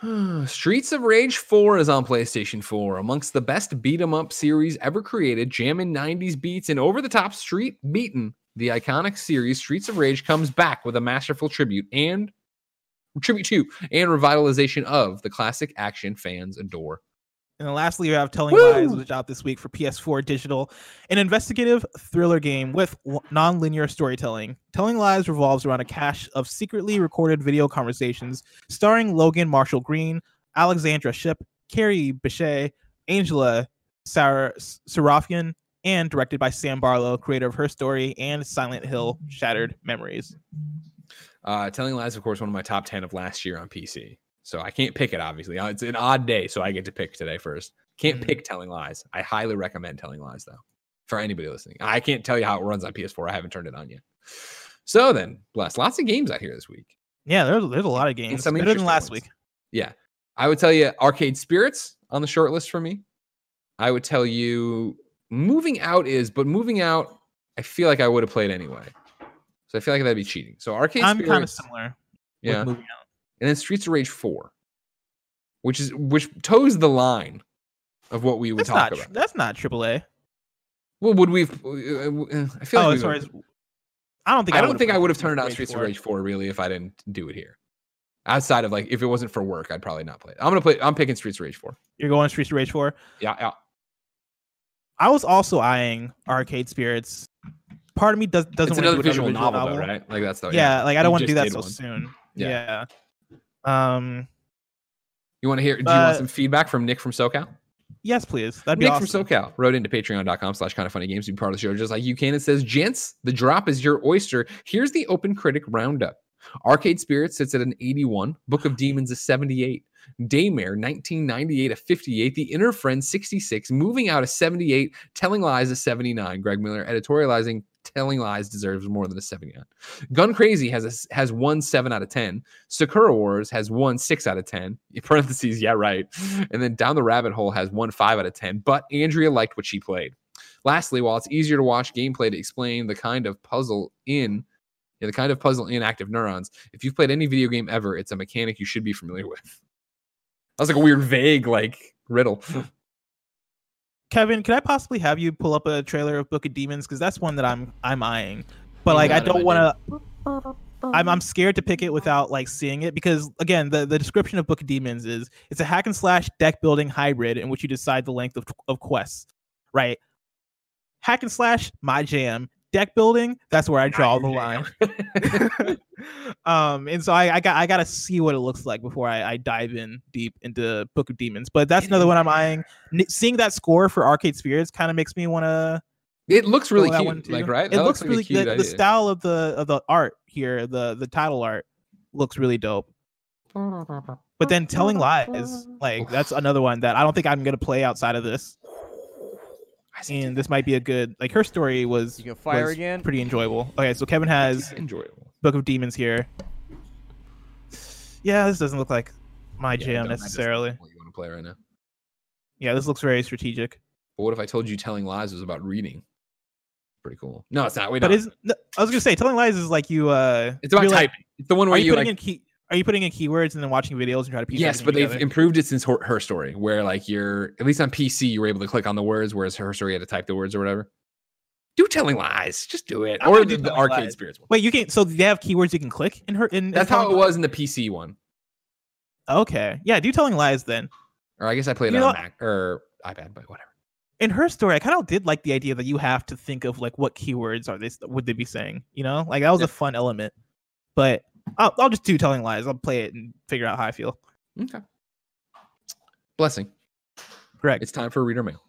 [SIGHS] Streets of Rage 4 is on PlayStation 4. Amongst the best beat 'em up series ever created, jamming 90s beats and over the top street beaten, the iconic series Streets of Rage comes back with a masterful tribute and tribute to and revitalization of the classic action fans adore. And then lastly, you have Telling Woo! Lies, which is out this week for PS4 digital, an investigative thriller game with non-linear storytelling. Telling Lies revolves around a cache of secretly recorded video conversations starring Logan Marshall Green, Alexandra Shipp, Kerry Bishé, Angela Sar- Sarafyan, and directed by Sam Barlow, creator of Her Story and Silent Hill Shattered Memories. Uh, Telling Lies, of course, one of my top 10 of last year on PC. So I can't pick it, obviously. Uh, It's an odd day, so I get to pick today first. Can't Mhm. pick Telling Lies. I highly recommend Telling Lies, though, for anybody listening. I can't tell you how it runs on PS4. I haven't turned it on yet. So then, bless. Lots of games out here this week. Yeah, there's, there's a lot of games. some Better than last ones. week. Yeah. I would tell you Arcade Spirits on the short list for me. I would tell you Moving Out is, but Moving Out, I feel like I would have played anyway. So I feel like that'd be cheating. So Arcade I'm kind of similar. with Yeah. moving out. and then Streets of Rage 4, which is which toes the line of what we would That's talk not. about. That's not AAA. well, would we? Uh, I feel like Oh, we as far as I don't think I don't think I would have turned on Streets of Rage 4 really if I didn't do it here. Outside of like if it wasn't for work, I'd probably not play it. I'm gonna play. I'm picking Streets of Rage 4. You're going Streets of Rage 4. Yeah, yeah. I was also eyeing Arcade Spirits. Part of me does doesn't It's want to another do visual novel, though, right? Like that's the Yeah, like I don't want to do that so one. soon. Yeah. Yeah. Um. You want to hear? Do you want some feedback from Nick from SoCal? Yes, please. That'd be Nick awesome. from SoCal wrote into patreon.com slash kind of funny games to be part of the show, just like you can. It says, Gents, the drop is your oyster. Here's the OpenCritic roundup. Arcade Spirit sits at an 81. Book of Demons is 78. Daymare, 1998, a 58. The Inner Friend, 66. Moving Out, a 78. Telling Lies, a 79. Greg Miller editorializing Telling Lies deserves more than a 79. Gun Crazy has a, has one 7 out of 10. Sakura Wars has one 6 out of 10. [LAUGHS] In parentheses, yeah, right. And then Down the Rabbit Hole has one 5 out of 10. But Andrea liked what she played. Lastly, while it's easier to watch gameplay to explain the kind of puzzle in yeah, the kind of puzzle in Active Neurons, if you've played any video game ever, it's a mechanic you should be familiar with. That was like a weird, vague, like riddle. [LAUGHS] Kevin, can I possibly have you pull up a trailer of Book of Demons? Because that's one that I'm I'm eyeing. But like I don't want to. I'm I'm scared to pick it without like seeing it because again the, the description of Book of Demons is it's a hack and slash deck building hybrid in which you decide the length of, of quests, right? Hack and slash, my jam. Deck building, that's where I draw the line. [LAUGHS] [LAUGHS] um, and so I, I got I gotta see what it looks like before I, I dive in deep into Book of Demons. But that's another one I'm eyeing. N- seeing that score for Arcade Spirits kind of makes me want to It looks really cute, like right? It That looks like really cute the, the style of the of the art here, the the title art looks really dope. But then telling lies, like that's another one that I don't think I'm gonna play outside of this. I see And this might be a good like her story was You can fire was again. pretty enjoyable. Okay, so Kevin has enjoyable. Book of Demons here. Yeah, this doesn't look like my Yeah, jam don't- that doesn't necessarily. what you want to play right now. Yeah, this looks very strategic. But what if I told you telling lies was about reading? Pretty cool. No, it's not. Wait, But no. is I was gonna say telling lies is like you uh it's about you're like- typing. It's the one are where you you putting like in key are you putting in keywords and then watching videos and try to piece yes, but they've improved it since her, her story, where like you're at least on PC, you were able to click on the words, whereas her story had to type the words or whatever. Do telling lies, just do it, I'm or the, do the arcade Lies. spirits one. Wait, you can so they have keywords you can click in her in in That's how it was in the PC one, Okay. Yeah, do telling lies then. or I guess I played You it on know- Mac or iPad, but whatever. In her story, I kind of did like the idea that you have to think of like what keywords are they would they be saying, you know? Like that was Yeah. a fun element. But I'll, I'll just do telling lies. I'll play it and figure out how I feel. Okay. Blessing. Correct. It's time for reader mail.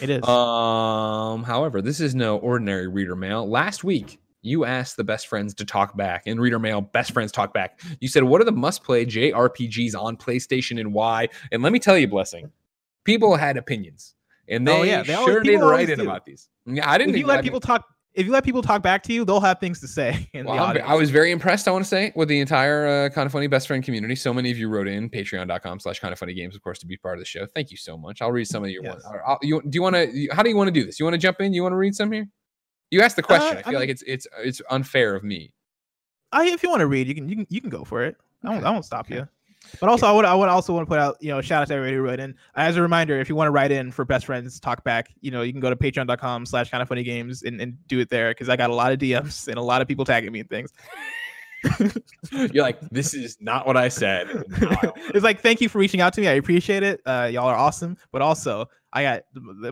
It is. Um, however, this is no ordinary reader mail. Last week, you asked the best friends to talk back in reader mail. Best friends talk back. You said, "What are the must-play JRPGs on PlayStation and why?" And let me tell you, blessing, people had opinions, and they, Oh, yeah, they always- sure did write in do. about these. Yeah, I didn't. if you I let mean- people talk, if you let people talk back to you, they'll have things to say. [LAUGHS] Well, the I'm ve- audience. I was very impressed. I want to say with the entire uh, kind of funny best friend community. So many of you wrote in Patreon.com slash kind of funny games, of course, to be part of the show. Thank you so much. I'll read some of your Yes. ones. You, do you want to? How do you want to do this? You want to jump in? You want to read some here? You asked the question. Uh, I I feel mean- like it's it's it's unfair of me. I, if you want to read, you can you can you can go for it. I won't, I won't stop Okay. you. But also, I would I would also want to put out you know shout out to everybody who wrote in. As a reminder, if you want to write in for best friends talk back, you know you can go to patreon.com slash kind of funny games and, and do it there because I got a lot of DMs and a lot of people tagging me and things. [LAUGHS] You're like, this is not what I said. now [LAUGHS] I it's like thank you for reaching out to me. I appreciate it. Uh, y'all are awesome. But also, I got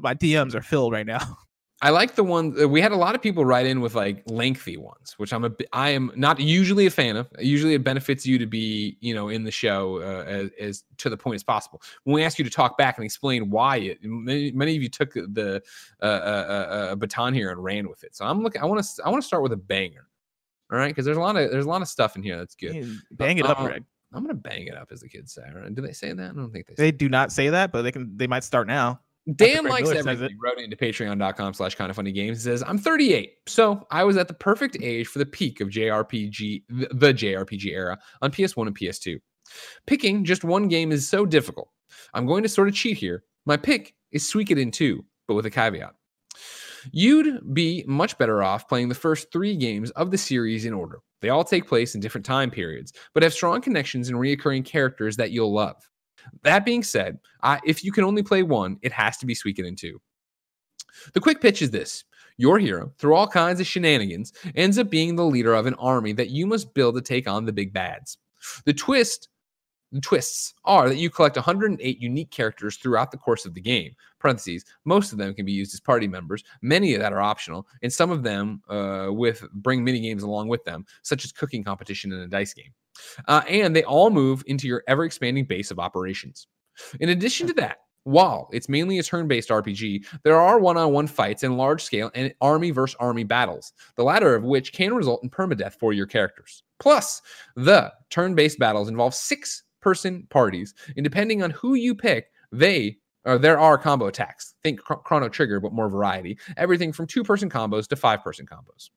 my DMs are filled right now. [LAUGHS] I like the one uh, we had a lot of people write in with like lengthy ones, which I'm a I am not usually a fan of. Usually, it benefits you to be you know in the show uh, as, as to the point as possible. When we ask you to talk back and explain why it, many, many of you took the uh, uh, uh, uh, baton here and ran with it. So I'm looking. I want to I want to start with a banger. All right, because there's a lot of there's a lot of stuff in here that's good. Hey, Bang it up, Greg. I'm gonna bang it up, as the kids say. Right? Do they say that? I don't think they. Say They do not say that, but they can. They might start now. Dan likes Miller everything. Wrote into patreon.com slash kind of funny games. He says, I'm 38. So I was at the perfect age for the peak of JRPG, the the JRPG era on PS1 and PS2. Picking just one game is so difficult. I'm going to sort of cheat here. My pick is Suikoden 2, but with a caveat. You'd be much better off playing the first three games of the series in order. They all take place in different time periods, but have strong connections and reoccurring characters that you'll love. That being said, if you can only play one, it has to be Suikoden 2. The quick pitch is this your hero, through all kinds of shenanigans, ends up being the leader of an army that you must build to take on the big bads. The twist the twists are that you collect 108 unique characters throughout the course of the game. Parentheses. Most of them can be used as party members. Many of that are optional, and some of them uh, with bring mini games along with them, such as cooking competition and a dice game. Uh, and they all move into your ever expanding base of operations. In addition to that, while it's mainly a turn based RPG, there are one on one fights and large scale and army versus army battles, the latter of which can result in permadeath for your characters. Plus, the turn based battles involve six person parties, and depending on who you pick, they or there are combo attacks. Think Chro- Chrono Trigger, but more variety. Everything from two person combos to five person combos,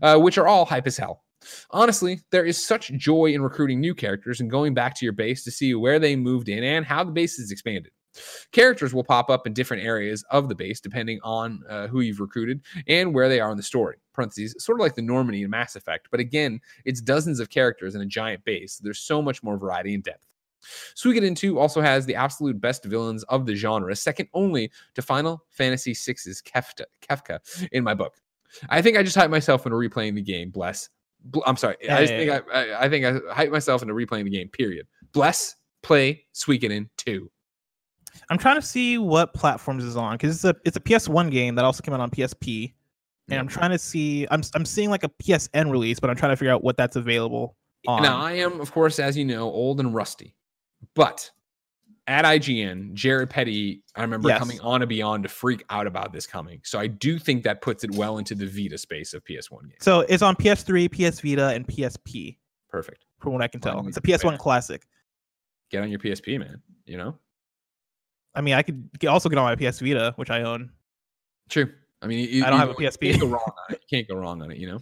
uh, which are all hype as hell. Honestly, there is such joy in recruiting new characters and going back to your base to see where they moved in and how the base is expanded. Characters will pop up in different areas of the base depending on uh, who you've recruited and where they are in the story. Parentheses, sort of like the Normandy in Mass Effect, but again, it's dozens of characters in a giant base. There's so much more variety and depth. Suikoden 2 also has the absolute best villains of the genre, second only to Final Fantasy VI's Kefta, Kefka in my book. I think I just hyped myself into replaying the game. Bless. I'm sorry. I just think I, I, I think I hyped myself into replaying the game. Period. Bless. Play Suikoden 2. I'm trying to see what platforms is on because it's a it's a PS1 game that also came out on PSP, and Yeah. I'm trying to see. I'm I'm seeing like a PSN release, but I'm trying to figure out what that's available on. Now, I am, of course, as you know, old and rusty, but at IGN, Jared Petty, I remember Yes. coming on and beyond to freak out about this coming. So I do think that puts it well into the Vita space of PS1 games. So it's on PS3, PS Vita, and PSP, Perfect. from what I can tell. It's a. PS1 classic. Get on your PSP, man. You know? I mean, I could also get on my PS Vita, which I own. True. I mean, you, I don't you- have a You PSP. can't go wrong on it. You can't go wrong on it, you know?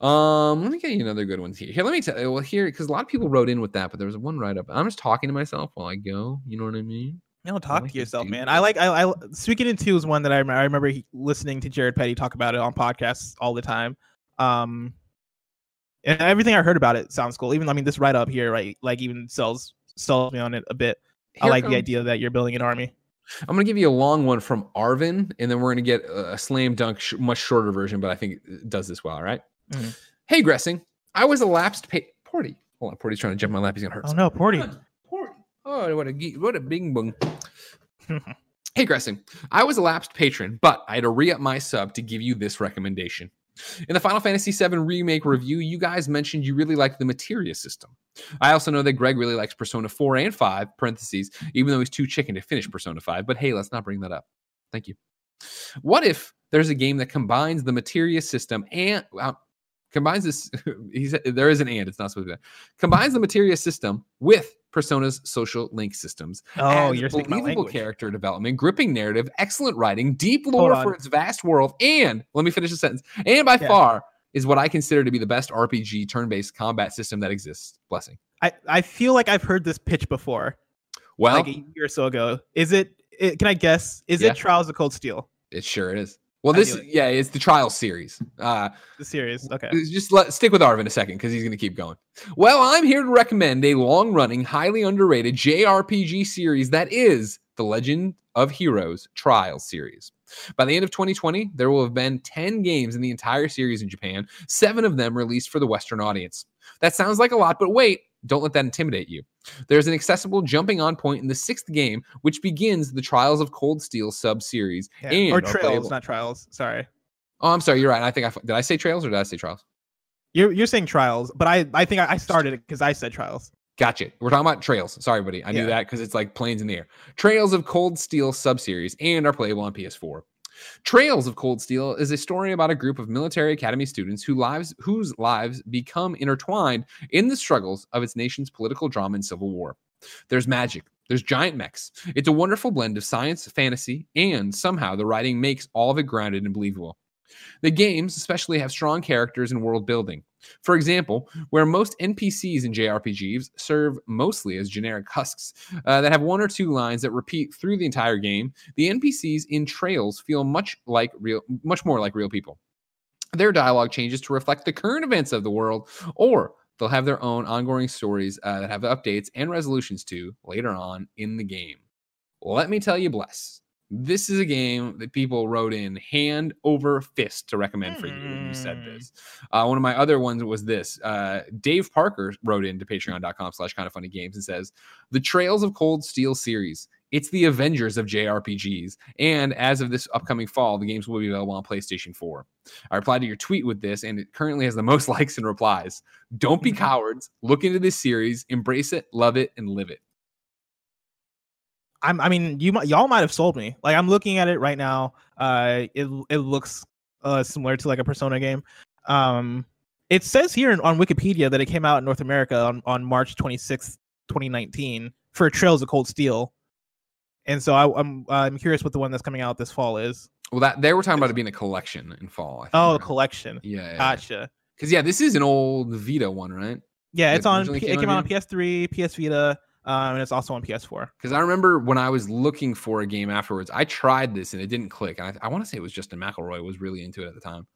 Um, let me get you another good one here. Here, let me tell you. Well, here, because a lot of people wrote in with that, but there was one write up. I'm just talking to myself while I go. You know what I mean? You know, talk like to to yourself, man. I like. I, I Suikoden two is one that I, rem- I remember he- listening to Jared Petty talk about it on podcasts all the time. Um, and everything I heard about it sounds cool. Even I mean, this write up here, right? Like even sells sells me on it a bit. I Here like the idea that you're building an army. I'm gonna give you a long one from Arvin, and then we're gonna get a a slam dunk, sh- much shorter version, but I think it does this well. All right? Mhm. Hey, Gressing, I was a lapsed pa- Porty. Hold on, Porty's trying to jump my lap. He's gonna hurt. Oh no, Porty. Porty. Oh, what a ge- what a bing bong. [LAUGHS] hey, Gressing, I was a lapsed patron, but I had to re up my sub to give you this recommendation. In the Final Fantasy VII Remake review, you guys mentioned you really liked the materia system. I also know that Greg really likes Persona 4 and 5, parentheses, even though he's too chicken to finish Persona 5. But hey, let's not bring that up. Thank you. What if there's a game that combines the materia system and uh, combines this? [LAUGHS] He's, there is an and, it's not supposed to be that. Combines the materia system with Persona's social link systems. Oh, you're believable character development, gripping narrative, excellent writing, deep lore for its vast world, and let me finish the sentence. And by Yeah. far is what I consider to be the best RPG turn-based combat system that exists. Blessing. I I feel like I've heard this pitch before, Well, like a year or so ago. Is it? it can I guess? Is Yeah. it Trials of Cold Steel? it sure is. Well, this yeah, it's the trial series. Uh The series. Okay. just let stick with Arvin a second because he's going to keep going. Well, I'm here to recommend a long-running, highly underrated JRPG series that is the Legend of Heroes Trial series. By the end of 2020, there will have been 10 games in the entire series in Japan, seven of them released for the Western audience. That sounds like a lot, but wait, Don't let that intimidate you. There's an accessible jumping on point in the sixth game, which begins the Trials of Cold Steel sub series. Yeah. Or trails, not trials. Sorry. Oh, I'm sorry. You're right. I think I did. I say Trails or did I say Trials? You're you're saying trials, but I I think I, I started it because I said trials. Gotcha. We're talking about Trails. Sorry, buddy. I knew that because it's like planes in the air. Trails of Cold Steel subseries and are playable on PS4. Trails of Cold Steel is a story about a group of military academy students who lives whose lives become intertwined in the struggles of its nation's political drama and civil war. There's magic. There's giant mechs. It's a wonderful blend of science, fantasy, and somehow the writing makes all of it grounded and believable. The games especially have strong characters and world building. For example, where most NPCs in JRPGs serve mostly as generic husks uh, that have one or two lines that repeat through the entire game, the NPCs in Trails feel much like real, much more like real people. Their dialogue changes to reflect the current events of the world, or they'll have their own ongoing stories uh, that have updates and resolutions to later on in the game. Let me tell you, bless. This is a game that people wrote in hand over fist to recommend for you. when You said Hmm. this. Uh, one of my other ones was this. Uh, Dave Parker wrote into patreon.com slash kind of funny games and says, The Trails of Cold Steel series. It's the Avengers of JRPGs. And as of this upcoming fall, the games will be available on PlayStation 4. I replied to your tweet with this, and it currently has the most [LAUGHS] likes and replies. Don't be [LAUGHS] cowards. Look into this series, embrace it, love it, and live it. I'm I mean you might y'all might have sold me. Like I'm looking at it right now. Uh it it looks uh similar to like a Persona game. Um it says here on Wikipedia that it came out in North America on, on March 26th, 2019 for Trails of Cold Steel. And so I, I'm I'm curious what the one that's coming out this fall is. Well, that they were talking about it being a collection in fall. I think, Oh, right? collection. yeah, yeah. Gotcha. Because yeah, this is an old Vita one, right? Yeah, It it's on. P- came it came on out on PS3, PS Vita, um, and it's also on PS4. Because I remember when I was looking for a game afterwards, I tried this and it didn't click. And I, I want to say it was Justin McElroy was really into it at the time,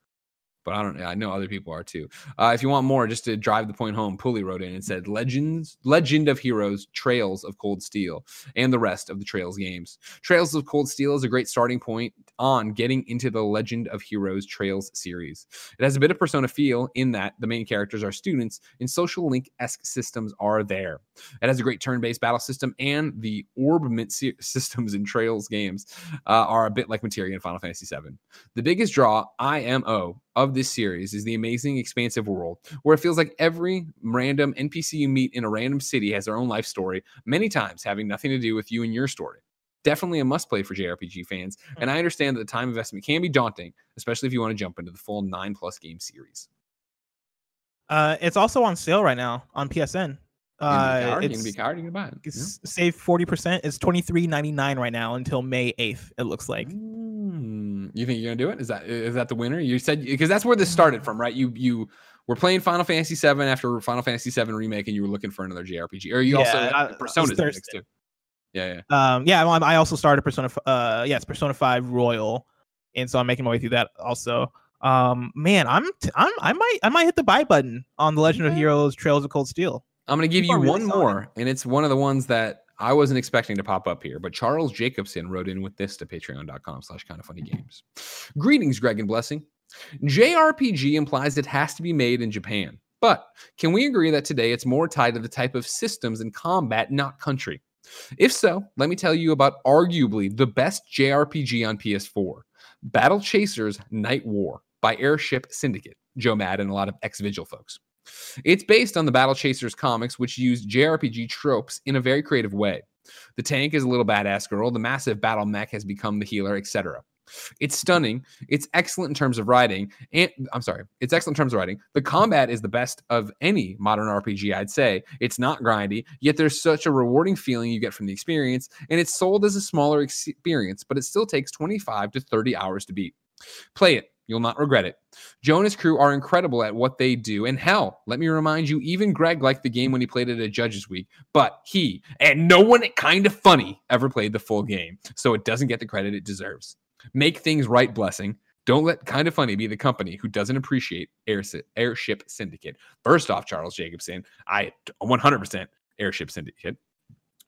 but I don't. I know other people are too. Uh, if you want more, just to drive the point home, Pulley wrote in and said, "Legends, Legend of Heroes, Trails of Cold Steel, and the rest of the Trails games. Trails of Cold Steel is a great starting point on getting into the Legend of Heroes Trails series. It has a bit of Persona feel in that the main characters are students, and social link esque systems are there. It has a great turn-based battle system, and the orbment sy- [LAUGHS] systems in Trails games uh, are a bit like Materia in Final Fantasy VII. The biggest draw, IMO, of this series is the amazing, expansive world, where it feels like every random NPC you meet in a random city has their own life story, many times having nothing to do with you and your story. Definitely a must play for JRPG fans, and I understand that the time investment can be daunting, especially if you want to jump into the full nine plus game series. Uh, it's also on sale right now on PSN. Uh, you can be it's, you can buy it. Yeah. save forty percent. It's twenty three ninety nine right now until May eighth. It looks like. Mm, you think you're gonna do it? Is that is that the winner? You said because that's where this started from, right? You you were playing Final Fantasy VII after Final Fantasy VII remake, and you were looking for another JRPG, or you also Yeah, I- I in the too. Yeah, yeah. Um, yeah, well, I also started Persona. f- Uh, yes, Persona Five Royal, and so I'm making my way through that also. Um, man, I'm t- I'm I might I might hit the buy button on the Legend of Heroes Trails of Cold Steel. I'm gonna give People you really one selling it. more, and it's one of the ones that I wasn't expecting to pop up here, but Charles Jacobson wrote in with this to patreon.com slash kind of funny games. Greetings, Greg and Blessing. JRPG implies it has to be made in Japan. But can we agree that today it's more tied to the type of systems and combat, not country? If so, let me tell you about arguably the best JRPG on PS4 Battle Chasers Night War by Airship Syndicate, Joe Mad, and a lot of ex Vigil folks. It's based on the Battle Chasers comics, which use JRPG tropes in a very creative way. The tank is a little badass girl, the massive battle mech has become the healer, etc. It's stunning. It's excellent in terms of writing. And I'm sorry, it's excellent in terms of writing. The combat is the best of any modern RPG, I'd say. It's not grindy, yet there's such a rewarding feeling you get from the experience, and it's sold as a smaller experience, but it still takes 25 to 30 hours to beat. Play it. You'll not regret it. Jonas crew are incredible at what they do. And hell, let me remind you, even Greg liked the game when he played it at Judges Week, but he and no one kind of funny ever played the full game. So it doesn't get the credit it deserves. Make things right, blessing. Don't let kind of funny be the company who doesn't appreciate Airship Syndicate. First off, Charles Jacobson, I 100% Airship Syndicate.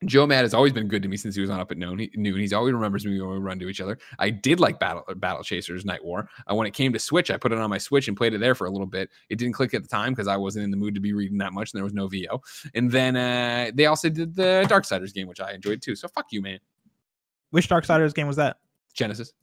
Joe Mad has always been good to me since he was on up at noon. He, noon. He's always remembers me when we run to each other. I did like Battle Battle Chasers Night War. Uh, when it came to Switch, I put it on my Switch and played it there for a little bit. It didn't click at the time because I wasn't in the mood to be reading that much, and there was no VO. And then uh, they also did the Darksiders game, which I enjoyed too. So fuck you, man. Which Darksiders game was that? Genesis.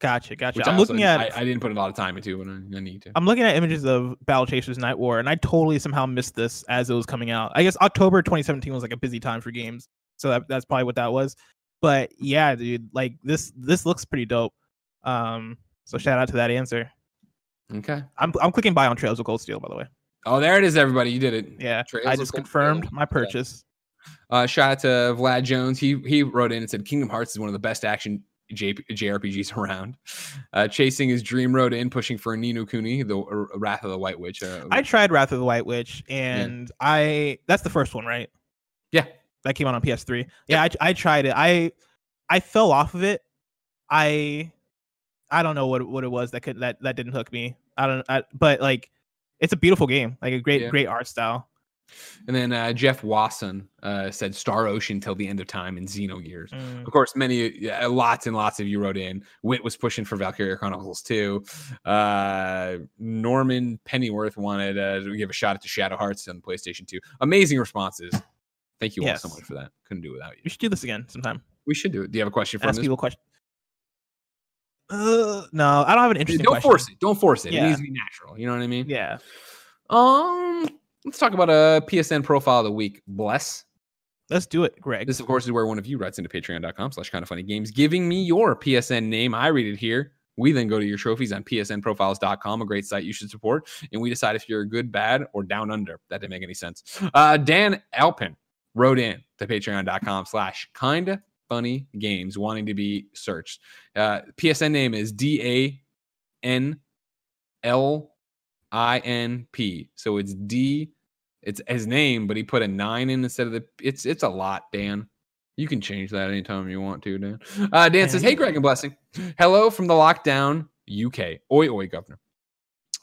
Gotcha, gotcha. Which I'm looking at I, I didn't put a lot of time into, but I, I need to. I'm looking at images of Battle Chasers Night War, and I totally somehow missed this as it was coming out. I guess October 2017 was like a busy time for games, so that, that's probably what that was. But yeah, dude, like this this looks pretty dope. Um, so shout out to that answer. Okay. I'm I'm clicking buy on Trails of Cold Steel, by the way. Oh, there it is, everybody. You did it. Yeah, Trails I just confirmed Steel. my purchase. Uh, shout out to Vlad Jones. He he wrote in and said Kingdom Hearts is one of the best action J- JRPGs [LAUGHS] around. Uh, chasing his dream road in, pushing for Ni no Kuni, the uh, Wrath of the White Witch. Uh, I tried Wrath of the White Witch, and I that's the first one, right? Yeah. that came out on PS3. Yeah, I, I tried it. I I fell off of it. I I don't know what what it was that could that that didn't hook me. I don't. I, but like, it's a beautiful game. Like a great Yeah. great art style. And then uh, Jeff Wasson uh, said Star Ocean till the end of time and Xenogears. Mm. Of course, many, yeah, lots and lots of you wrote in. Wit was pushing for Valkyria Chronicles 2. Uh, Norman Pennyworth wanted uh, to give a shout out to Shadow Hearts on PlayStation 2. Amazing responses. Thank you all so much for that. Couldn't do it without you. We should do this again sometime. We should do it. Do you have a question for Ask this? people questions. Uh, no, I don't have an interesting. Don't question. force it. Don't force it. It needs to be natural. You know what I mean? Yeah. Um, let's talk about a PSN profile of the week. Bless. Let's do it, Greg. This, of course, is where one of you writes into patreon.com slash kind of funny games, giving me your PSN name. I read it here. We then go to your trophies on psnprofiles.com, a great site you should support. And we decide if you're good, bad, or down under. That didn't make any sense. Uh, Dan Aplin wrote in to patreon.com slash kind of funny games, wanting to be searched. Uh, PSN name is D A N L I N P. So it's D it's his name, but he put a nine in instead of the. It's it's a lot, Dan. You can change that anytime you want to, Dan. Uh, Dan says, "Hey, Greg and Blessing, hello from the lockdown UK. Oi, oi, Governor.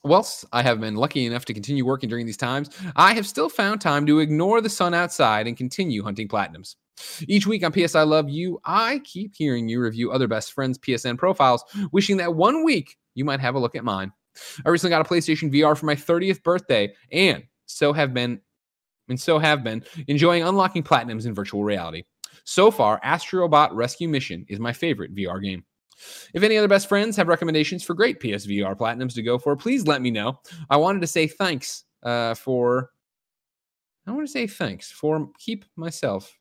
Whilst I have been lucky enough to continue working during these times, I have still found time to ignore the sun outside and continue hunting platinums. Each week on PS I Love You, I keep hearing you review other best friends' PSN profiles, wishing that one week you might have a look at mine. I recently got a PlayStation VR for my 30th birthday, and so have been and so have been enjoying unlocking platinums in virtual reality. So far, Astrobot Rescue Mission is my favorite VR game. If any other best friends have recommendations for great PSVR platinums to go for, please let me know. I wanted to say thanks uh, for. I want to say thanks for keep myself.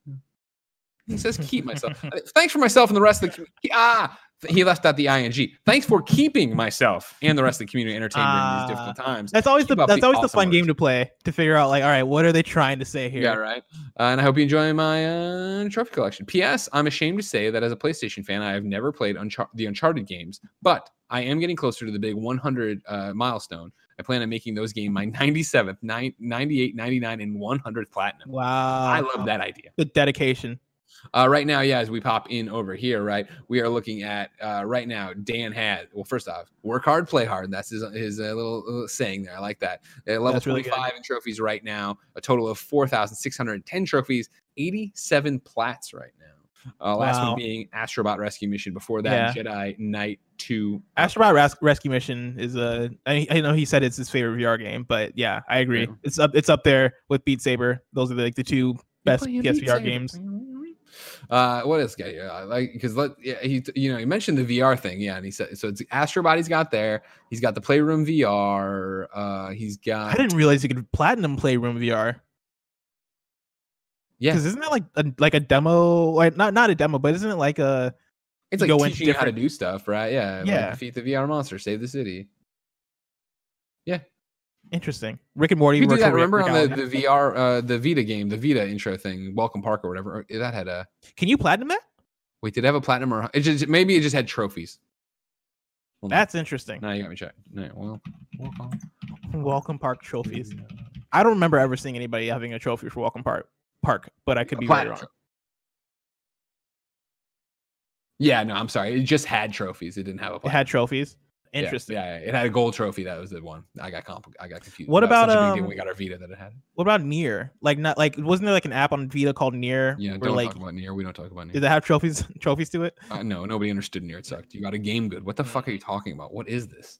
He says keep myself. [LAUGHS] Thanks for myself and the rest of the community. Ah, he left out the ing. Thanks for keeping myself and the rest of the community entertained during Ah. these difficult times. That's always the Keep up that's the always the fun work. game to play to figure out like, all right, what are they trying to say here? Yeah, right. Uh, and I hope you enjoy my uh, trophy collection. P.S. I'm ashamed to say that as a PlayStation fan, I have never played Unchar- the Uncharted games, but I am getting closer to the big 100 uh, milestone. I plan on making those game my 97th, nine- 98, 99, and 100th platinum. Wow. I love that idea. the dedication. Uh, right now, yeah, as we pop in over here, right, we are looking at uh, right now. Dan had well, first off, work hard, play hard. That's his his uh, little, little saying there. I like that. Uh, level That's really in trophies right now. A total of 4,610 trophies, 87 plats right now. Uh, last Wow. one being Astrobot Rescue Mission. Before that, Jedi Knight 2. Astrobot Res- Rescue Mission is a. I, I know he said it's his favorite VR game, but yeah, I agree. Yeah. It's up. It's up there with Beat Saber. Those are the, like the two best PSVR games. Uh, what else got? Uh, like because let yeah, he you know he mentioned the VR thing, yeah, and he said so it's Astrobot he's got there. He's got the Playroom VR. Uh, he's got I didn't realize you could platinum Playroom VR. yeah. Because isn't that like a like a demo? Like not not a demo, but isn't it like a It's like go teaching you how to do stuff, right? Yeah, like Yeah. defeat the VR monster, save the city. Interesting Rick and Morty? You do that. virtual Remember on the, the VR, uh, the Vita game, the Vita intro thing, Welcome Park or whatever. That had a Can you platinum that? wait. Did it have a platinum or it just maybe it just had trophies? Hold on. That's interesting. now you got me checked. No, well, welcome. Welcome Park trophies. I don't remember ever seeing anybody having a trophy for Welcome Park Park, but I could A be very platinum wrong. tro- Yeah, no, I'm sorry. It just had trophies. It didn't have a It had trophies. Interesting. Yeah, yeah, it had a gold trophy. That was the one. I got compl- I got confused. What about, such a big deal um, when we got our Vita that it had? What about Near? Like not like wasn't there like an app on Vita called Near? Yeah, don't like talk about Nier. We don't talk about Near. did that have trophies [LAUGHS] trophies to it? Uh, no, nobody understood Near. It sucked. You got a game good. What the fuck are you talking about? What is this?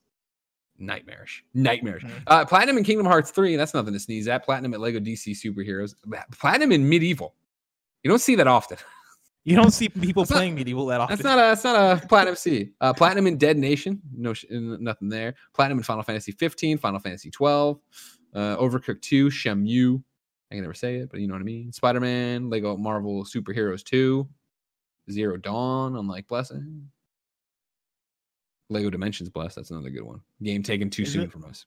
Nightmarish. Nightmarish. Mhm. Uh, Platinum in Kingdom Hearts 3. That's nothing to sneeze at. Platinum at Lego DC Superheroes. Platinum in MediEvil. You don't see that often. [LAUGHS] [LAUGHS] You don't see people That's not- playing MediEvil that often. That's not a that's not a platinum C. Uh, platinum in Dead Nation, no nothing there. Platinum in Final Fantasy 15, Final Fantasy 12, uh, Overcooked 2, Shemu. I can never say it, but you know what I mean. Spider Man, Lego Marvel Superheroes 2, Zero Dawn, unlike Blessing. Lego Dimensions Bless, that's another good one. Game taken too Is soon it- from us.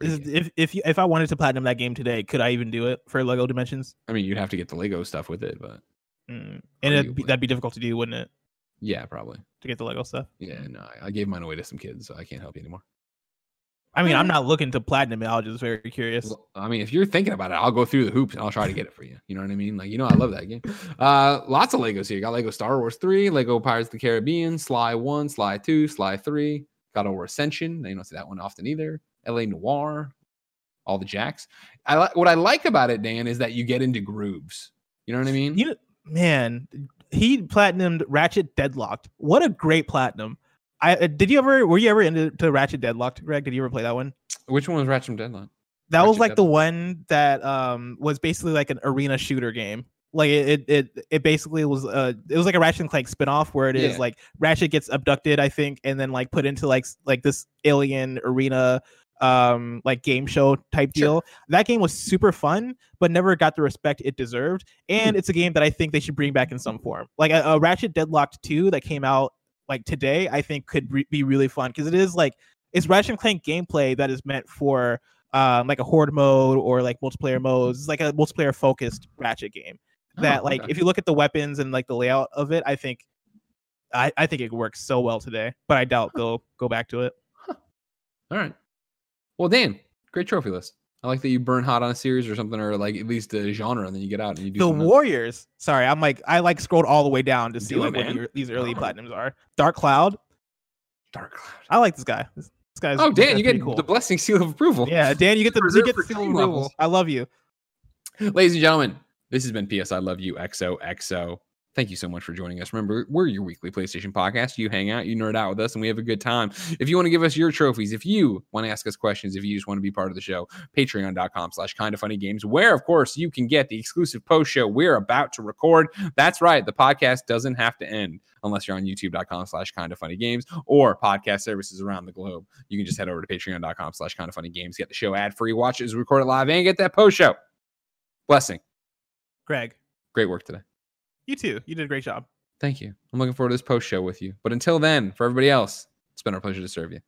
Is- if if you, if I wanted to platinum that game today, could I even do it for Lego Dimensions? I mean, you'd have to get the Lego stuff with it, but Mm. And it'd be, that'd be difficult to do, wouldn't it, yeah, probably. to get the Lego stuff? Yeah, no, I- I gave mine away to some kids, so I can't help you anymore. I mean, I'm not looking to platinum it. I was just very curious. Well, I mean, if you're thinking about it, I'll go through the hoops and I'll try to get it for you. You know what I mean? Like, you know, I love that game. Uh, lots of Legos here. Got Lego Star Wars 3, Lego Pirates of the Caribbean, Sly 1, Sly 2, Sly 3, God of War Ascension. You don't see that one often either. LA Noire, all the Jaks. I like what I like about it, Dan, is that you get into grooves. You know what I mean? You know, man, he platinumed Ratchet Deadlocked. What a great platinum! I uh, did you ever were you ever into Ratchet Deadlocked, Greg? Did you ever play that one? Which one was Ratchet Deadlocked? That was Ratchet like the one that um was basically like an arena shooter game. Like it it it, basically was uh it was like a Ratchet and Clank spinoff where it is Yeah. like Ratchet gets abducted, I think, and then like put into like like this alien arena um like game show type Sure. deal. That game was super fun, but never got the respect it deserved. And it's a game that I think they should bring back in some form. Like a, a Ratchet Deadlocked 2 that came out like today, I think could re- be really fun because it is like it's Ratchet and Clank gameplay that is meant for um, like a horde mode or like multiplayer modes. It's like a multiplayer focused Ratchet game. That Oh, like okay. if you look at the weapons and like the layout of it, I think I, I think it works so well today. But I doubt they'll go back to it. All right. Well, Dan, great trophy list. I like that you burn hot on a series or something, or like at least a genre, and then you get out and you do The something else. Warriors. Sorry, I'm like I like scrolled all the way down to see it, like what man. the- these early Oh. platinums are. Dark Cloud. Dark Cloud. I like this guy. This, this guy's Oh, Dan, you get cool. the blessing seal of approval. Yeah, Dan, you get the [LAUGHS] you get the seal of approval. I love you. Ladies and gentlemen, this has been PS I Love You XOXO. Thank you so much for joining us. Remember, we're your weekly PlayStation podcast. You hang out, you nerd out with us, and we have a good time. If you want to give us your trophies, if you want to ask us questions, if you just want to be part of the show, patreon.com slash kind of funny games, where of course you can get the exclusive post show we're about to record. That's right, the podcast doesn't have to end unless you're on youtube.com slash kind of funny games or podcast services around the globe. You can just head over to patreon.com slash kind of funny games, get the show ad free, watch it as we record it live, and get that post show. Blessing. Greg, Great work today. You too. You did a great job. Thank you. I'm looking forward to this post show with you. But until then, for everybody else, it's been our pleasure to serve you.